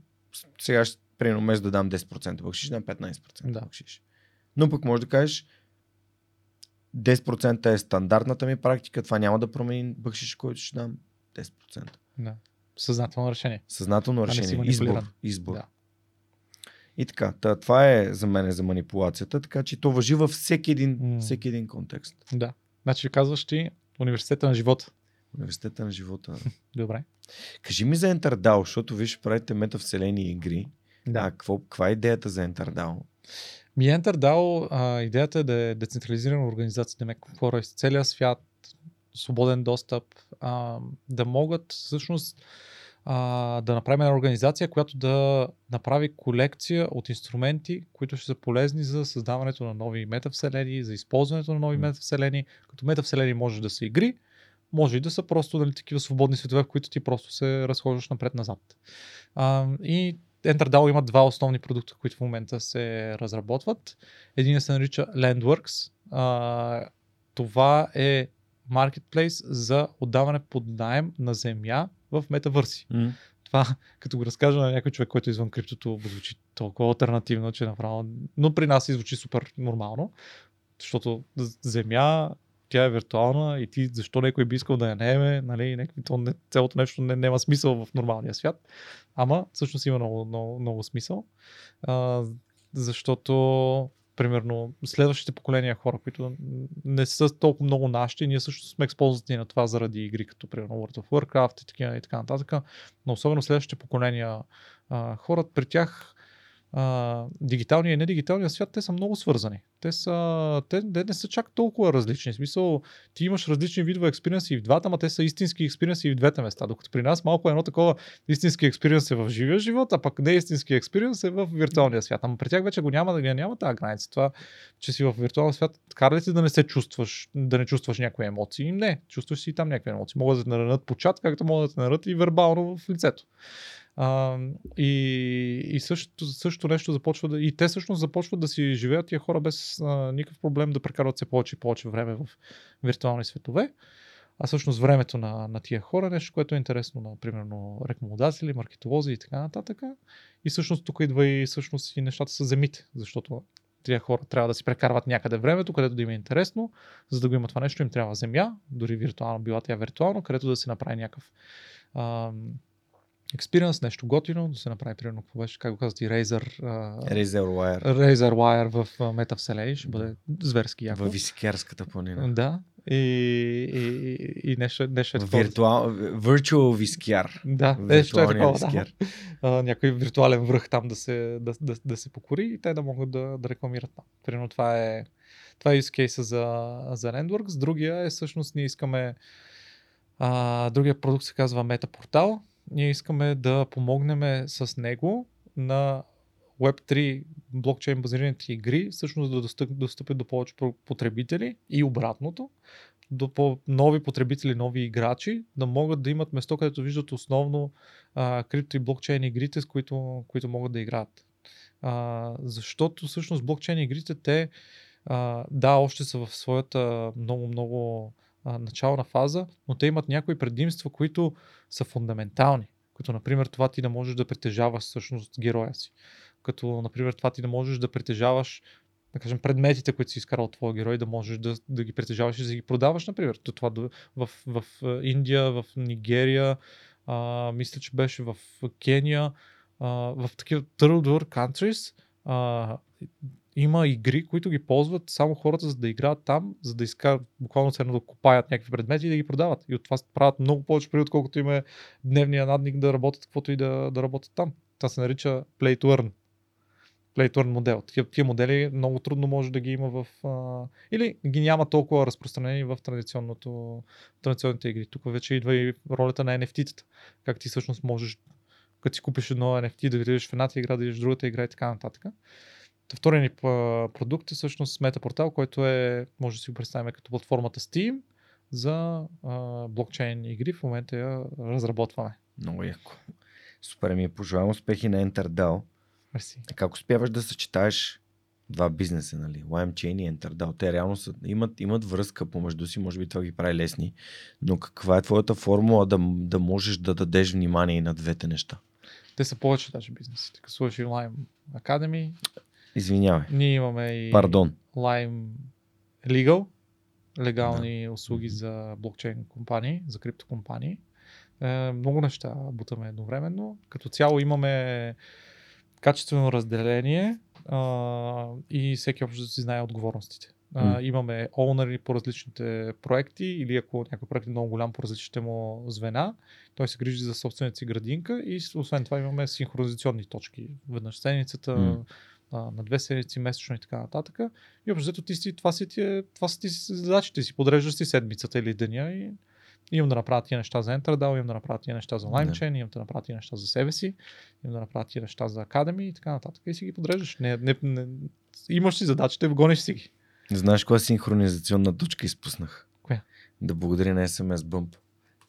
сега ще примерно вместо да дам 10% бъкшиш, дам 15% да. бъкшиш. Но пък може да кажеш 10% е стандартната ми практика, това няма да промени бъкшиш, който ще дам 10%. Да. Съзнателно решение. Съзнателно решение. Избор. Избор. Да. И така, та, това е за мен за манипулацията, така че то въжи във всеки един, mm. всеки един контекст. Да. Значи казваш ти университета на живота. Университета на живота. Добре. Кажи ми за EnterDAO, защото виж правите метавселени игри. Да. А какво, каква е идеята за EnterDAO? Ми а, идеята е да е децентрализирана организация, да хора из целия свят, свободен достъп, а, да могат всъщност а, да направим една организация, която да направи колекция от инструменти, които ще са полезни за създаването на нови метавселени, за използването на нови метавселени. Като метавселени може да са игри, може и да са просто нали, такива свободни светове, в които ти просто се разхождаш напред-назад. А, и EnterDAO има два основни продукта, които в момента се разработват. Един се нарича Landworks. А, това е маркетплейс за отдаване под найем на земя в метавърси. Mm. Това, като го разкажа на някой човек, който е извън криптото, звучи толкова альтернативно, че направо... Но при нас звучи супер нормално, защото земя тя е виртуална и ти защо някой би искал да я наеме, нали, някакви, то не, цялото нещо не, няма смисъл в нормалния свят. Ама всъщност има много, много, много смисъл, а, защото примерно следващите поколения хора, които не са толкова много нашите, ние също сме експознати на това заради игри, като примерно World of Warcraft и така, и така нататък, но особено следващите поколения а, хора, при тях а, дигиталния и недигиталния свят, те са много свързани. Те, са, те, те не са чак толкова различни. В смисъл, ти имаш различни видове експириенси и в двата, но те са истински експириенси и в двете места. Докато при нас малко едно такова истински експириенс е в живия живот, а пък не истински експириенс е в виртуалния свят. Ама при тях вече го няма, да няма тази граница. Това, че си в виртуалния свят, кара ли ти да не се чувстваш, да не чувстваш някакви емоции? Не, чувстваш си и там някакви емоции. Могат да те наранат по чат, както могат да те наранат и вербално в лицето. А, и и също, също нещо започва да. И те всъщност започват да си живеят тия хора без а, никакъв проблем да прекарват се повече и повече време в виртуални светове. А всъщност времето на, на тия хора, нещо, което е интересно на, примерно, рекомодатели, маркетолози и така нататък. И всъщност тук идва и всъщност и нещата са земите, защото тия хора трябва да си прекарват някъде времето, където да им е интересно. За да го има това нещо, им трябва земя, дори виртуално, била тя виртуално, където да се направи някакъв experience, нещо готино, да се направи примерно, какво беше, как го казват, Razer, uh, Razer Wire. Razer Wire в uh, метавселени, ще бъде зверски яко. В Висикерската планина. Да. и, и, и нещо, нещо е такова. Виртуал, virtual вискяр. Да, нещо е такова, да. А, някой виртуален връх там да се, да, да, да се покори и те да могат да, да рекламират там. Примерно това е, това е use case за, за Landworks. Другия е всъщност ние искаме а, другия продукт се казва Metapортал. Ние искаме да помогнем с него на Web3 блокчейн базираните игри всъщност да достъп, достъпят до повече потребители и обратното, до по- нови потребители, нови играчи, да могат да имат место, където виждат основно а, крипто и блокчейн игрите, с които, които могат да играят. А, защото всъщност блокчейн игрите, те а, да, още са в своята много-много а, начална фаза, но те имат някои предимства, които са фундаментални. Като, например, това ти да можеш да притежаваш всъщност героя си. Като, например, това ти да можеш да притежаваш да кажем, предметите, които си изкарал от твоя герой, да можеш да, да ги притежаваш и да ги продаваш, например. То това в, в, в Индия, в Нигерия, а, мисля, че беше в Кения, а, в такива third world countries, а, има игри, които ги ползват само хората, за да играят там, за да изкарат, буквално се едно да копаят някакви предмети и да ги продават. И от това правят много повече пари, отколкото им е дневния надник да работят, каквото и да, да работят там. Това се нарича play to earn. Play to earn модел. Такива, такива модели много трудно може да ги има в... А, или ги няма толкова разпространени в традиционното, традиционните игри. Тук вече идва и ролята на NFT-тата. Как ти всъщност можеш, като си купиш едно NFT, да видиш в едната игра, да видиш в другата игра и така нататък. Вторият ни продукт е всъщност метапортал, който е, може да си го представим като платформата Steam за а, блокчейн игри. В момента я разработваме. Много яко. Супер, ми пожелавам успехи на EnterDAO. Мерси. Как успяваш да съчетаеш два бизнеса, нали? LimeChain и EnterDAO. Те реално са, имат, имат връзка помежду си, може би това ги прави лесни, но каква е твоята формула да, да можеш да дадеш внимание и на двете неща? Те са повече даже бизнесите. Като слушаш Lime Academy, Извинявай. ние имаме и Пардон. Lime Legal, легални услуги за блокчейн компании, за криптокомпании. Е, много неща бутаме едновременно. Като цяло имаме качествено разделение а, и всеки общо да си знае отговорностите. А, М. имаме оунъри по различните проекти или ако някой проект е много голям по различните му звена, той се грижи за собствената си градинка и освен това имаме синхронизационни точки. Веднъж седмицата, М. а, на две седмици, месечно и така нататък. И общо взето ти си, това, си, ти е, това са ти задачите си, подреждаш си седмицата или деня и имам да направя тия неща за EnterDAO, имам да направя тия неща за LimeChain, имам да направя тия неща за себе си, имам да направя тия неща за Academy и така нататък. И си ги подреждаш. Не, не, не, имаш си задачите, гониш си ги. Знаеш коя синхронизационна точка изпуснах? Коя? Да благодаря на SMS Bump,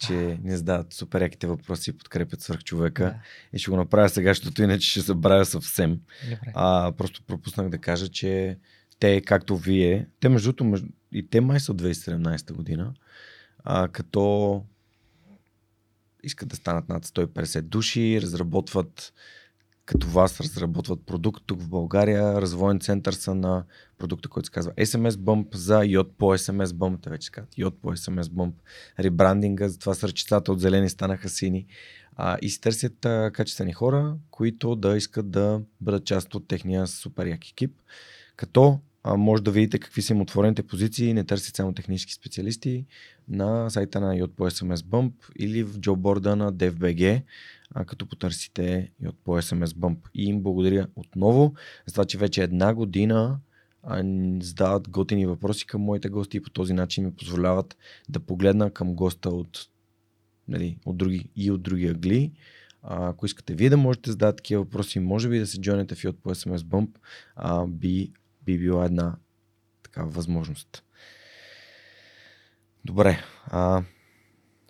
че ни задават супер яките въпроси и подкрепят свърх човека. И ще го направя сега, защото иначе ще забравя съвсем. Добре. А, просто пропуснах да кажа, че те, както вие, те между другото, и те май са от 2017 година, а, като искат да станат над 150 души, разработват като вас разработват продукт тук в България. Развоен център са на продукта, който се казва SMS Bump за йод по SMS Bump. Те вече казват йод по SMS Bump. Ребрандинга, затова с ръчицата от зелени станаха сини. А, и се търсят а, качествени хора, които да искат да бъдат част от техния супер як екип. Като а, може да видите какви са им отворените позиции, не търсят само технически специалисти на сайта на Йод по SMS Bump или в джоборда на DFBG, а, като потърсите Йод по SMS Bump. И им благодаря отново за това, че вече една година а, задават готини въпроси към моите гости и по този начин ми позволяват да погледна към госта от, нали, от други и от други агли. А, ако искате вие да можете да зададете такива въпроси, може би да се джойнете в Йод по SMS Bump, а, би, би била една такава възможност. Добре. А,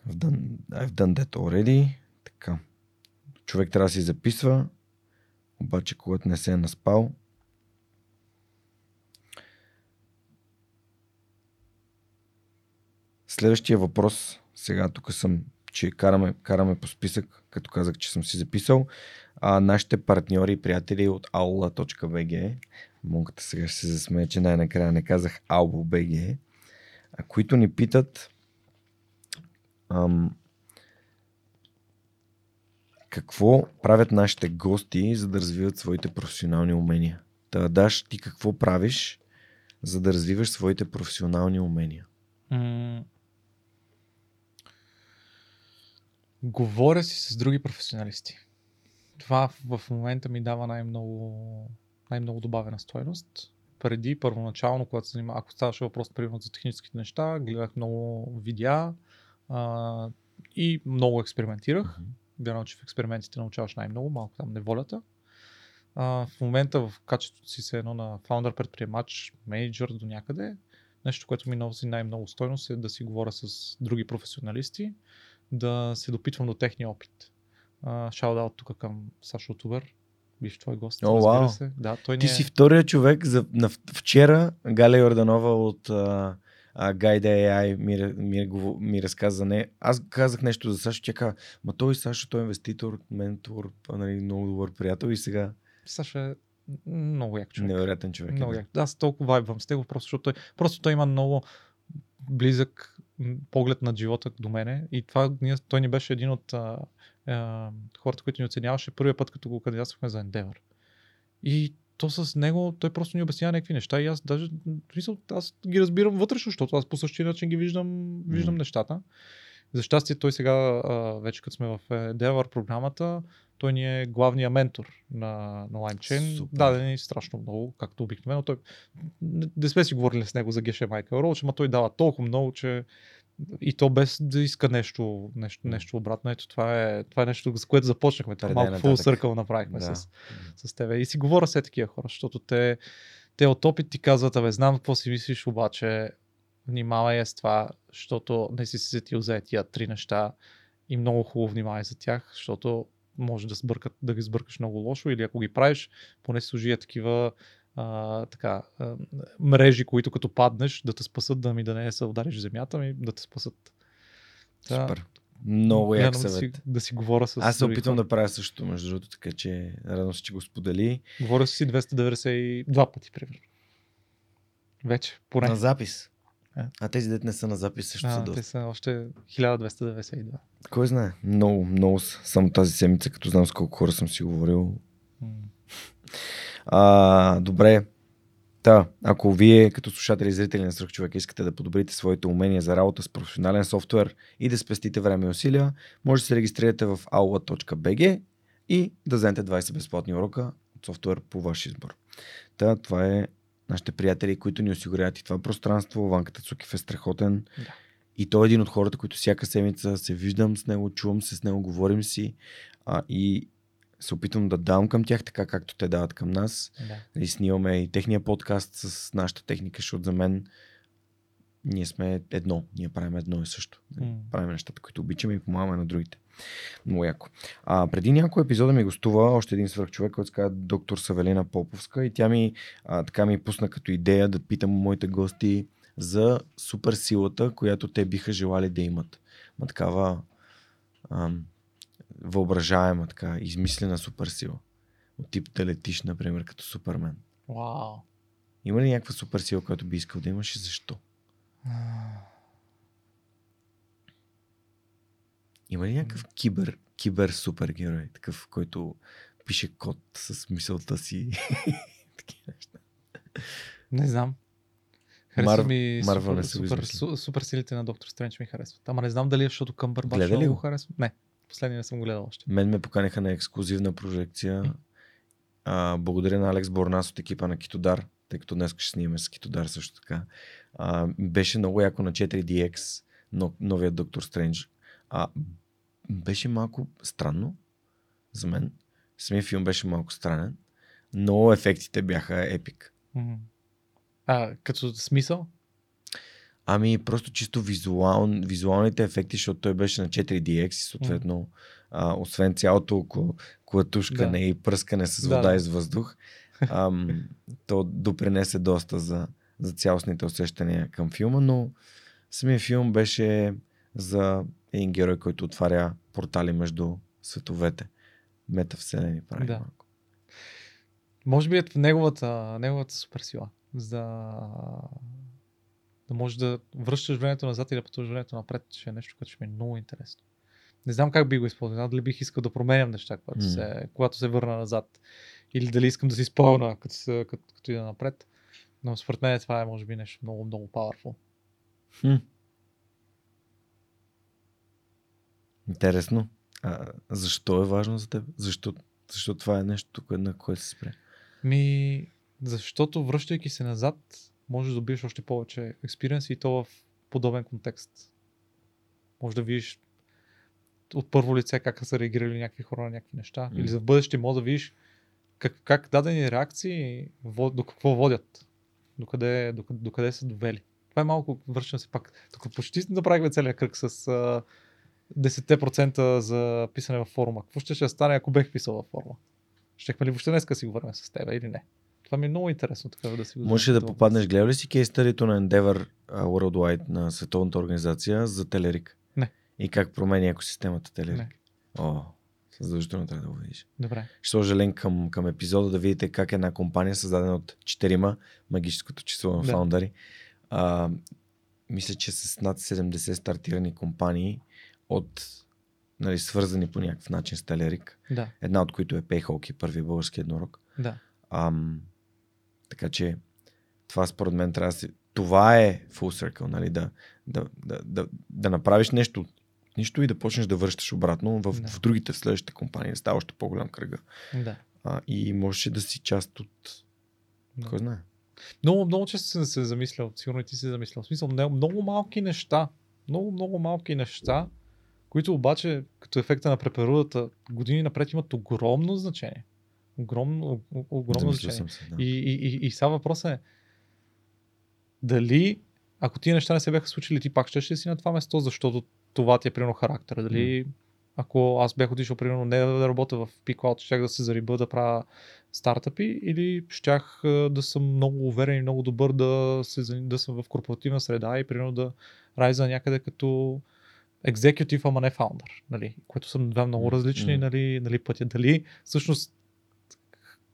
I've done, I've done that already. Така. Човек трябва да си записва, обаче когато не се е наспал, Следващия въпрос, сега тук съм, че караме, караме по списък, като казах, че съм си записал. А, нашите партньори и приятели от aula.bg, Монката сега ще се засмея, че най-накрая не казах aula.bg, които ни питат ам, какво правят нашите гости, за да развиват своите професионални умения. Та, Даш, ти какво правиш, за да развиваш своите професионални умения? М- Говоря си с други професионалисти. Това в момента ми дава най-много, най-много добавена стойност. Преди, първоначално, когато се занимавах, ако ставаше въпрос, примерно, за техническите неща, гледах много видеа а, и много експериментирах. Вярно, че в експериментите научаваш най-много, малко там неволята. А, в момента в качеството си се едно на фаундър, предприемач, менеджер до някъде, нещо, което ми носи най-много стойност е да си говоря с други професионалисти, да се допитвам до техния опит. Шаут тук към Сашо Тубер, бивш твой гост. О, разбира вау. се. Да, той Ти ни е... си втория човек за, на, вчера. Галя Йорданова от а, а, Guide AI ми, ми, ми, ми разказа за нея. Аз казах нещо за Сашо, тя каза, ма той Сашо, той е инвеститор, ментор, нали, много добър приятел и сега Саша е много як човек. невероятен човек. е, Много да. як. Аз толкова вайбвам с него, просто защото той, просто той има много близък поглед на живота до мене и това, ние, той ни беше един от а, а, хората, които ни оценяваше първия път, като го кандидатствахме за Endeavor. И то с него, той просто ни обяснява някакви неща и аз даже, в смисъл, аз ги разбирам вътрешно, защото аз по същия начин ги виждам, виждам нещата. За щастие той сега, а, вече като сме в Endeavor програмата, той ни е главния ментор на, на LimeChain. Даде ни страшно много, както обикновено. Той, не, не сме си говорили с него за Геше Майкъл Роуч, ама той дава толкова много, че и то без да иска нещо, нещо, нещо обратно. Ето това е, това е нещо, с което започнахме. Това Предай малко full circle направихме Да. с, с тебе. И си говоря с е такива хора, защото те, те от опит ти казват, абе, знам какво си мислиш, обаче внимавай е с това, защото не си се сетил за тия три неща и много хубаво внимавай за тях, защото може да, сбъркат, да ги сбъркаш много лошо или ако ги правиш, поне служи е такива а, така, а, мрежи, които като паднеш да те спасат, да ми да не се удариш в земята, ми да те спасат. Да. Супер. Много як Гледам да съвет. си, да си говоря с Аз се опитвам хора. да правя същото, между другото, така че радвам се, че го сподели. Говоря си 292 пъти, примерно. Вече, поне. На запис. Е. А тези дет не са на запис също са А, доста. те са още 1292. Кой знае? Много, много са. Само тази седмица, като знам с колко хора съм си говорил. М. А, добре. Та, ако вие като слушатели и зрители на Свръхчовека искате да подобрите своите умения за работа с професионален софтуер и да спестите време и усилия, може да се регистрирате в aula.bg и да вземете 20 безплатни урока от софтуер по ваш избор. Та, това е нашите приятели, които ни осигуряват и това пространство. Ванката Цукив е страхотен. Да. И той е един от хората, които всяка седмица се виждам с него, чувам се с него, говорим си а, и се опитвам да давам към тях, така както те дават към нас. Да. И снимаме и техния подкаст с нашата техника, защото за мен ние сме едно. Ние правим едно и също. М. Правим нещата, които обичаме и помагаме на другите. Много яко. А, преди няколко епизода ми гостува още един свръхчовек, който се казва доктор Савелина Поповска и тя ми а, така ми пусна като идея да питам моите гости за супер силата, която те биха желали да имат. Ма такава ам, въображаема, така, измислена супер сила. От тип да летиш, например, като Супермен. Вау. Има ли някаква супер сила, която би искал да имаш и защо? Има ли някакъв кибер, кибер супергерой, такъв, който пише код с мисълта си? Такива неща. Не знам. Харесва ми Марвел супер, супер, супер силите на Доктор Стрендж ми харесват. Ама не знам дали е, защото Къмбърбач Гледа ли много го? харесва. Не, последния не съм го гледал още. Мен ме поканиха на ексклюзивна прожекция. А, благодаря на Алекс Борнас от екипа на Китодар, тъй като днес ще снимаме с Китодар също така. А, беше много яко на 4DX, но, новия Доктор Стрендж. А, беше малко странно за мен. Самия филм беше малко странен, но ефектите бяха епик. А, като смисъл? Ами просто чисто визуал, визуалните ефекти, защото той беше на 4DX и съответно, а, освен цялото клатушкане Да. и пръскане с Да, вода да. и с въздух, ам, то допринесе доста за, за цялостните усещания към филма, но самия филм беше за един герой, който отваря портали между световете. Метавселени прави Да. малко. Може би е неговата, неговата супер сила. За да можеш да връщаш времето назад и да пътуваш времето напред, ще е нещо, което ще ми е много интересно. Не знам как би го използвал, дали бих искал да променям неща, когато, mm. се, когато се върна назад. Или дали искам да си спомня, като, като, като ида напред. Но според мен това е, може би, нещо много, много powerful. Хм. Интересно. А защо е важно за теб? Защо, защо това е нещо, на което се спре? Ми, защото връщайки се назад, можеш да добиеш още повече експириенс и то в подобен контекст. Може да видиш от първо лице как са реагирали някакви хора на някакви неща. М. Или за в бъдеще може да видиш как, как дадени реакции вод- до какво водят. Докъде, докъде, докъде са довели. Това е малко, връщам се пак. Тук почти направихме целият кръг с а, 10% за писане във форума. Какво ще, ще стане, ако бех писал във форума? Щехме ли въобще днес си говорим с теб или не? Това ми е много интересно така да си го задам да попаднеш, гледал ли си кейс стадито на Endeavor Worldwide на Световната организация за Телерик? Не. И как променя екосистемата Телерик? Не. О, задължително трябва да го видиш. Добре. Ще сложа линк към, към епизода да видите как една компания, създадена от четирима, магическото число на Да. фаундъри, а, мисля, че с над 70 стартирани компании от нали, свързани по някакъв начин с Телерик. Да, Една от които е Payhawk, първи български еднорог. да. Ам, така че това според мен трябва да се... Това е full circle, нали? Да, да, да, да, да направиш нещо, нищо и да почнеш да връщаш обратно в, Да. в другите, в следващите компании, да става още по-голям кръга. да. А, и можеш да си част от... Да. Кой знае? Много, много често съм се замислял, сигурно и ти си замислял. В смисъл, много малки неща, много, много малки неща, които обаче, като ефекта на преперудата, години напред имат огромно значение. Огромно, огромно Замислил значение. се, да. И, и, и, и сега въпросът е, дали, ако тия неща не се бяха случили, ти пак ще си на това место, защото това ти е примерно характера. Дали, ако аз бях отишъл, примерно, не да работя в PeakCloud, щях да се зариба да правя стартъпи или щях да съм много уверен и много добър да, се, да съм в корпоративна среда и примерно да райза някъде като executive, ама не founder, нали? което са два много различни м. нали, нали, пътя. Дали всъщност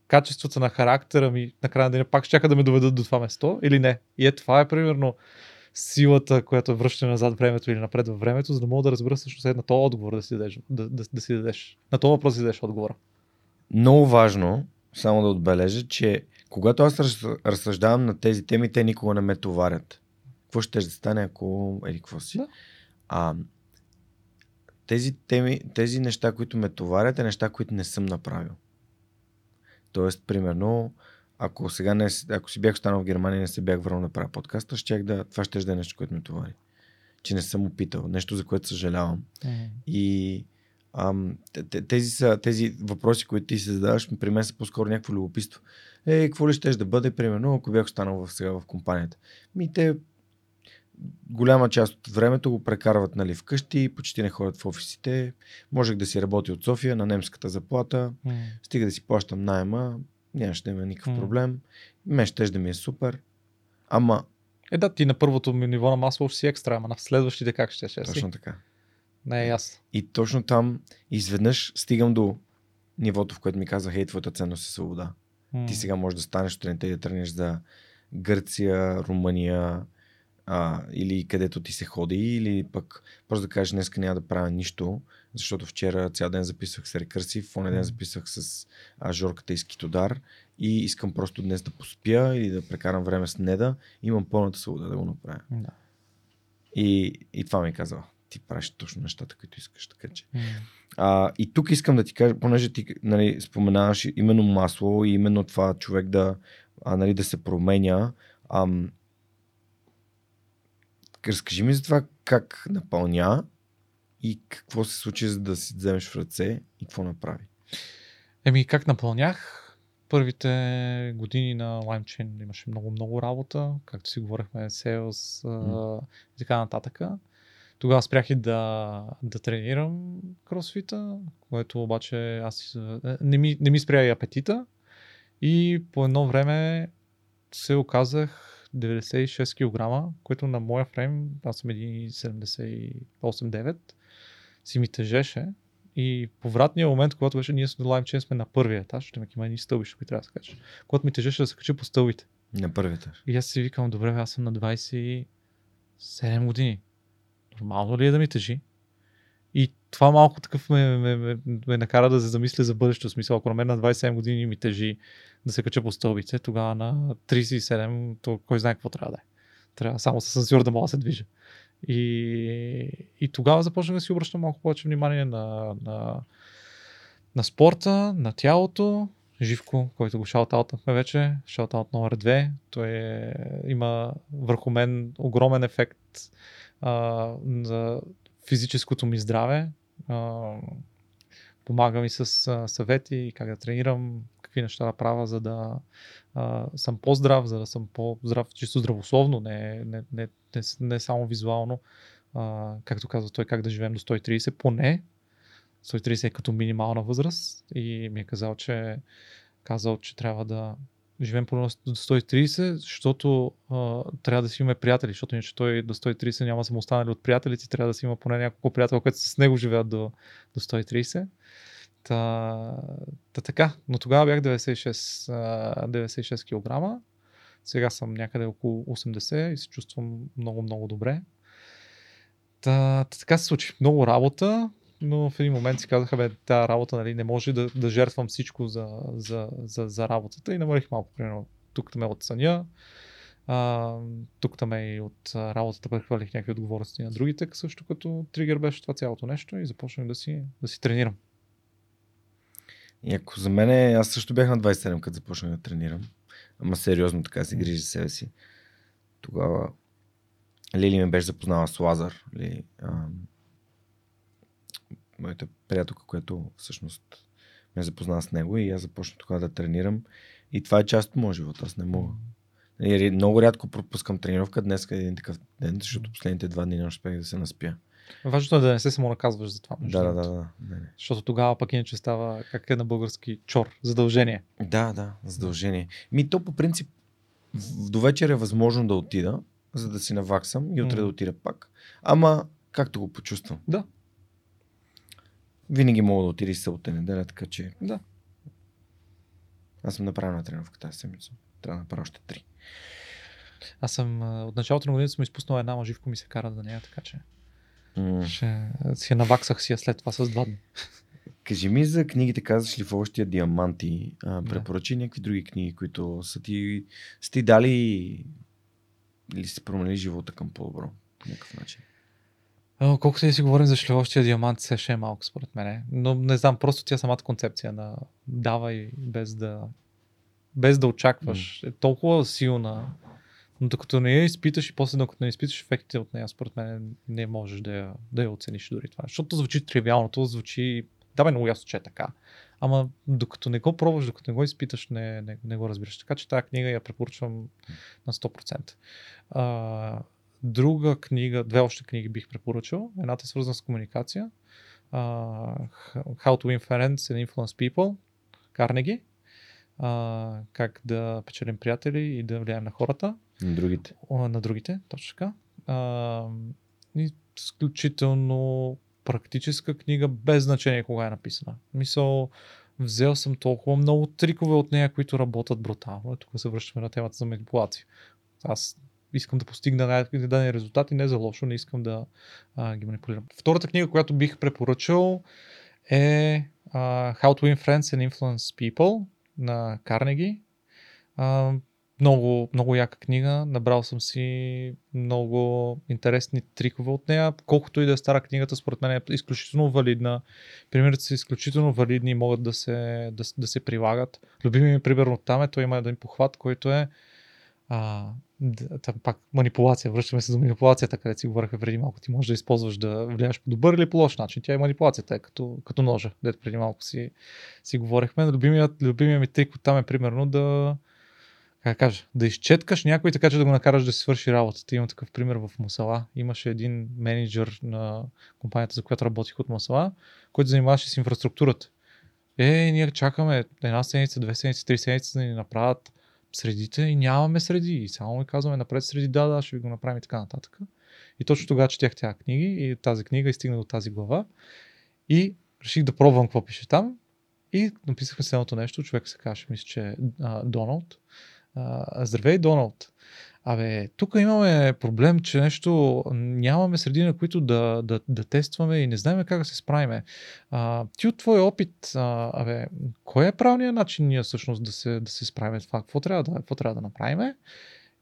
качествата на характера ми накрая на деня пак ще да ме доведат до това место или не. И е това е примерно силата, която е връщане назад времето или напред във времето, за да мога да разбера всъщност е на този отговор да си дадеш. Да, да, да си дадеш. На този въпрос да си дадеш отговора. Много важно, само да отбележа, че когато аз раз, разсъждавам на тези теми, те никога не ме товарят. Какво ще да стане, ако... Еди, какво си? Да. А, тези, теми, тези неща, които ме товарят, е неща, които не съм направил. Тоест, примерно, ако сега не, ако си бях останал в Германия и не се бях върнал да правя подкаста, щях да, това ще да е нещо, което ме товари. Че не съм опитал. Нещо, за което съжалявам. И ам, те- те- тези, са, тези въпроси, които ти се задаваш, при мен са по-скоро някакво любопитство. Е, какво ли щеш да бъде, примерно, ако бях останал в, сега в компанията? Ми те голяма част от времето го прекарват нали, вкъщи, почти не ходят в офисите. Можех да си работя от София на немската заплата, М. стига да си плащам найема, нямаше да има никакъв М. проблем. Мен ще да ми е супер. Ама, Е, да, ти на първото ми ниво на масло ще си екстра, ама на следващите как ще, ще си? точно така. Не е ясно. И точно там изведнъж стигам до нивото, в което ми каза, хей, твоята ценност е свобода. М. Ти сега можеш да станеш сутринта и да тръгнеш за Гърция, Румъния а, или където ти се ходи, или пък просто да кажеш, днес няма да правя нищо, защото вчера цял ден записвах с Рекърсив, в оня ден записвах с а, Жорката и Скитодар и искам просто днес да поспя или да прекарам време с Неда, имам пълната свобода да го направя. Да. И, и това ми казва, ти правиш точно нещата, които искаш, така че. А, и тук искам да ти кажа, понеже ти нали, споменаваш именно масло и именно това човек да, а, нали, да се променя. Ам, разкажи ми за това как напълня и какво се случи, за да си вземеш в ръце и какво направи. Еми, как напълнях? Първите години на LimeChain имаше много-много работа, както си говорихме, sales а, и така нататък. Тогава спрях и да, да тренирам кросфита, което обаче аз не ми, не ми спря и апетита. И по едно време се оказах 96 кг, което на моя фрейм, аз съм 1,78-9, си ми тежеше. И по вратния момент, когато беше ние с LimeChain сме на първия етаж, ще има едни стълбища, които трябва да се кача. Когато ми тежеше да се кача по стълбите. На първията. И аз си викам, добре, аз съм на 27 години. Нормално ли е да ми тежи? Това малко такъв ме, ме, ме, ме накара да се замисля за бъдещето. Смисъл, ако на мен на 27 години ми тежи да се кача по стълбите, тогава на 37, то кой знае какво трябва да е. Трябва само с асансьор да мога да се движа. И, и тогава започнах да си обръщам малко повече внимание на, на, на спорта, на тялото. Живко, който го шаутаутнахме вече, шаутаут номер 2, той е, има върху мен огромен ефект а, за физическото ми здраве. А, помага ми с съвети, как да тренирам, какви неща да правя, за да съм по-здрав, за да съм по-здрав чисто здравословно, не, не, не, не, не само визуално. Както казва той, как да живеем до 130, поне 130 е като минимална възраст и ми е казал, че казал, че трябва да живеем по до 130, защото а, трябва да си имаме приятели, защото иначе той до 130 няма да му останали от приятелите, трябва да си има поне няколко приятели, които с него живеят до, до 130. Та, та така, но тогава бях 96, 96 кг. Сега съм някъде около 80 и се чувствам много, много добре. Та така се случи. Много работа, но в един момент си казаха, бе, тази работа нали, не може да, да жертвам всичко за, за, за, за работата и намалих малко, примерно, тук ме от съня, тук ме и от работата прехвърлих някакви отговорности на другите, също като тригер беше това цялото нещо и започнах да си, да си тренирам. И ако за мен, аз също бях на 27, като започнах да тренирам. Ама сериозно така си грижи за себе си. Тогава Лили ме беше запознала с Лазар. Ли, а, моята приятелка, която всъщност ме запозна с него и аз започнах тогава да тренирам. И това е част от моят живот. Аз не мога. И много рядко пропускам тренировка. Днес е един такъв ден, защото последните два дни не успех да се наспя. Важното е да не се самонаказваш за това. Да, да, да, да. Не, не. Защото тогава пък иначе става, как е на български, чор, задължение. Да, да, задължение. Ми то по принцип до вечер е възможно да отида, за да си наваксам и утре mm. да отида пак. Ама както го почувствам. Да. Винаги мога да отида и събота неделя, така че. Да. Аз съм направил на тренировка тази седмица. Трябва да направя още три. Аз съм от началото на годината съм изпуснал една, мъживко ми се кара за нея, така че. Mm. Ще си наваксах си я след това с два дни. Кажи ми за книгите, казваш ли в общия диаманти. А, препоръчи да. някакви други книги, които са ти, са ти дали или си променили живота към по-добро по някакъв начин. Колкото и си говорим за шлевощия диамант, се ще е малко според мен. Но не знам, просто тя самата концепция на давай без да без да очакваш mm. е толкова силна но докато не я изпиташ и после докато не изпиташ ефектите от нея, според мен не можеш да я, да я оцениш дори това. Защото звучи тривиално, то звучи, да бе, много ясно, че е така. Ама докато не го пробваш, докато не го изпиташ, не, не, не го разбираш. Така че тази книга я препоръчвам на 100%. А, друга книга, две още книги бих препоръчал. Едната е свързана с комуникация. Uh, How to Win Friends and Influence People, Карнеги. Uh, как да печелим приятели и да влияем на хората. На другите. На другите, точно така. А, изключително практическа книга, без значение кога е написана. Мисъл, взел съм толкова много трикове от нея, които работят брутално. Тук се връщаме на темата за манипулация. Аз искам да постигна най-дадени резултати, не за лошо, не искам да а, ги манипулирам. Втората книга, която бих препоръчал е uh, How to Win Friends and Influence People на Карнеги. Uh, много, много яка книга. Набрал съм си много интересни трикове от нея. Колкото и да е стара книгата, според мен е изключително валидна. Примерите са изключително валидни и могат да се, да, да се прилагат. Любими ми примерно там е, той има един похват, който е а, там пак манипулация. Връщаме се до манипулацията, където си говорихме преди малко. Ти можеш да използваш да влияеш по добър или по лош начин. Тя е манипулацията, е като, като ножа, дето преди малко си, си говорихме. Любимият, любимият ми трик от там е примерно да, как кажа, да изчеткаш някой така, че да го накараш да си свърши работата. Има такъв пример в Мусала. Имаше един менеджер на компанията, за която работих от Мусала, който занимаваше с инфраструктурата. Е, ние чакаме една седмица, две седмици, три седмици да ни направят средите и нямаме среди. И само ми казваме напред среди, да, да, ще ви го направим и така нататък. И точно тогава четях тя книги и тази книга и стигна до тази глава. И реших да пробвам какво пише там. И написахме следното нещо. Човек се каже, мисля, че Доналд а, здравей, Доналд. Абе, тук имаме проблем, че нещо нямаме среди на които да, да, да тестваме и не знаем как да се справиме. А, ти от твой опит, а, абе, кой е правилният начин ние всъщност да се, да се справим това? Какво трябва да, какво трябва да направим?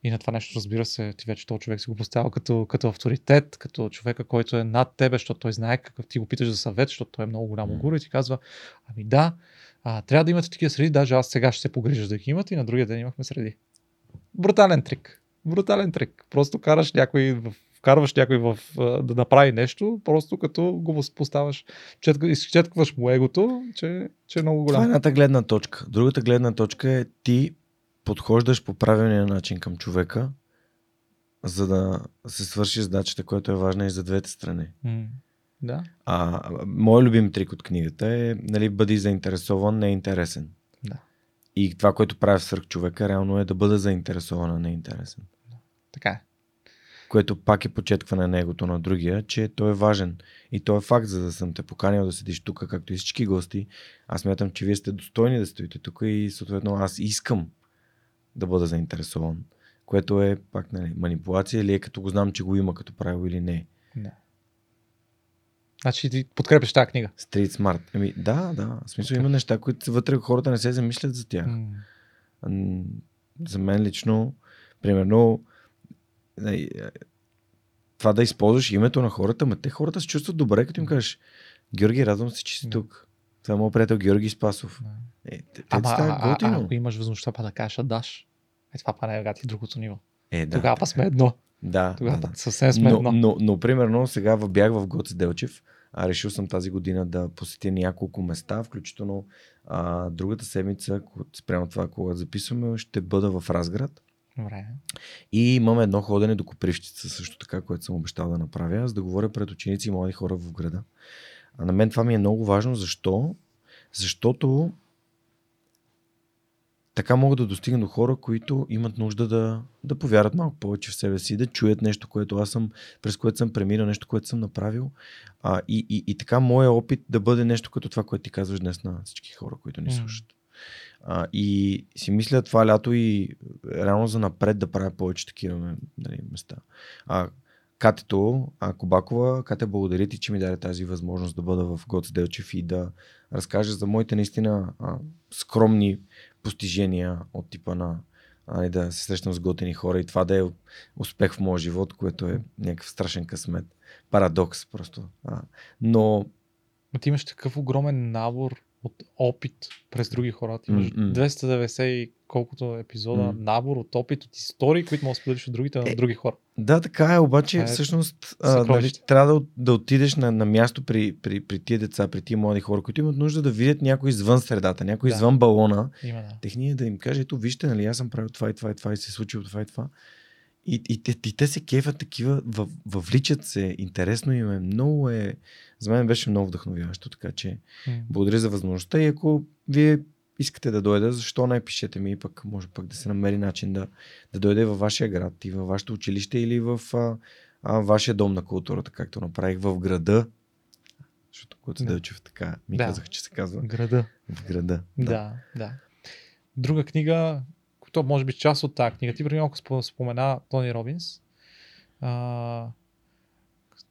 И на това нещо, разбира се, ти вече този човек си го поставя като, като авторитет, като човека, който е над тебе, защото той знае какъв ти го питаш за съвет, защото той е много голямо М. гуру и ти казва, ами да, а, трябва да имате такива среди, даже аз сега ще се погрижа да ги имате и на другия ден имахме среди. Брутален трик. Брутален трик. Просто караш някой в вкарваш някой в, да направи нещо, просто като го поставяш, четк- изчеткваш му егото, че, че е много Това е едната гледна точка. Другата гледна точка е ти подхождаш по правилния начин към човека, за да се свърши задачата, която е важна и за двете страни. М, Да. А, мой любим трик от книгата е нали, бъди заинтересован, не интересен. Да. И това, което прави свърх човека, реално е да бъде заинтересован, а не интересен. Така е. Което пак е почеткване на егото на другия, че той е важен. И то е факт, за да съм те поканил да седиш тук, както и всички гости. Аз мятам, че вие сте достойни да стоите тук и съответно аз искам да бъда заинтересован. Което е пак нали, манипулация или е като го знам, че го има като правило или не. Да. Значи ти подкрепяш тази книга. Street Smart. Еми, да, да. В смисъл има неща, които вътре хората не се замислят за тях. М, За мен лично, примерно, това да използваш името на хората, ма те хората се чувстват добре, като им кажеш, Георги, радвам се, че си тук. Това е моят приятел Георги Спасов. Е, те, те Ама, става а, а, готино. ако имаш възможността па да кажеш, а даш. Е, това па не е ти другото ниво. Е, да. Тогава па сме едно. Да, Тогава да, съвсем сме Но, едно. но, но, примерно, сега бях в Гоце Делчев. А решил съм тази година да посетя няколко места, включително а, другата седмица, спрямо това, когато записваме, ще бъда в Разград. Добре. И имаме едно ходене до Копривщица, също така, което съм обещал да направя, за да говоря пред ученици и млади хора в града. А на мен това ми е много важно. Защо? Защото така мога да достигна до хора, които имат нужда да, да повярват малко повече в себе си, да чуят нещо, което аз съм, през което съм преминал, нещо, което съм направил. А, и, и, и така моя опит да бъде нещо като това, което ти казваш днес на всички хора, които ни слушат. А, и си мисля това лято и реално за напред да правя повече такива нали, места. А, Катето, а, Кобакова, Кате, благодаря ти, че ми даде тази възможност да бъда в Гоц Делчев и да разкажа за моите наистина а, скромни постижения от типа на а, да се срещам с готини хора и това да е успех в моя живот, което е някакъв страшен късмет. Парадокс просто. А, но Но ти имаш такъв огромен набор от опит през други хора. Ти имаш М, м. 290 и колкото епизода М. набор от опит, от истории, които можеш да споделиш от другите на Е, други хора. Да, така е, обаче Това е всъщност а, нали, трябва да, да отидеш на, на място при, при, при тия деца, при тия млади хора, които имат нужда да видят някой извън средата, някой Да. извън балона. Да. Техния да им каже, ето вижте, нали, аз съм правил това и това и това и се е случило това и това. И, и, те, и те се кефят такива, във, въвличат се, интересно им е, много е, за мен беше много вдъхновяващо, така че М. благодаря за възможността и ако вие искате да дойде, защо не пишете ми и пък може пък да се намери начин да, да дойде във вашия град и във вашето училище или в а, а, вашия дом на културата, както направих в града. Защото Коци Да. Делчев така ми Да. казах, че се казва Града. в града. Да. да, да. Друга книга, то може би част от тази книга. Ти преди малко спо- спомена Тони Робинс. А,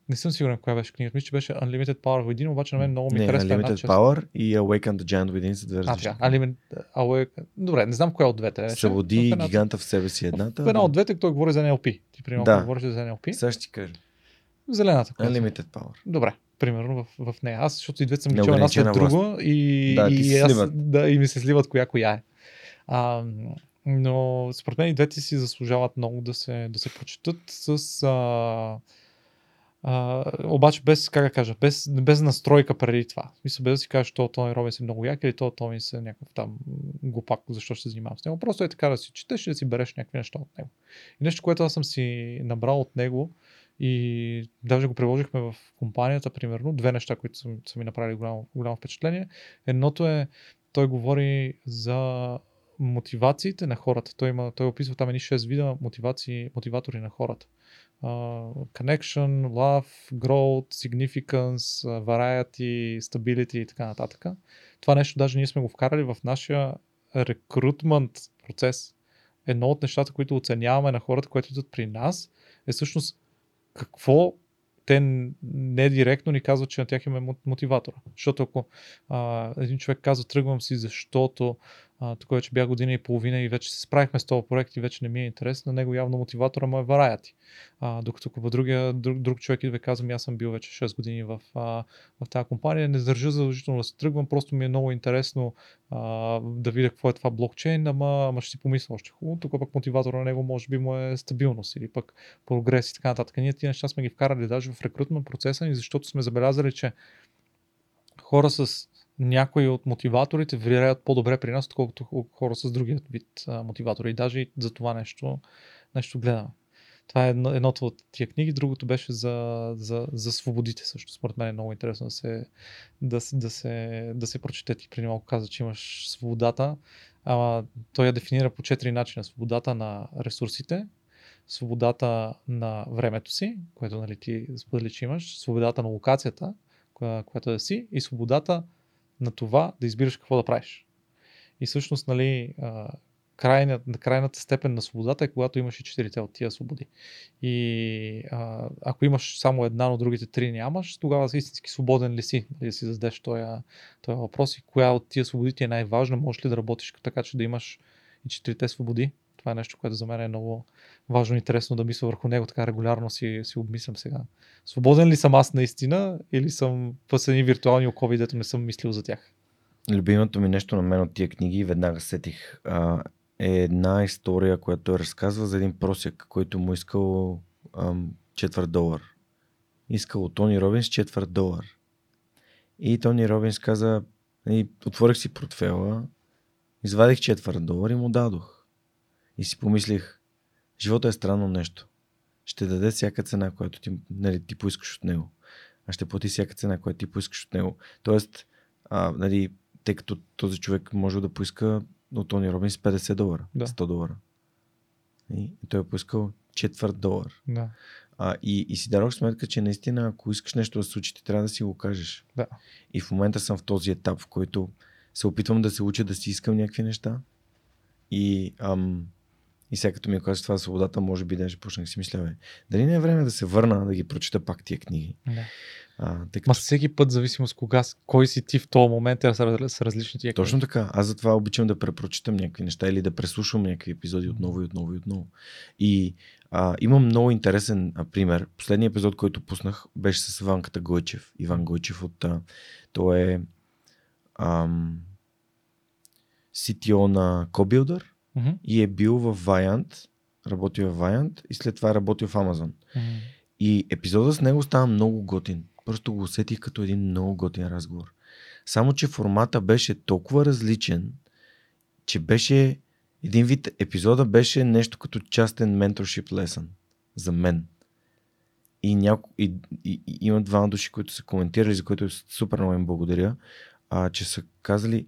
не съм сигурен коя беше книгата. Мисля, че беше Unlimited Power Within, обаче на мен много ми не, харесва една Unlimited част. Power и Awaken the Giant Within са две А, различни. така. Unlimited Awake. Добре, не знам коя от двете. беше. Събуди В едната- гиганта в себе си едната. В една от двете той говори за NLP. Ти преди малко Да. говориш за NLP. Сега ще ти кажа. Зелената. която- Unlimited Power. Добре, примерно в, в нея. Аз, защото и двете съм ги чел една след друга и, Да, и, аз, сливат. да, и ми се сливат коя коя е. А, но според мен и двете си заслужават много да се, да се прочетат с... А, а, обаче без, как да кажа, без, без настройка преди това. Смисъл, без да си кажеш, то Тони Робинс е много як или то Тони е някакъв там глупак, защо ще се занимавам с него. Просто е така да си четеш и да си береш някакви неща от него. И нещо, което аз съм си набрал от него и даже го приложихме в компанията, примерно, две неща, които са, са ми направили голямо, голямо впечатление. Едното е, той говори за мотивациите на хората. Той, има, той описва там едни 6 вида мотивации, мотиватори на хората. Uh, connection, love, growth, significance, variety, stability и така нататък. Това нещо даже ние сме го вкарали в нашия рекрутмент процес. Едно от нещата, които оценяваме на хората, които идват при нас, е всъщност какво те не директно ни казват, че на тях им е мо- мотиватора. Защото ако а, един човек казва, тръгвам си, защото А, тук вече бях година и половина и вече се справихме с този проект и вече не ми е интерес. На него явно мотиватора му е Variety. А, докато по другия, друг, друг човек идва и казвам, аз съм бил вече 6 години в, а, в тази компания, не държа задължително да се тръгвам, просто ми е много интересно а, да видя какво е това блокчейн, ама, ама ще си помисля още хубаво. Тук пък мотиватора на него може би му е стабилност или пък прогрес и така нататък. Ние тия неща сме ги вкарали даже в рекрутмент процеса ни, защото сме забелязали, че хора с някои от мотиваторите влияят по-добре при нас, отколкото хора с другия вид мотиватори. И даже и за това нещо, нещо гледаме. Това е едно, едното от тия книги, другото беше за, за, за свободите също. Според мен е много интересно да се, да, да се, да се прочете. Ти преди малко каза, че имаш свободата. Ама той я дефинира по четири начина. Свободата на ресурсите, свободата на времето си, което нали, ти сподели, че имаш, свободата на локацията, която да си и свободата на това да избираш какво да правиш. И всъщност, нали, крайна, крайната степен на свободата е когато имаш и четирите от тия свободи. И ако имаш само една, но другите три нямаш, тогава си истински свободен ли си, нали, да си зададеш този, този въпрос и коя от тия свободи ти е най-важна, можеш ли да работиш така, че да имаш и четирите свободи. Това е нещо, което за мен е много важно и интересно да мисля върху него, така регулярно си, си обмислям сега. Свободен ли съм аз наистина или съм в едни виртуални окови, дето не съм мислил за тях? Любимото ми нещо на мен от тия книги, веднага сетих, е една история, която той разказва за един просек, който му искал ам, четвърт долар. Искал от Тони Робинс четвърт долар. И Тони Робинс каза, и отворих си портфела, извадих четвърт долар и му дадох. И си помислих, живота е странно нещо. Ще даде всяка цена, която ти, нали, ти поискаш от него. А ще плати всяка цена, която ти поискаш от него. Тоест, а, нали, тъй като този човек може да поиска от Тони Робинс 50 долара, да. 100 долара. И той е поискал четвърт долар. Да. А, и, и си дадох сметка, че наистина, ако искаш нещо да се случи, ти трябва да си го кажеш. Да. И в момента съм в този етап, в който се опитвам да се уча да си искам някакви неща. И ам, и сега като ми казва това свободата, може би даже почнах си мисля, бе, дали не е време да се върна да ги прочита пак тия книги. Да. А, тъй като... Ма всеки път, зависимост кога, кой си ти в този момент, е са, са различни тия Точно така. Аз затова обичам да препрочитам някакви неща или да преслушвам някакви епизоди отново и отново и отново. И а, имам много интересен а, пример. Последният епизод, който пуснах, беше с Иванката Гойчев. Иван Гойчев от... А, той е ам, CTO на CoBuilder mm-hmm. и е бил в Viant, работил в Viant и след това е работил в Amazon. Mm-hmm. И епизода с него става много готин. Просто го усетих като един много готин разговор. Само, че формата беше толкова различен, че беше един вид епизода беше нещо като частен менторшип лесън за мен. И, няко... и, и, и има двама души, които са коментирали, за което супер много им благодаря, а, че са казали,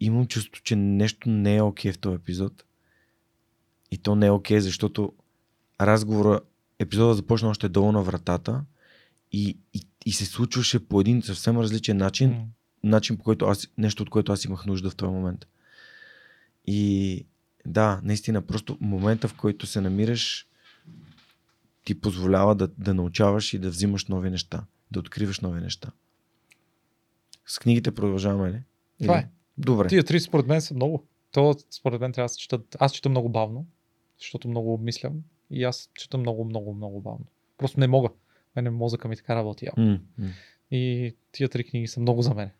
имам чувство, че нещо не е окей okay в този епизод. И то не е окей, okay, защото разговора, епизода започна още долу на вратата и, и, и се случваше по един съвсем различен начин, mm. начин по който аз, нещо от което аз имах нужда в този момент. И да, наистина, просто момента, в който се намираш, ти позволява да, да научаваш и да взимаш нови неща, да откриваш нови неща. С книгите продължаваме ли? Това е. Добре. Тия три според мен са много. То според мен трябва да се четат. Аз чета много бавно, защото много обмислям и аз чета много, много, много бавно. Просто не мога. Мене мозъка ми така работи. Mm-hmm. И тия три книги са много за мен.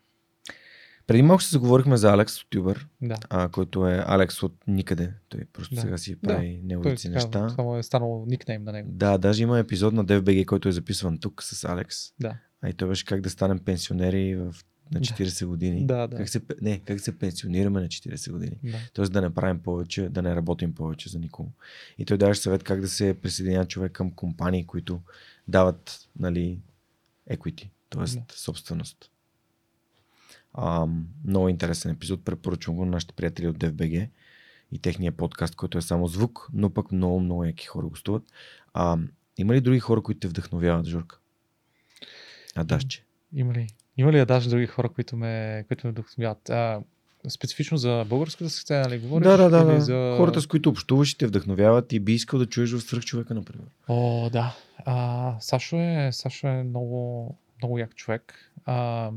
Преди малко се заговорихме за Алекс от Тюбър, да. а, който е Алекс от никъде. Той просто да. сега си прави да. неговите неща. Само е станало никнейм на него. Да, даже има епизод на DFBG, който е записван тук с Алекс. Да. А и той беше как да станем пенсионери в на 40 да. години. Да, да. Как се, не, как се пенсионираме на 40 години. Да. Тоест да не правим повече, да не работим повече за никого. И той даваше съвет как да се присъединява човек към компании, които дават нали, equity, т.е. Да. собственост. А, много интересен епизод. Препоръчвам го на нашите приятели от DFBG и техния подкаст, който е само звук, но пък много, много яки хора гостуват. А, има ли други хора, които те вдъхновяват, Журка? А, Дашче. Има ли? Има ли даже други хора, които ме, които ме вдъхновяват? А, специфично за българската сцена, нали говориш? Да, да, да. да. За... Хората, с които общуваш и те вдъхновяват и би искал да чуеш в свръх човека, например. О, да. А, Сашо, е, Сашо е много, много як човек. А,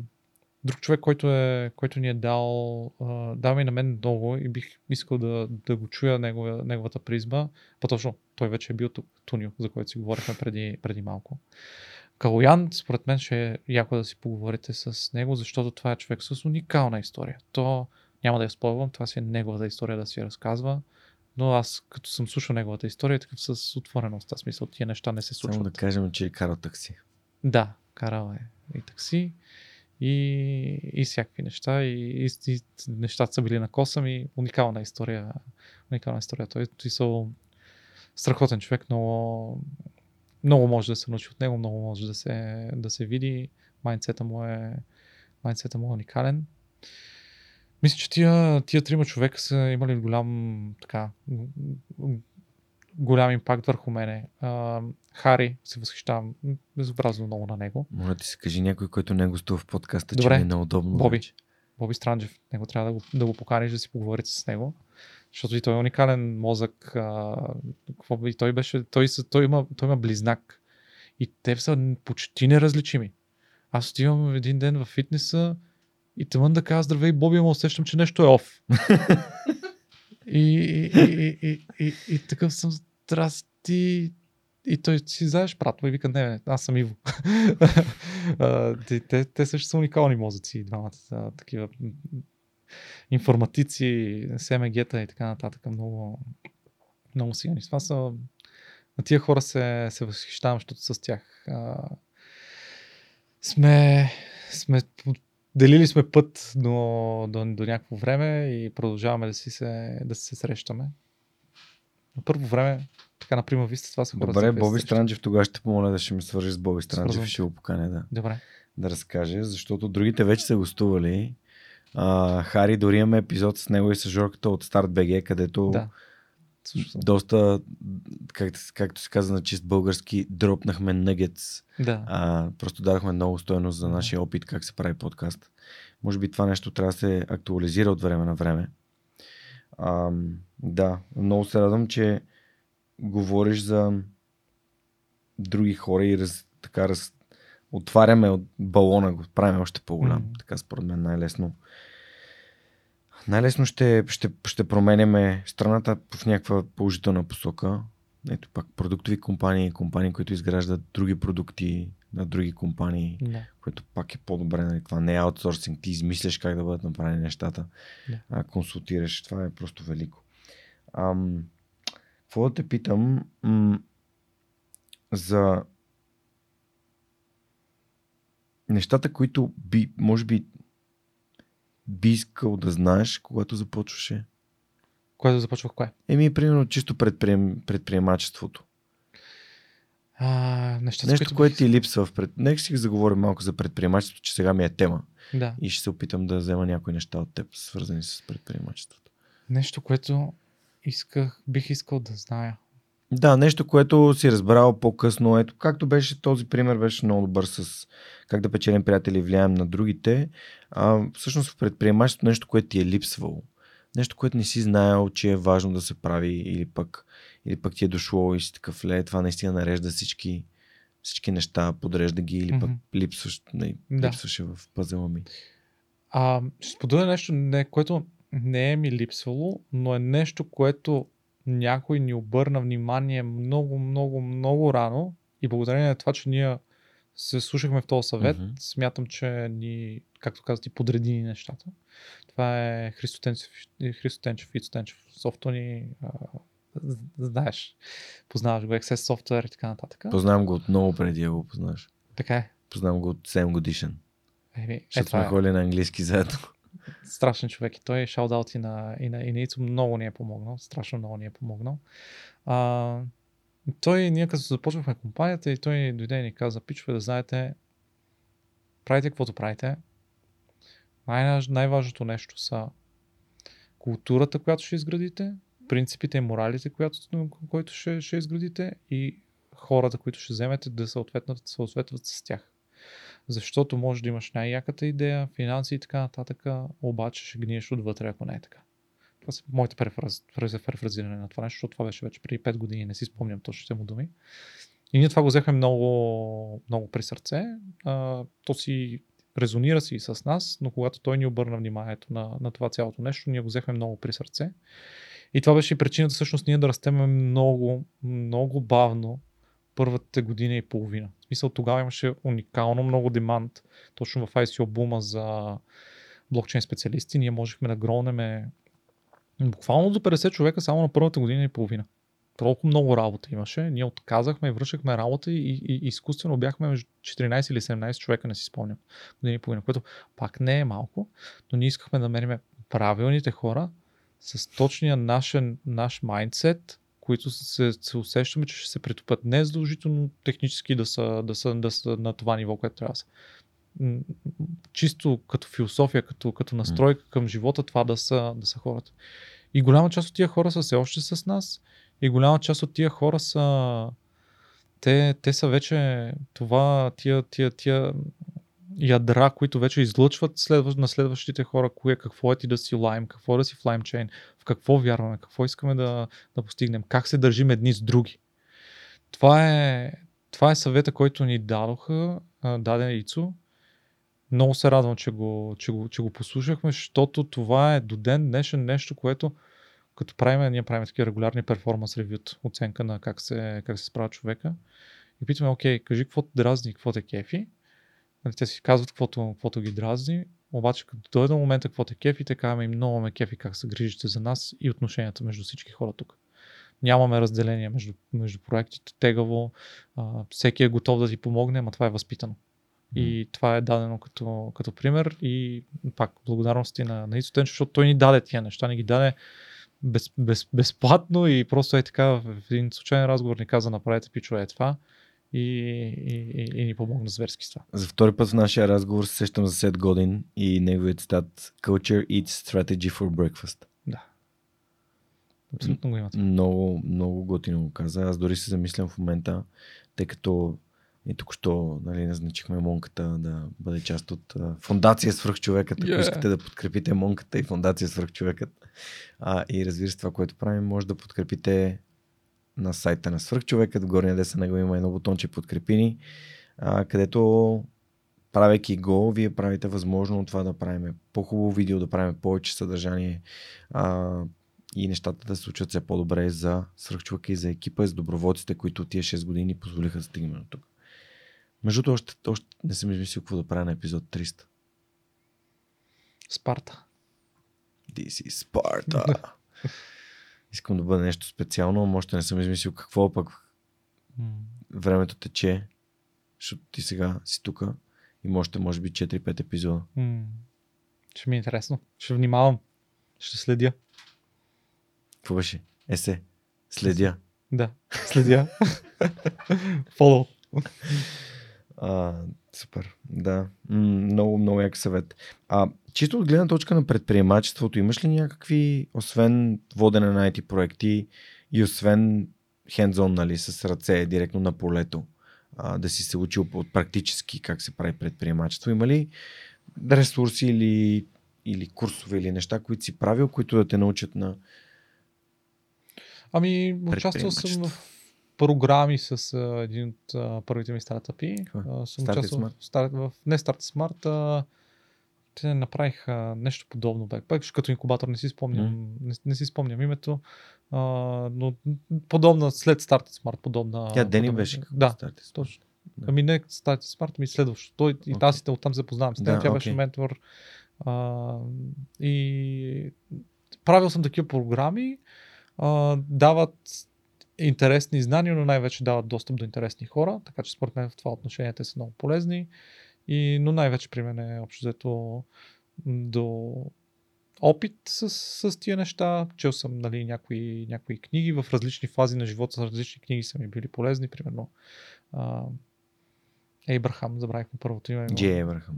Друг човек, който, е, който ни е дал, а, дал ми на мен много и бих искал да, да го чуя негова, неговата призма. По-точно, той вече е бил тук, Тунио, за който си говорихме преди, преди малко. Калоян, според мен, ще е яко да си поговорите с него, защото това е човек с уникална история. То няма да я спойвам, това си е неговата история да си я разказва. Но аз, като съм слушал неговата история, такъв с отвореност. Аз смисъл, тия неща не се случват. Само да кажем, че е карал такси. Да, карал е и такси, и, и всякакви неща. И, и, и нещата са били на коса ми. Уникална история. Уникална история. Той е са страхотен човек, много, много може да се научи от него, много може да се, да се види. Майнцета му е, майнцета му е уникален. Мисля, че тия, тия трима човека са имали голям, така, голям импакт върху мене. А, Хари, се възхищавам безобразно много на него. Моля ти се кажи някой, който не е гостува в подкаста, Добре. че ми е неудобно. Боби. вече. Боби Странджев. Него трябва да го, да го поканиш да си поговорите с него. Защото и той е уникален мозък. А, какво, и той, беше, той, той, има, той има близнак. И те са почти неразличими. Аз отивам един ден в фитнеса и тъмън да кажа здравей, Боби, ама усещам, че нещо е оф. и, и, и, и, и, и, такъв съм, здрасти. И той си знаеш, брат, и вика, не, не, аз съм Иво. Те, те, те също са уникални мозъци, двамата такива информатици, СМГ-та и така нататък. Много, много силни. Това са, на тия хора се, се възхищавам, защото с тях а, сме, сме делили сме път до, до, до някакво време и продължаваме да си се, да си се срещаме. На първо време, така, например, вие сте това са хора. Добре, Боби. Странджев, тогава ще помоля да ще ми свържи с Боби Странджев и ще го поканя да, Добре. да разкаже, защото другите вече са гостували. А, Хари, дори имаме епизод с него и с Жорката от Старт БГ, където Да. Доста, както, както се казва на чист български, дропнахме нъгетс. Да. А, просто дадахме много стоеност за нашия опит как се прави подкаст. Може би това нещо трябва да се актуализира от време на време. А, да, много се радвам, че говориш за други хора и раз, така раз, отваряме от балона, го правим още по-голям. Мгм. Така според мен най-лесно. Най-лесно ще, ще, ще променяме страната в някаква положителна посока. Ето пак продуктови компании, компании, които изграждат други продукти на други компании, Да. което пак е по-добре. Нали? Това не е аутсорсинг, ти измисляш как да бъдат направени нещата, Да. а, консултираш. Това е просто велико. Ам, какво да те питам м- за нещата, които би, може би би искал да знаеш, когато започваше? Което започвах кое? Еми, примерно, чисто предприем, предприемачеството. А, нещата, Нещо, които което ти липсва в пред... Нека си заговорим малко за предприемачеството, че сега ми е тема. Да. И ще се опитам да взема някои неща от теб, свързани с предприемачеството. Нещо, което исках, бих искал да зная. Да, нещо, което си разбрал по-късно. Ето, както беше този пример, беше много добър с как да печелим приятели и влияем на другите. А, всъщност в предприемачеството нещо, което ти е липсвало. Нещо, което не си знаел, че е важно да се прави или пък, или пък ти е дошло и си такъв ле, това наистина нарежда всички, всички неща, подрежда ги или пък Мгм. липсваш, не, Да. липсваше в пъзела ми. А, ще споделя нещо, не, което не е ми липсвало, но е нещо, което някой ни обърна внимание много, много, много рано и благодарение на това, че ние се слушахме в този съвет, Мгм. смятам, че ни, както казах, ти подреди ни нещата. Това е Христо Тенчев, Христо Тенчев, Ицо Тенчев, софто ни, а, знаеш, познаваш го, Access Software и така нататък. Познавам го от много преди да го познаш. Така е. Познавам го от 7 годишен. Еми, е, Защото сме е. ходили на английски заедно. Страшен човек и той е шаутаут и на, и на, и на Ицо много ни е помогнал, страшно много ни е помогнал. А, той, ние като започвахме компанията и той дойде и ни каза, пичове да знаете, правите каквото правите. Най- най-важното нещо са културата, която ще изградите, принципите и моралите, които ще, ще изградите и хората, които ще вземете да съответстват, съответстват с тях. Защото може да имаш най-яката идея, финанси и така нататък, обаче ще гниеш отвътре, ако не е така. Това са моите префраз, префраз- префразиране на това нещо, защото това беше вече преди 5 години, не си спомням точните му думи. И ние това го взехме много, много при сърце. А, то си резонира си и с нас, но когато той ни обърна вниманието на, на това цялото нещо, ние го взехме много при сърце. И това беше и причината всъщност ние да растеме много, много бавно първата година и половина. В смисъл тогава имаше уникално много демант точно в ICO бума за блокчейн специалисти. Ние можехме да гронеме буквално до 50 човека само на първата година и половина. Толкова много работа имаше. Ние отказахме и връщахме работа и, и, изкуствено бяхме между 14 или 17 човека, не си спомням, година и половина, което пак не е малко, но ние искахме да намерим правилните хора с точния наш, наш майндсет, които се, се усещаме, че ще се претопят. Не е задължително технически да са, да, са, да са на това ниво, което трябва да са. Чисто като философия, като, като настройка към живота, това да са, да са хората. И голяма част от тия хора са все още с нас. И голяма част от тия хора са. Те, те са вече това, тия, тия, тия ядра, които вече излъчват следващ, на следващите хора, кое, какво е ти да си лайм, какво е да си в лаймчейн, в какво вярваме, какво искаме да, да постигнем, как се държим едни с други. Това е, това е съвета, който ни дадоха, даде Ицо. Много се радвам, че го, че го, че го послушахме, защото това е до ден днешен нещо, което като правим, ние правим такива регулярни перформанс ревют, оценка на как се, как се справя човека. И питаме, окей, кажи какво те дразни, какво те кефи. Нали, те си казват каквото, каквото ги дразни, обаче като дойде до момента какво те кефи, те казваме много ме кефи как се грижите за нас и отношенията между всички хора тук. Нямаме разделение между, между проектите, тегаво, а, всеки е готов да ти помогне, ама това е възпитано. И това е дадено като, като пример и пак благодарности на, на Ицотен, защото той ни даде тия неща, ни ги даде без, без, безплатно и просто е така в един случайен разговор ни каза направете пичове е това и, и, и, и ни помогна зверски с това. За втори път в нашия разговор се сещам за Сет Годин и неговият цитат Culture eats strategy for breakfast. Да. Абсолютно го имате. Много, много готино го каза. Аз дори се замислям в момента, тъй като и тук що нали, назначихме Монката да бъде част от uh, фундация Свръхчовекът. Ако yeah. искате да подкрепите Монката и фундация Свръхчовекът. А, и разбира се, това, което правим, може да подкрепите на сайта на Свръхчовекът. В горния десен него има едно бутонче подкрепини, а, където правейки го, вие правите възможно това да правим по-хубаво видео, да правим повече съдържание а, и нещата да се случат все по-добре за свръхчовека и за екипа, и за доброволците, които тия 6 години позволиха да стигнем до тук. Между другото, още, още не съм измислил какво да правя на епизод 300. Спарта. This is Sparta. Искам да бъде нещо специално, но още не съм измислил какво, пък mm. времето тече, защото ти сега си тук и още може би 4-5 епизода. Mm. Ще ми е интересно. Ще внимавам. Ще следя. Какво беше? Есе. Следя. Да, следя. Follow. А, супер, да. Много, много як съвет. А, чисто от гледна точка на предприемачеството, имаш ли някакви, освен водене на IT проекти и освен хендзон, нали, с ръце директно на полето, а, да си се учил от практически как се прави предприемачество, има ли ресурси или, или курсове или неща, които си правил, които да те научат на Ами, участвал съм в програми с а, един от а, първите ми стартъпи. А, съм участвал в, старт, в не Start Smart, а, те направиха нещо подобно. Пак като инкубатор не си спомням, mm. не, не си спомням името, а, но подобна след Start Smart, подобна. Тя Дени беше. Да, Started. точно. Да. Ами не Start Smart, ми следващо. Той okay. и тази оттам се познавам с нея. Да, тя okay. беше ментор. А, и правил съм такива програми. А, дават интересни знания, но най-вече дават достъп до интересни хора, така че според мен в това отношение те са много полезни. И, но най-вече при мен е общо взето до опит с, с тия неща. Чел съм нали, някои, някои книги в различни фази на живота, с различни книги са ми били полезни. Примерно Ейбрахам, забравихме първото име. Джей Ейбрахам.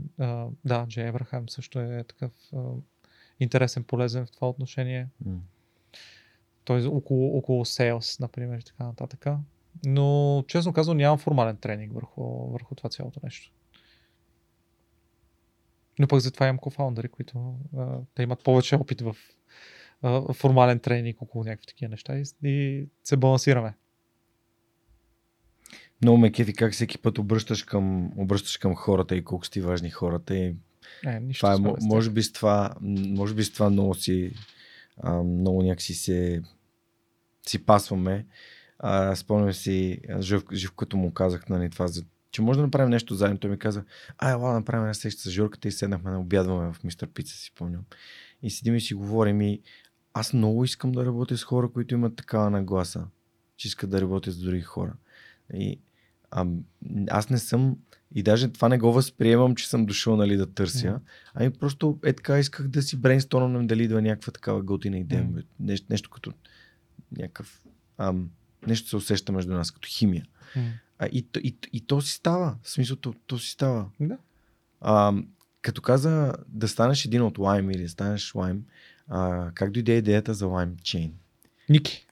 да, Джей Ейбрахам също е такъв а, интересен, полезен в това отношение. Mm т.е. около, около sales, например, и така нататък. Но, честно казвам, нямам формален тренинг върху, върху това цялото нещо. Но пък затова имам кофаундъри, които а, те имат повече опит в а, формален тренинг около някакви такива неща и, и се балансираме. Много ме кефи как всеки път обръщаш към, обръщаш към хората и колко сте важни хората. И Е, нищо това е, може би с това, може би с това много си, а, много някакси се си пасваме. А, спомням си, Жив, Жив като му казах нали, това, за, че може да направим нещо заедно. Той ми каза, ай, ела да направим една среща с Жорката и седнахме да обядваме в Мистер Пица, си спомням. И седим и си говорим и аз много искам да работя с хора, които имат такава нагласа, че искат да работят с други хора. И а, аз не съм, и даже това не го възприемам, че съм дошъл нали, да търся, Мгм. ами просто е така исках да си брейнстормнем дали идва някаква такава готина идея. Mm. Нещо, нещо като някакъв, ам, нещо се усеща между нас, като химия. А, и, и, и, то си става, в смисъл, то, то си става. Да. А, като каза да станеш един от Lime или да станеш Lime, а, как дойде идеята за Lime Chain? Ники.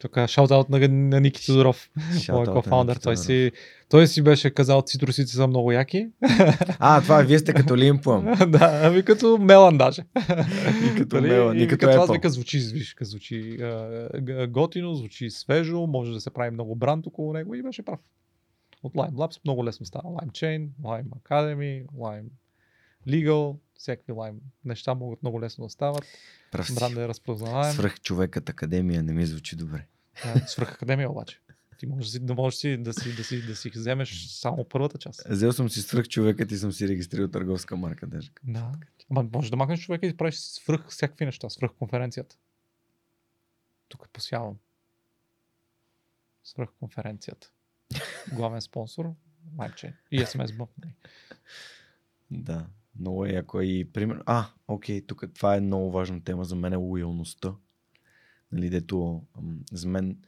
Тук шаут-аут на, на Ники Тодоров, на кофаундър. Той си, той си беше казал, цитрусите са много яки. А, това вие сте като Лимплъм. да, ами като Мелан даже. И като Нали? Мелан, и И като това Apple. вика, звучи, виж, звучи а, готино, звучи свежо, може да се прави много бранд около него и беше прав. От Lime Labs много лесно става. Lime Chain, Lime Academy, Lime Legal, всякакви Lime неща могат много лесно да стават. Прав си. Бранда е разпознаваем. Свръх човекът академия не ми звучи добре. Да, Свръх Академия обаче. Ти можеш да можеш си, да, си, да, си, да си вземеш само първата част. Взел съм си свръх човекът и съм си регистрирал търговска марка даже. Да. Ама можеш да махнеш човека и да правиш свръх всякакви неща, свръх конференцията. Тук посявам. Свръх конференцията. Главен спонсор LiveChain и SMS нали? Да, много е яко. И пример... А, окей, тук това е много важна тема за мен е лоялността. Нали, дето ам, за мен,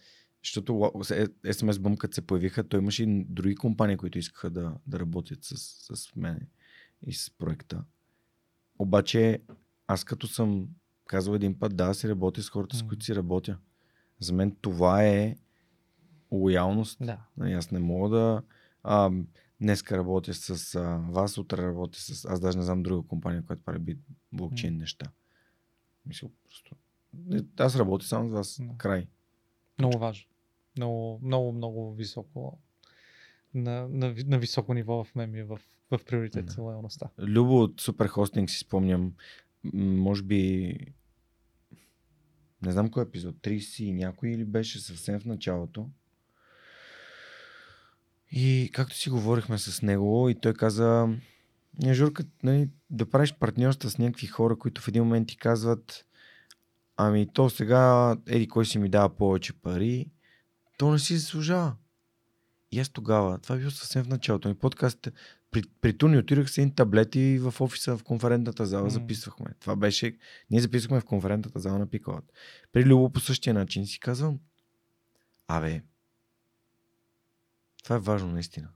защото ла- е- SMS Bump като се появиха, той имаше и други компании, които искаха да, да работят с, с мен и с проекта. Обаче аз като съм казал един път, да, си работя с хората, с които си работя. За мен това е лоялност. Да. Нали, аз не мога да. А, днеска работя с а, вас, утре работя с. Аз даже не знам друга компания, която прави бит, блокчейн неща. Мисля, просто. Аз работя само с вас. Да. Край. Много важно. Много, много, много високо. На, на, на високо ниво в мен ми е в, в приоритет Да. лоялността. Любо от Супер Хостинг си спомням. Може би. Не знам кой епизод. 30 и някой или беше съвсем в началото. И както си говорихме с него, и той каза, Журка, нали, да правиш партньорства с някакви хора, които в един момент ти казват, ами то сега, еди кой си ми дава повече пари, то не си заслужава. И аз тогава, това е било съвсем в началото ми подкаст, при, при Туни отидох с един таблети в офиса в конферентната зала, М. записвахме. Това беше, ние записвахме в конферентната зала на Пиколът. При Любо по същия начин си казвам, абе, това е важно наистина.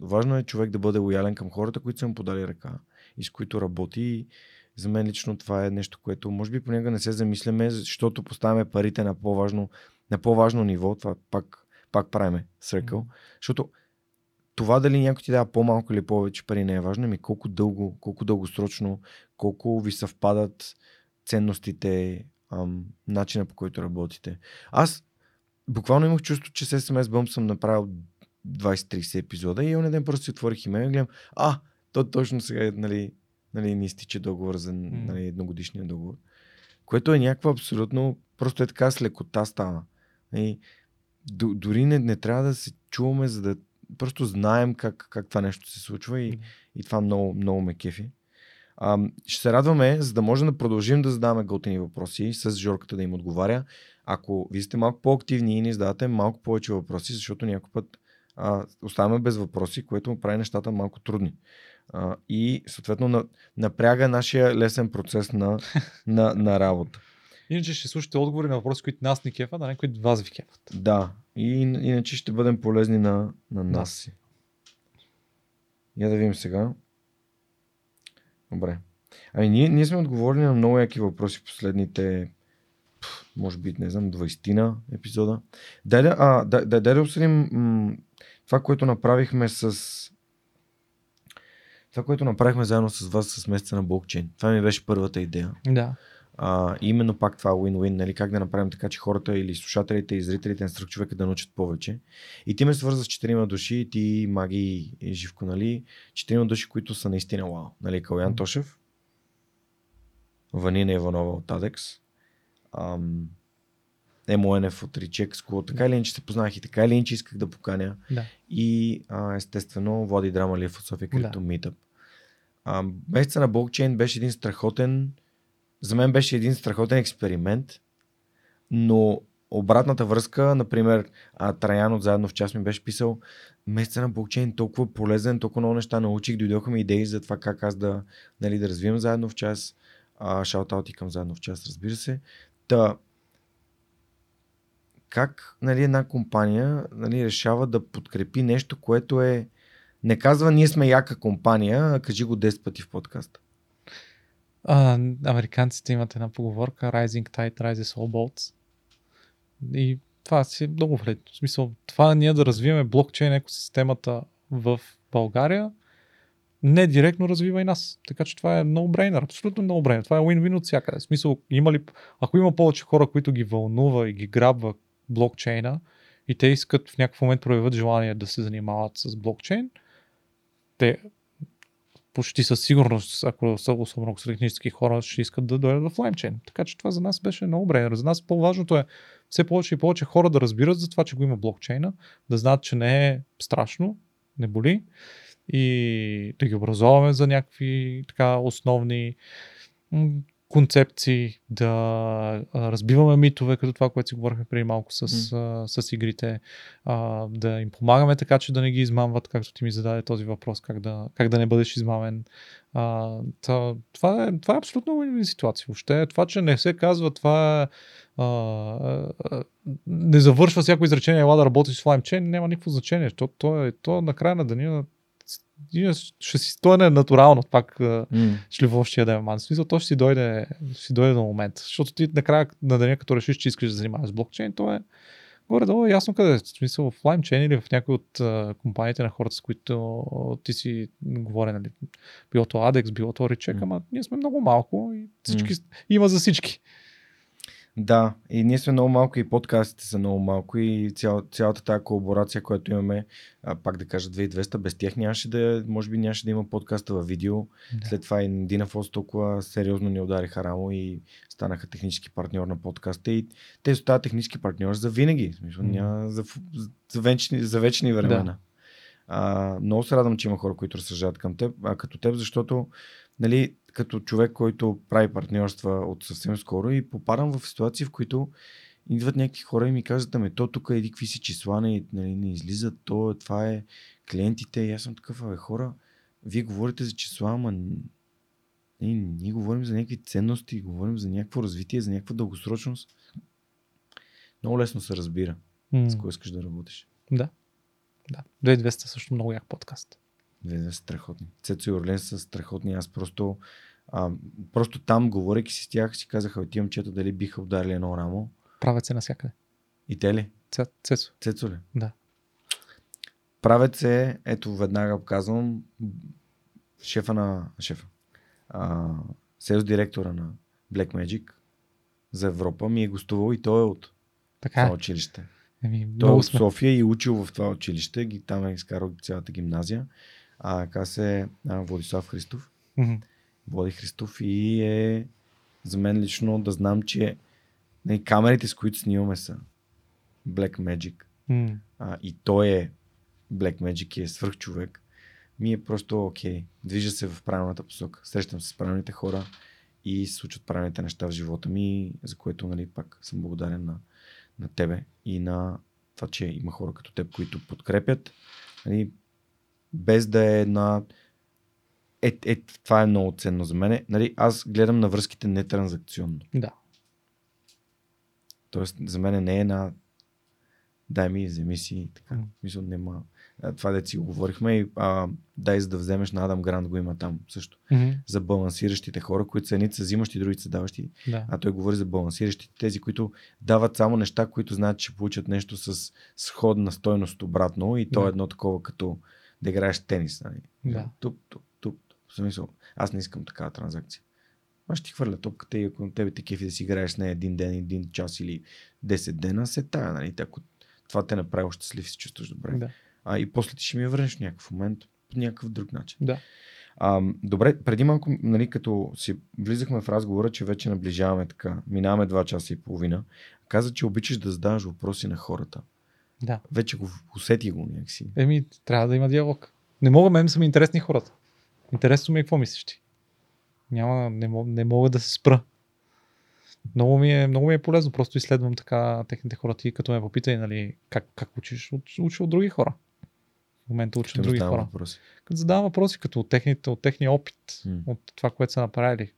Важно е човек да бъде лоялен към хората, които са му подали ръка и с които работи. За мен лично това е нещо, което може би понякога не се замисляме, защото поставяме парите на по-важно, на по-важно ниво. Това пак, пак правиме. Мгм. Защото това дали някой ти дава по-малко или повече пари не е важно, ами колко дълго, колко дългосрочно, колко ви съвпадат ценностите, ам, начина по който работите. Аз буквално имах чувство, че с SMS Bump съм направил 20-30 епизода и ден просто си отворих имейл и гледам, а, то точно сега нали, нали, ни изтича договор за нали, едногодишния договор. Което е някаква абсолютно, просто е така с лекота стана. И, д- дори не, не трябва да се чуваме, за да просто знаем как, как това нещо се случва и, и това много, много ме кефи. А, ще се радваме, за да можем да продължим да задаваме готини въпроси с Жорката да им отговаря. Ако вие сте малко по-активни и ни задавате малко повече въпроси, защото някой път а, оставаме без въпроси, което му прави нещата малко трудни. А, и съответно на, напряга нашия лесен процес на, на, на работа. Иначе ще слушате отговори на въпроси, които нас ни кефат, а не които вас ви кефат. Да, и ин- иначе ще бъдем полезни на, на нас си. Я да видим сега. Добре. Ами ние, ние сме отговорили на много яки въпроси в последните, може би, не знам, 20-на епизода. Дай да, а, дай, дай, дай да обсъдим м- това, което направихме с това, което направихме заедно с вас с месеца на блокчейн. Това ми беше първата идея. Да. А, именно пак това win-win, нали, как да направим така, че хората или слушателите и зрителите на страх човека да научат повече. И ти ме свърза с четирима души, ти, Маги и Живко, нали, четирима души, които са наистина вау. Нали, Калян Тошев, Ванина Иванова от Адекс, ам, МОНФ от Ричек School. Така или иначе се познах и така или иначе исках да поканя. Да. И а, естествено Влади Драмалиев от София Crypto Да. Meetup. А, месеца на блокчейн беше един страхотен, за мен беше един страхотен експеримент, но обратната връзка, например, Траян от заедно в час ми беше писал, месеца на блокчейн толкова полезен, толкова много неща научих, дойдоха ми идеи за това как аз да, нали, да развивам заедно в час. А, шаутаути към заедно в час, разбира се. Та, как нали, една компания нали, решава да подкрепи нещо, което е не казва ние сме яка компания, а кажи го 10 пъти в подкаста. А, американците имат една поговорка Rising Tide rises all boats. И това си е много вредно. В смисъл, това ние да развиваме блокчейн екосистемата в България, не директно развива и нас. Така че това е no-brainer, абсолютно no-brainer. Това е win-win от всякъде. В смисъл, има ли, ако има повече хора, които ги вълнува и ги грабва блокчейна и те искат в някакъв момент проявят желание да се занимават с блокчейн, те почти със сигурност, ако са особено технически хора, ще искат да дойдат в лаймчейн. Така че това за нас беше много брейнер. За нас по-важното е все повече и повече хора да разбират за това, че го има блокчейна, да знаят, че не е страшно, не боли и да ги образоваме за някакви така основни концепции, да разбиваме митове, като това, което си говорихме преди малко с, а, с игрите, а, да им помагаме така, че да не ги измамват, както ти ми зададе този въпрос, как да, как да не бъдеш измамен. А, та, това, е, това е абсолютно win-win ситуация. Въобще това, че не се казва, това е, а, а, не завършва всяко изречение, ела да работиш с LimeChain, няма никакво значение. То, то, е, то на края на деня ще си, то е натурално, пак Mm. шливощия да е ман. В смисъл, то ще си дойде, ще си дойде до момент. Защото ти накрая на деня, като решиш, че искаш да занимаваш с блокчейн, то е горе-долу е ясно къде е. В смисъл в LimeChain или в някои от а, компаниите на хората, с които ти си говори, нали, било то ADEX, било то Recheck, М. ама ние сме много малко и всички, има за всички. Да, и ние сме много малко и подкастите са много малко и цял, цялата тази колаборация, която имаме, а, пак да кажа 2200, без тях нямаше да, може би нямаше да има подкаста във видео. Да. След това и Дина Фос толкова сериозно ни удариха рамо и станаха технически партньор на подкаста и те остават технически партньор за винаги. Смисъл, М. няма за, за, вечни, за вечни времена. Да. А, много се радвам, че има хора, които разсъждават към теб, а, като теб, защото нали, като човек, който прави партньорства от съвсем скоро и попадам в ситуации, в които идват някакви хора и ми казват, ами то тук еди какви си числа не, нали, не излизат, то това е клиентите и аз съм такъв, абе хора, вие говорите за числа, ама ние, ние говорим за някакви ценности, говорим за някакво развитие, за някаква дългосрочност. Много лесно се разбира М, с кой искаш да работиш. Да. Да. 2200 също много як подкаст. Две са страхотни. Цецо и Орлен са страхотни. Аз просто, а, просто там, говорейки си с тях, си казаха, ти момчета дали биха ударили едно рамо. Правят се навсякъде. И те ли? Цецо. Цецо ли? Да. Правят се, ето веднага казвам, шефа на шефа. А, селс директора на Black Magic за Европа ми е гостувал и той е от Така това е. училище. Еми, Той е от. София и учил в това училище. Ги, там е изкарал цялата гимназия. А, каза се а, Владислав Христов. Мгм. Води Христов и е за мен лично да знам, че нали, камерите, с които снимаме са Black Magic М. а, и той е Black Magic и е свръхчовек, ми е просто окей. Движа се в правилната посока. Срещам се с правилните хора и се случват правилните неща в живота ми, за което нали, пак съм благодарен на, на тебе и на това, че има хора като теб, които подкрепят. Нали, без да е една е, е, това е много ценно за мен. Нали, аз гледам на връзките не транзакционно. Да. Тоест, за мен не е една дай ми, вземи си така. Мисля, нема. Това да си го говорихме и а, дай за да вземеш на Адам Грант го има там също. Мгм. За балансиращите хора, които са едните са взимащи, другите са даващи. Да. А той говори за балансиращите, тези, които дават само неща, които знаят, че получат нещо с сходна стойност обратно и то Да. е едно такова като да играеш тенис. Нали? Да. Туп, туп, туп. В смисъл, аз не искам такава транзакция. Аз ще ти хвърля топката и ако тебе те кефи да си играеш с нея един ден, един час или 10 дена, се тая, нали? Ако това те направи щастлив се чувстваш добре. Да. А и после ти ще ми я върнеш в някакъв момент по някакъв друг начин. Да. А, добре, преди малко, нали, като си влизахме в разговора, че вече наближаваме така, минаваме 2 часа и половина, каза, че обичаш да задаваш въпроси на хората. Да. Вече го усети го някакси. Еми, трябва да има диалог. Не мога, мен са ми интересни хората. Интересно ми е какво мислиш ти. Няма, не, мога, не мога да се спра. Много ми, е, много ми е полезно, просто изследвам така техните хора. Ти като ме попитай, нали, как, как учиш, учи, учи от други хора. В момента уча от други хора. Въпроси. Като задавам въпроси, като от, техните, от техния опит, М. от това, което са направили.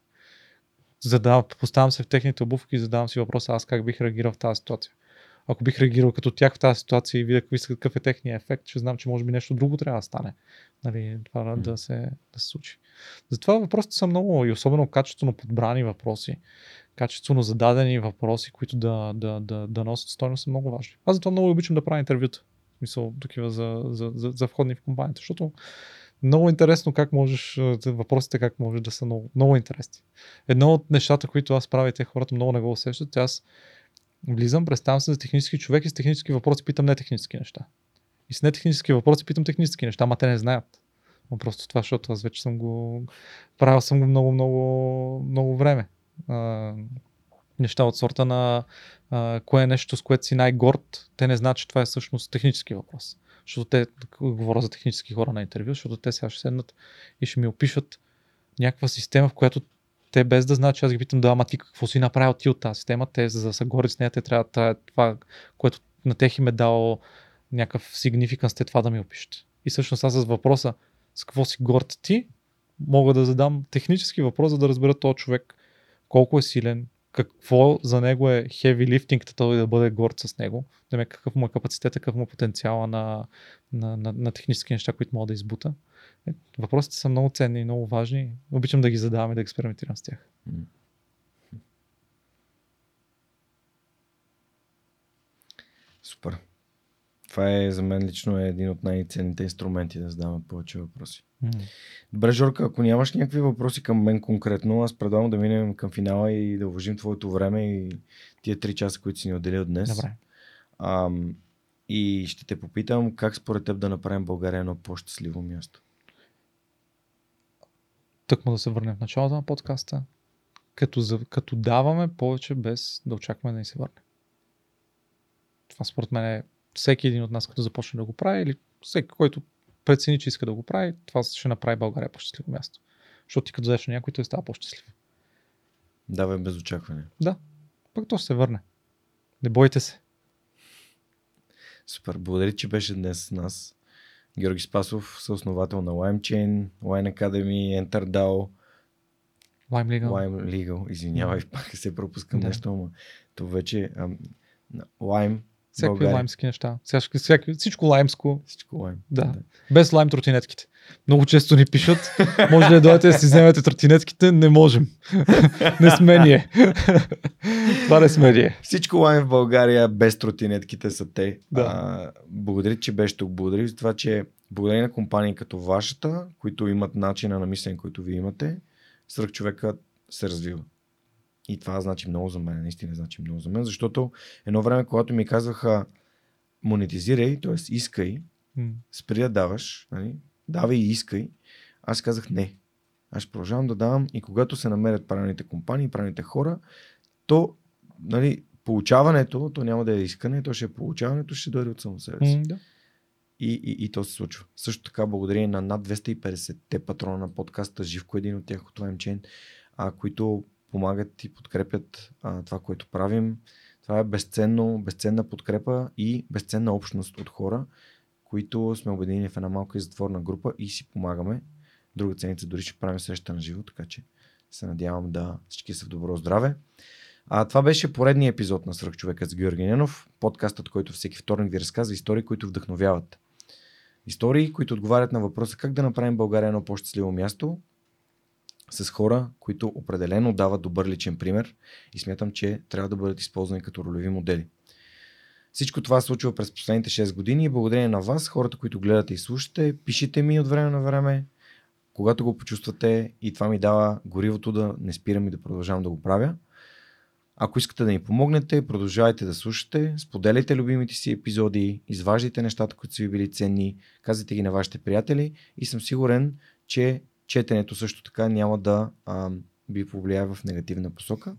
Задавам, поставям се в техните обувки и задавам си въпроса аз как бих реагирал в тази ситуация. Ако бих реагирал като тях в тази ситуация и видя какъв е техния ефект, ще знам, че може би нещо друго трябва да стане. Нали, това М. да, се, да се случи. Затова въпросите са много и особено качествено подбрани въпроси, качествено зададени въпроси, които да, да, да, да носят стойност са много важни. Аз затова много обичам да правя интервюта. В Смисъл, такива за, за, за, за входни в компанията, защото много интересно как можеш, въпросите как може да са много, много интересни. Едно от нещата, които аз правя те хората много не го усещат, аз влизам, представям се за технически човек и с технически въпроси питам не технически неща. И с нетехнически въпроси питам технически неща, ама те не знаят. Но просто това, защото аз вече съм го правил съм го много, много, много време. А, неща от сорта на а, кое е нещо, с което си най-горд, те не знаят, че това е всъщност технически въпрос. Защото те, говоря за технически хора на интервю, защото те сега ще седнат и ще ми опишат някаква система, в която те без да знаят, че аз ги питам, да, ама ти какво си направил ти от тази система, те за да са гори с нея, те трябва това, което на тех им е дало някакъв significance, те това да ми опишат. И всъщност аз с въпроса с какво си горд ти, мога да задам технически въпрос, за да разбера този човек колко е силен, какво за него е heavy lifting, той да бъде горд с него, да ме какъв му е капацитет, какъв му е потенциала на, на, на, на технически неща, които мога да избута. Е, Въпросите са много ценни и много важни. Обичам да ги задавам и да експериментирам с тях. Супер. Това е за мен лично е един от най-ценните инструменти да задаваме повече въпроси. Добре, Жорка, ако нямаш някакви въпроси към мен конкретно, аз предлагам да минем към финала и да уважим твоето време и тия три часа, които си ни отделил днес. Добре. Ам, и ще те попитам как според теб да направим България едно по-щастливо място. Тъкмо да се върнем в началото на подкаста, като, за, като даваме повече без да очакваме да ни се върне. Това според мен е всеки един от нас, като започне да го прави, или всеки, който прецени, че иска да го прави, това ще направи България по-щастливо място. Защото ти като дадеш на някой, той става по-щастлив. Давай без очакване. Да, пък то ще се върне. Не бойте се. Супер. Благодаря, че беше днес с нас. Георги Спасов, съосновател на LimeChain, Wine Academy, EnterDAO, Lime Legal. Lime Legal. Извинявай, пак се пропускам Да. нещо, но то вече на Lime, Всякакви България. лаймски неща. Всякакви, всякакви, всичко лаймско, всичко Lime. Да. без лайм тротинетките. Много често ни пишат, може ли да дойдете да си вземете тротинетките? Не можем. не сме ние. Това не сме ние. Всичко лайм в България без тротинетките са те. Да. А, благодаря, че беше тук. Благодаря за това, че благодаря на компании като вашата, които имат начина на мислене, който вие имате, сръх човека се развива. И това значи много за мен, наистина значи много за мен, защото едно време, когато ми казваха монетизирай, т.е. искай, М. спри да даваш, нали? давай и искай, аз казах не. Аз продължавам да давам и когато се намерят правилните компании, правилните хора, то нали, получаването, то няма да е искане, то ще е получаването, ще дойде от само себе си. Да. И, и, и то се случва. Също така, благодарение на над 250-те патрона на подкаста, Живко е един от тях от LimeChain, а, които помагат и подкрепят а, това, което правим. Това е безценно, безценна подкрепа и безценна общност от хора, които сме обединени в една малка и затворна група и си помагаме. Друга ценица дори ще правим среща на живо, така че се надявам да всички са в добро здраве. А, това беше поредният епизод на Свръхчовекът с Георги Ненов, подкастът, който всеки вторник ви разказва истории, които вдъхновяват. Истории, които отговарят на въпроса как да направим България едно по-щастливо място с хора, които определено дават добър личен пример и смятам, че трябва да бъдат използвани като ролеви модели. Всичко това се случва през последните 6 години и благодарение на вас, хората, които гледате и слушате, пишете ми от време на време, когато го почувствате и това ми дава горивото да не спирам и да продължавам да го правя. Ако искате да ни помогнете, продължавайте да слушате, споделяйте любимите си епизоди, изваждайте нещата, които са ви били ценни, казвайте ги на вашите приятели и съм сигурен, че четенето също така няма да а, ви повлияе в негативна посока.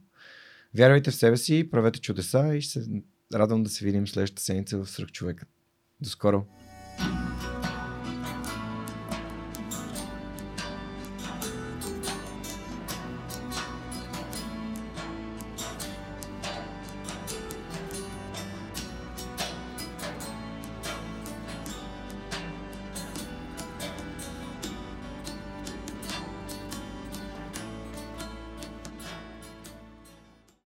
Вярвайте в себе си, правете чудеса и се радвам да се видим следващата седмица в Сръх човека. До скоро! thank you